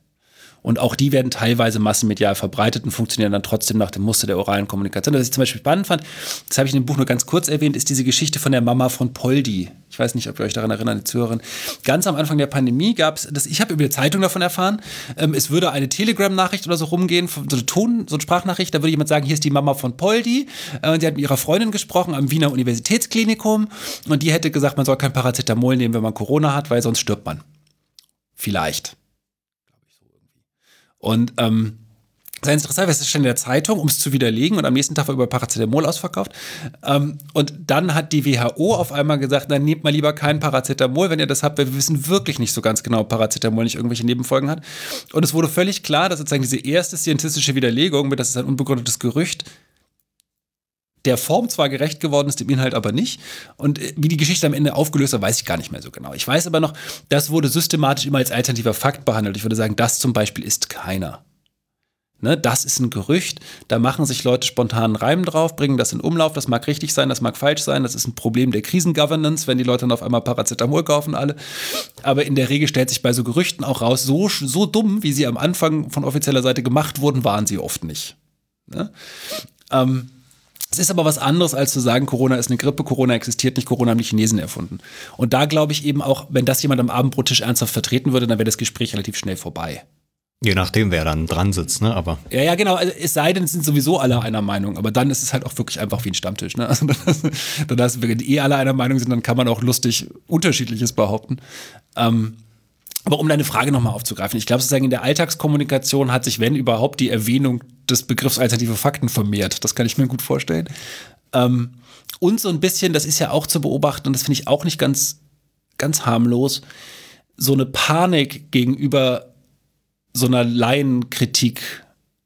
Und auch die werden teilweise massenmedial verbreitet und funktionieren dann trotzdem nach dem Muster der oralen Kommunikation. Was ich zum Beispiel spannend fand, das habe ich in dem Buch nur ganz kurz erwähnt, ist diese Geschichte von der Mama von Poldi. Ich weiß nicht, ob ihr euch daran erinnert, die Zuhörerin. Ganz am Anfang der Pandemie gab es, ich habe über die Zeitung davon erfahren, ähm, es würde eine Telegram-Nachricht oder so rumgehen, so eine Ton, so eine Sprachnachricht, da würde jemand sagen, hier ist die Mama von Poldi. Äh, und sie hat mit ihrer Freundin gesprochen am Wiener Universitätsklinikum und die hätte gesagt, man soll kein Paracetamol nehmen, wenn man Corona hat, weil sonst stirbt man. Vielleicht. Und ähm, sehr interessant, es ist schon in der Zeitung, um es zu widerlegen und am nächsten Tag war über Paracetamol ausverkauft. Ähm, und dann hat die WHO auf einmal gesagt, dann nehmt mal lieber kein Paracetamol, wenn ihr das habt, weil wir wissen wirklich nicht so ganz genau, ob Paracetamol nicht irgendwelche Nebenfolgen hat. Und es wurde völlig klar, dass sozusagen diese erste scientistische Widerlegung, das ist ein unbegründetes Gerücht, der Form zwar gerecht geworden ist, dem Inhalt aber nicht. Und äh, wie die Geschichte am Ende aufgelöst hat, weiß ich gar nicht mehr so genau. Ich weiß aber noch, das wurde systematisch immer als alternativer Fakt behandelt. Ich würde sagen, das zum Beispiel ist keiner. Ne, das ist ein Gerücht, da machen sich Leute spontan Reim drauf, bringen das in Umlauf, das mag richtig sein, das mag falsch sein, das ist ein Problem der Krisengovernance, wenn die Leute dann auf einmal Paracetamol kaufen alle. Aber in der Regel stellt sich bei so Gerüchten auch raus, so, so dumm, wie sie am Anfang von offizieller Seite gemacht wurden, waren sie oft nicht. Ne? Ähm, es ist aber was anderes, als zu sagen, Corona ist eine Grippe, Corona existiert nicht, Corona haben die Chinesen erfunden. Und da glaube ich eben auch, wenn das jemand am Abendbrottisch ernsthaft vertreten würde, dann wäre das Gespräch relativ schnell vorbei. Je nachdem, wer dann dran sitzt, ne? Aber. Ja, ja, genau. Also, es sei denn, es sind sowieso alle einer Meinung. Aber dann ist es halt auch wirklich einfach wie ein Stammtisch. Ne? Also, dann, dann, wenn eh alle einer Meinung sind, dann kann man auch lustig Unterschiedliches behaupten. Ähm, aber um deine Frage nochmal aufzugreifen, ich glaube sozusagen in der Alltagskommunikation hat sich, wenn überhaupt, die Erwähnung des Begriffs alternative Fakten vermehrt. Das kann ich mir gut vorstellen. Ähm, und so ein bisschen, das ist ja auch zu beobachten, und das finde ich auch nicht ganz, ganz harmlos, so eine Panik gegenüber so einer Laienkritik,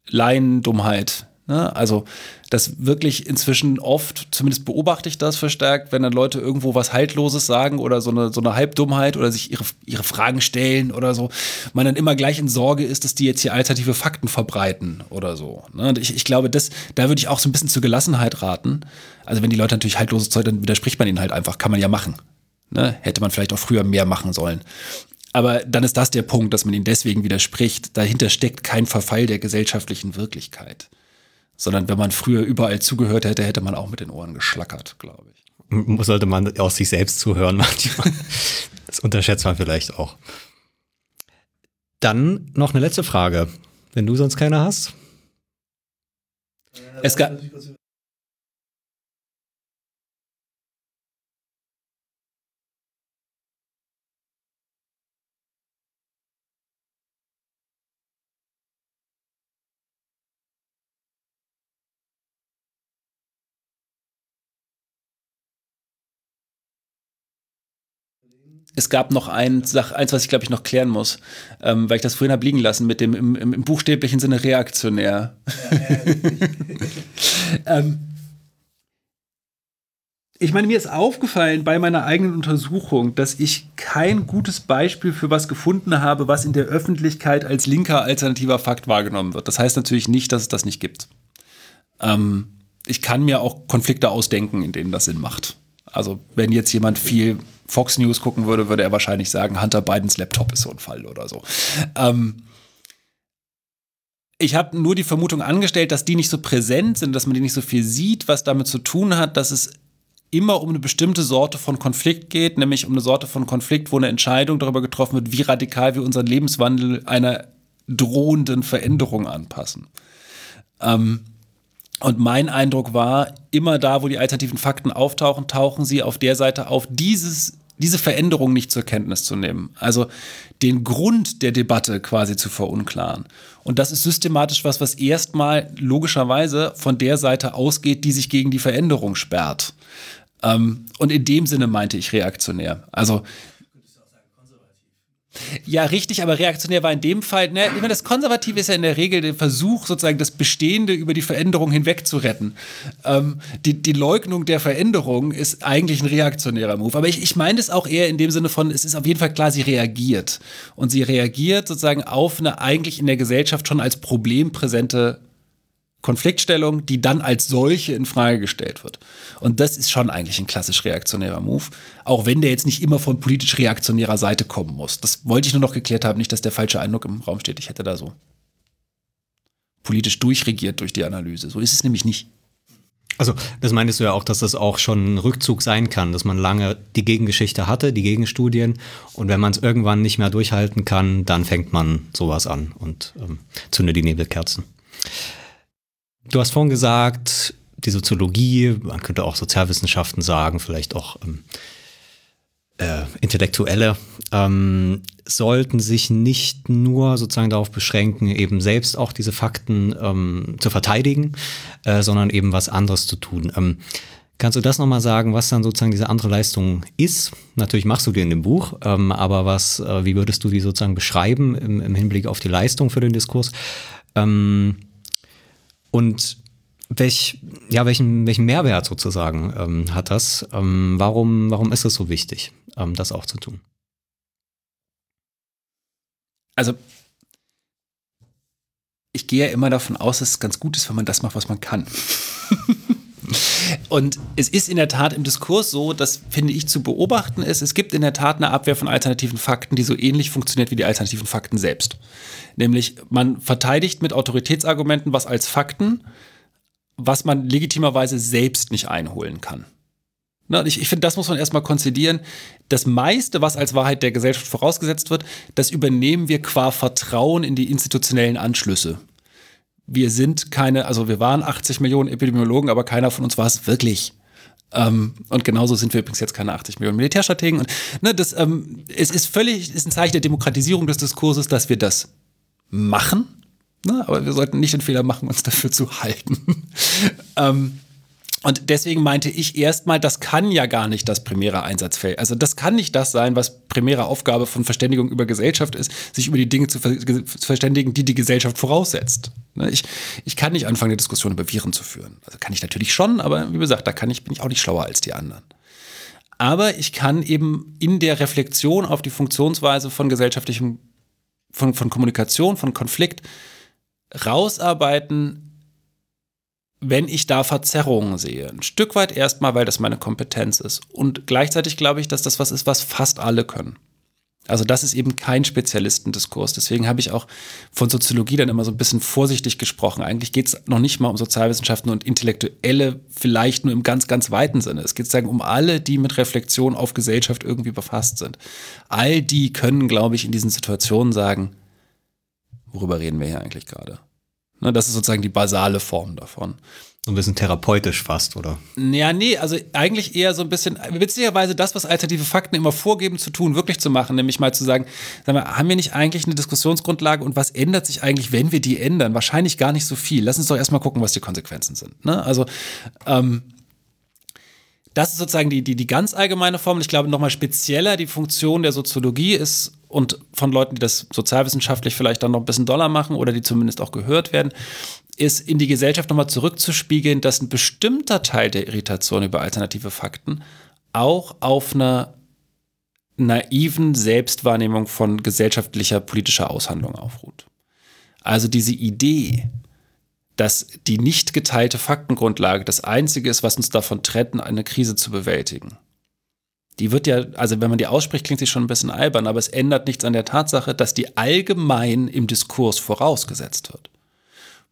Laiendummheit. Ne? Also das wirklich inzwischen oft, zumindest beobachte ich das verstärkt, wenn dann Leute irgendwo was Haltloses sagen oder so eine, so eine Halbdummheit oder sich ihre, ihre Fragen stellen oder so, man dann immer gleich in Sorge ist, dass die jetzt hier alternative Fakten verbreiten oder so. Ne? Ich, ich glaube, das, da würde ich auch so ein bisschen zur Gelassenheit raten. Also wenn die Leute natürlich haltloses Zeug, dann widerspricht man ihnen halt einfach, kann man ja machen. Ne? Hätte man vielleicht auch früher mehr machen sollen. Aber dann ist das der Punkt, dass man ihnen deswegen widerspricht. Dahinter steckt kein Verfall der gesellschaftlichen Wirklichkeit sondern wenn man früher überall zugehört hätte, hätte man auch mit den Ohren geschlackert, glaube ich. Sollte man aus sich selbst zuhören manchmal. Das unterschätzt man vielleicht auch. Dann noch eine letzte Frage. Wenn du sonst keine hast. Es gab, es gab noch ein, eins, was ich glaube ich noch klären muss, ähm, weil ich das vorhin habe liegen lassen mit dem im, im, im buchstäblichen Sinne reaktionär. ähm, ich meine, mir ist aufgefallen bei meiner eigenen Untersuchung, dass ich kein gutes Beispiel für was gefunden habe, was in der Öffentlichkeit als linker alternativer Fakt wahrgenommen wird. Das heißt natürlich nicht, dass es das nicht gibt. Ähm, ich kann mir auch Konflikte ausdenken, in denen das Sinn macht. Also wenn jetzt jemand viel Fox News gucken würde, würde er wahrscheinlich sagen, Hunter Bidens Laptop ist so ein Fall oder so. Ähm, ich habe nur die Vermutung angestellt, dass die nicht so präsent sind, dass man die nicht so viel sieht, was damit zu tun hat, dass es immer um eine bestimmte Sorte von Konflikt geht, nämlich um eine Sorte von Konflikt, wo eine Entscheidung darüber getroffen wird, wie radikal wir unseren Lebenswandel einer drohenden Veränderung anpassen. Ähm, Und mein Eindruck war, immer da, wo die alternativen Fakten auftauchen, tauchen sie auf der Seite auf, dieses, diese Veränderung nicht zur Kenntnis zu nehmen. Also den Grund der Debatte quasi zu verunklaren. Und das ist systematisch was, was erstmal logischerweise von der Seite ausgeht, die sich gegen die Veränderung sperrt. Ähm, und in dem Sinne meinte ich reaktionär. Also ja, richtig, aber reaktionär war in dem Fall, ne, ich meine, das Konservative ist ja in der Regel der Versuch, sozusagen das Bestehende über die Veränderung hinweg zu retten. Ähm, die, die Leugnung der Veränderung ist eigentlich ein reaktionärer Move. Aber ich, ich meine es auch eher in dem Sinne von, es ist auf jeden Fall klar, sie reagiert. Und sie reagiert sozusagen auf eine eigentlich in der Gesellschaft schon als Problem präsente Konfliktstellung, die dann als solche in Frage gestellt wird. Und das ist schon eigentlich ein klassisch reaktionärer Move, auch wenn der jetzt nicht immer von politisch reaktionärer Seite kommen muss. Das wollte ich nur noch geklärt haben, nicht, dass der falsche Eindruck im Raum steht. Ich hätte da so politisch durchregiert durch die Analyse. So ist es nämlich nicht. Also, das meintest du ja auch, dass das auch schon ein Rückzug sein kann, dass man lange die Gegengeschichte hatte, die Gegenstudien, und wenn man es irgendwann nicht mehr durchhalten kann, dann fängt man sowas an und ähm, zündet die Nebelkerzen. Du hast vorhin gesagt, die Soziologie, man könnte auch Sozialwissenschaften sagen, vielleicht auch ähm, äh, Intellektuelle, ähm, sollten sich nicht nur sozusagen darauf beschränken, eben selbst auch diese Fakten ähm, zu verteidigen, äh, sondern eben was anderes zu tun. Ähm, kannst du das nochmal sagen, was dann sozusagen diese andere Leistung ist? Natürlich machst du die in dem Buch, ähm, aber was, äh, wie würdest du die sozusagen beschreiben im, im Hinblick auf die Leistung für den Diskurs? Ähm, und welch, ja, welchen, welchen Mehrwert sozusagen ähm, hat das? Ähm, warum, warum ist es so wichtig, ähm, das auch zu tun? Also, ich gehe ja immer davon aus, dass es ganz gut ist, wenn man das macht, was man kann. Und es ist in der Tat im Diskurs so, dass, finde ich, zu beobachten ist, es gibt in der Tat eine Abwehr von alternativen Fakten, die so ähnlich funktioniert wie die alternativen Fakten selbst. Nämlich, man verteidigt mit Autoritätsargumenten was als Fakten, was man legitimerweise selbst nicht einholen kann. Ich, ich finde, das muss man erstmal konzidieren. Das meiste, was als Wahrheit der Gesellschaft vorausgesetzt wird, das übernehmen wir qua Vertrauen in die institutionellen Anschlüsse wir sind keine, also wir waren 80 Millionen Epidemiologen, aber keiner von uns war es wirklich. Ähm, und genauso sind wir übrigens jetzt keine 80 Millionen Militärstrategen. Und ne, das, ähm, es ist völlig, ist ein Zeichen der Demokratisierung des Diskurses, dass wir das machen. Ne? Aber wir sollten nicht den Fehler machen, uns dafür zu halten. ähm, und deswegen meinte ich erstmal, das kann ja gar nicht das primäre Einsatzfeld. Also das kann nicht das sein, was primäre Aufgabe von Verständigung über Gesellschaft ist, sich über die Dinge zu, ver verständigen, die die Gesellschaft voraussetzt. Ne, ich, ich kann nicht anfangen, eine Diskussion über Viren zu führen. Also kann ich natürlich schon, aber wie gesagt, da kann ich, bin ich auch nicht schlauer als die anderen. Aber ich kann eben in der Reflexion auf die Funktionsweise von gesellschaftlichem, von, von Kommunikation, von Konflikt rausarbeiten, wenn ich da Verzerrungen sehe. Ein Stück weit erstmal, weil das meine Kompetenz ist. Und gleichzeitig glaube ich, dass das was ist, was fast alle können. Also das ist eben kein Spezialistendiskurs. Deswegen habe ich auch von Soziologie dann immer so ein bisschen vorsichtig gesprochen. Eigentlich geht es noch nicht mal um Sozialwissenschaften und Intellektuelle, vielleicht nur im ganz, ganz weiten Sinne. Es geht sozusagen um alle, die mit Reflexion auf Gesellschaft irgendwie befasst sind. All die können, glaube ich, in diesen Situationen sagen, worüber reden wir hier eigentlich gerade? Ne, das ist sozusagen die basale Form davon. So ein bisschen therapeutisch fast, oder? Ja, nee, also eigentlich eher so ein bisschen, witzigerweise das, was alternative Fakten immer vorgeben zu tun, wirklich zu machen, nämlich mal zu sagen, sag mal, haben wir nicht eigentlich eine Diskussionsgrundlage und was ändert sich eigentlich, wenn wir die ändern? Wahrscheinlich gar nicht so viel. Lass uns doch erstmal gucken, was die Konsequenzen sind. Ne? Also, ähm, das ist sozusagen die, die, die ganz allgemeine Form. Ich glaube, nochmal spezieller die Funktion der Soziologie ist und von Leuten, die das sozialwissenschaftlich vielleicht dann noch ein bisschen doller machen oder die zumindest auch gehört werden, ist in die Gesellschaft nochmal zurückzuspiegeln, dass ein bestimmter Teil der Irritation über alternative Fakten auch auf einer naiven Selbstwahrnehmung von gesellschaftlicher politischer Aushandlung aufruht. Also diese Idee, dass die nicht geteilte Faktengrundlage das Einzige ist, was uns davon trennt, eine Krise zu bewältigen. Die wird ja, also wenn man die ausspricht, klingt sie schon ein bisschen albern, aber es ändert nichts an der Tatsache, dass die allgemein im Diskurs vorausgesetzt wird.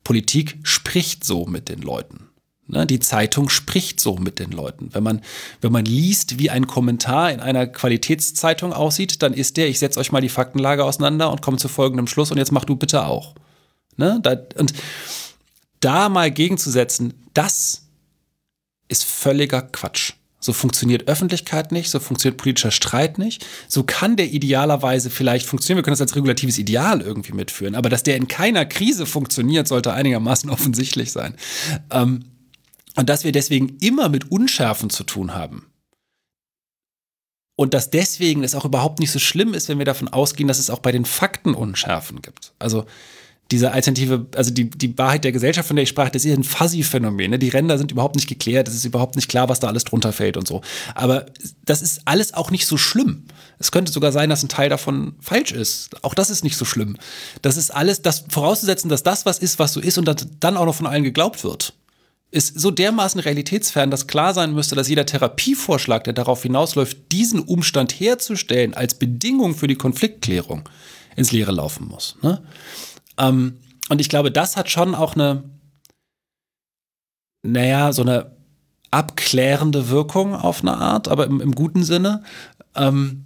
Politik spricht so mit den Leuten. Ne, die Zeitung spricht so mit den Leuten. Wenn man, wenn man liest, wie ein Kommentar in einer Qualitätszeitung aussieht, dann ist der, ich setze euch mal die Faktenlage auseinander und komme zu folgendem Schluss und jetzt mach du bitte auch. Ne, da, und da mal gegenzusetzen, das ist völliger Quatsch. So funktioniert Öffentlichkeit nicht, so funktioniert politischer Streit nicht. So kann der idealerweise vielleicht funktionieren. Wir können das als regulatives Ideal irgendwie mitführen. Aber dass der in keiner Krise funktioniert, sollte einigermaßen offensichtlich sein. Ähm, und dass wir deswegen immer mit Unschärfen zu tun haben. Und dass deswegen es auch überhaupt nicht so schlimm ist, wenn wir davon ausgehen, dass es auch bei den Fakten Unschärfen gibt. Also diese alternative, also die, die Wahrheit der Gesellschaft, von der ich sprach, das ist ein Fuzzy-Phänomen. Ne? Die Ränder sind überhaupt nicht geklärt, es ist überhaupt nicht klar, was da alles drunter fällt und so. Aber das ist alles auch nicht so schlimm. Es könnte sogar sein, dass ein Teil davon falsch ist. Auch das ist nicht so schlimm. Das ist alles, das vorauszusetzen, dass das was ist, was so ist und dann auch noch von allen geglaubt wird, ist so dermaßen realitätsfern, dass klar sein müsste, dass jeder Therapievorschlag, der darauf hinausläuft, diesen Umstand herzustellen als Bedingung für die Konfliktklärung, ins Leere laufen muss. Ne? Ähm, und ich glaube, das hat schon auch eine, naja, so eine abklärende Wirkung auf eine Art, aber im, im guten Sinne. Ähm,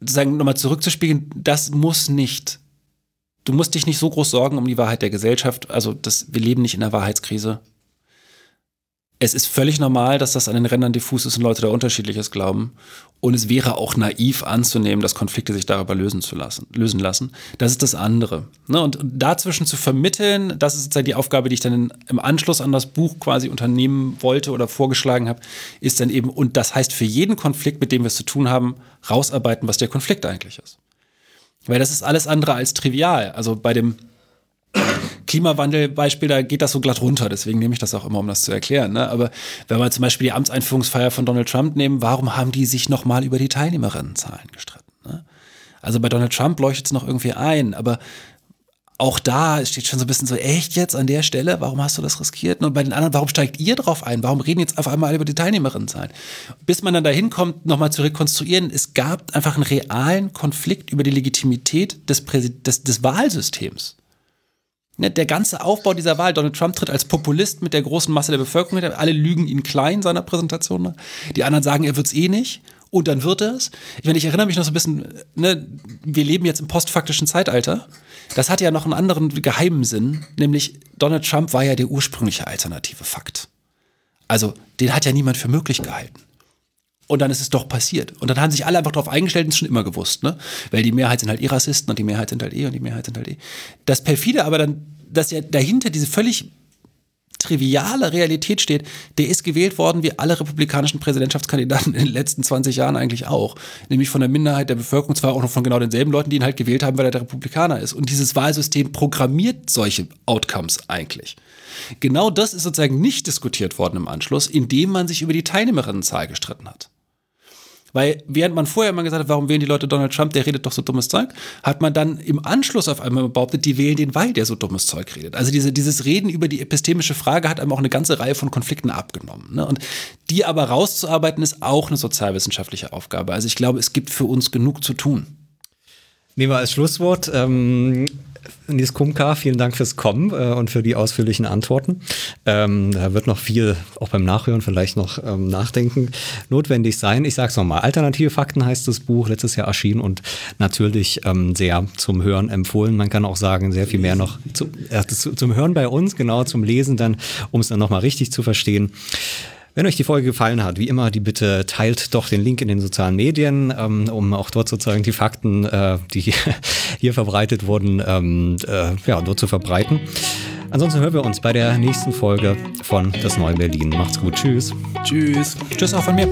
sagen, nochmal zurückzuspiegeln, das muss nicht. Du musst dich nicht so groß sorgen um die Wahrheit der Gesellschaft. Also, das, wir leben nicht in einer Wahrheitskrise es ist völlig normal, dass das an den Rändern diffus ist und Leute da unterschiedliches glauben. Und es wäre auch naiv anzunehmen, dass Konflikte sich darüber lösen zu lassen, lösen lassen. Das ist das andere. Ne? Und dazwischen zu vermitteln, das ist sozusagen die Aufgabe, die ich dann im Anschluss an das Buch quasi unternehmen wollte oder vorgeschlagen habe, ist dann eben, und das heißt für jeden Konflikt, mit dem wir es zu tun haben, rausarbeiten, was der Konflikt eigentlich ist. Weil das ist alles andere als trivial. Also bei dem Klimawandelbeispiel, da geht das so glatt runter. Deswegen nehme ich das auch immer, um das zu erklären. Ne? Aber wenn wir zum Beispiel die Amtseinführungsfeier von Donald Trump nehmen, warum haben die sich nochmal über die Teilnehmerinnenzahlen gestritten? Ne? Also bei Donald Trump leuchtet es noch irgendwie ein, aber auch da steht schon so ein bisschen so, echt jetzt an der Stelle, warum hast du das riskiert? Und bei den anderen, warum steigt ihr drauf ein? Warum reden jetzt auf einmal über die Teilnehmerinnenzahlen? Bis man dann dahin kommt, nochmal zu rekonstruieren, es gab einfach einen realen Konflikt über die Legitimität des, des, des Wahlsystems. Ne, der ganze Aufbau dieser Wahl, Donald Trump tritt als Populist mit der großen Masse der Bevölkerung, alle lügen ihn klein seiner Präsentation. Ne? Die anderen sagen, er wird es eh nicht. Und dann wird es. Ich meine, ich erinnere mich noch so ein bisschen, ne, wir leben jetzt im postfaktischen Zeitalter. Das hat ja noch einen anderen geheimen Sinn, nämlich Donald Trump war ja der ursprüngliche alternative Fakt. Also, den hat ja niemand für möglich gehalten. Und dann ist es doch passiert. Und dann haben sich alle einfach darauf eingestellt und es schon immer gewusst, ne? Weil die Mehrheit sind halt eh Rassisten und die Mehrheit sind halt eh und die Mehrheit sind halt eh. Das perfide aber dann, dass ja dahinter diese völlig triviale Realität steht, der ist gewählt worden wie alle republikanischen Präsidentschaftskandidaten in den letzten 20 Jahren eigentlich auch. Nämlich von der Minderheit der Bevölkerung, zwar auch noch von genau denselben Leuten, die ihn halt gewählt haben, weil er der Republikaner ist. Und dieses Wahlsystem programmiert solche Outcomes eigentlich. Genau das ist sozusagen nicht diskutiert worden im Anschluss, indem man sich über die Teilnehmerinnenzahl gestritten hat. Weil während man vorher immer gesagt hat, warum wählen die Leute Donald Trump, der redet doch so dummes Zeug, hat man dann im Anschluss auf einmal behauptet, die wählen den, weil der so dummes Zeug redet. Also diese, dieses Reden über die epistemische Frage hat einem auch eine ganze Reihe von Konflikten abgenommen. Ne? Und die aber rauszuarbeiten, ist auch eine sozialwissenschaftliche Aufgabe. Also ich glaube, es gibt für uns genug zu tun. Nehmen wir als Schlusswort. Ähm Nils Kumka, vielen Dank fürs Kommen äh, und für die ausführlichen Antworten. Ähm, da wird noch viel, auch beim Nachhören vielleicht noch ähm, Nachdenken notwendig sein. Ich sage es nochmal, Alternative Fakten heißt das Buch, letztes Jahr erschienen und natürlich ähm, sehr zum Hören empfohlen. Man kann auch sagen, sehr viel mehr noch zu, äh, zum Hören bei uns, genau zum Lesen dann, um es dann nochmal richtig zu verstehen. Wenn euch die Folge gefallen hat, wie immer, die Bitte teilt doch den Link in den sozialen Medien, ähm, um auch dort sozusagen die Fakten, äh, die hier verbreitet wurden, ähm, äh, ja, dort zu verbreiten. Ansonsten hören wir uns bei der nächsten Folge von Das Neue Berlin. Macht's gut. Tschüss. Tschüss. Tschüss auch von mir.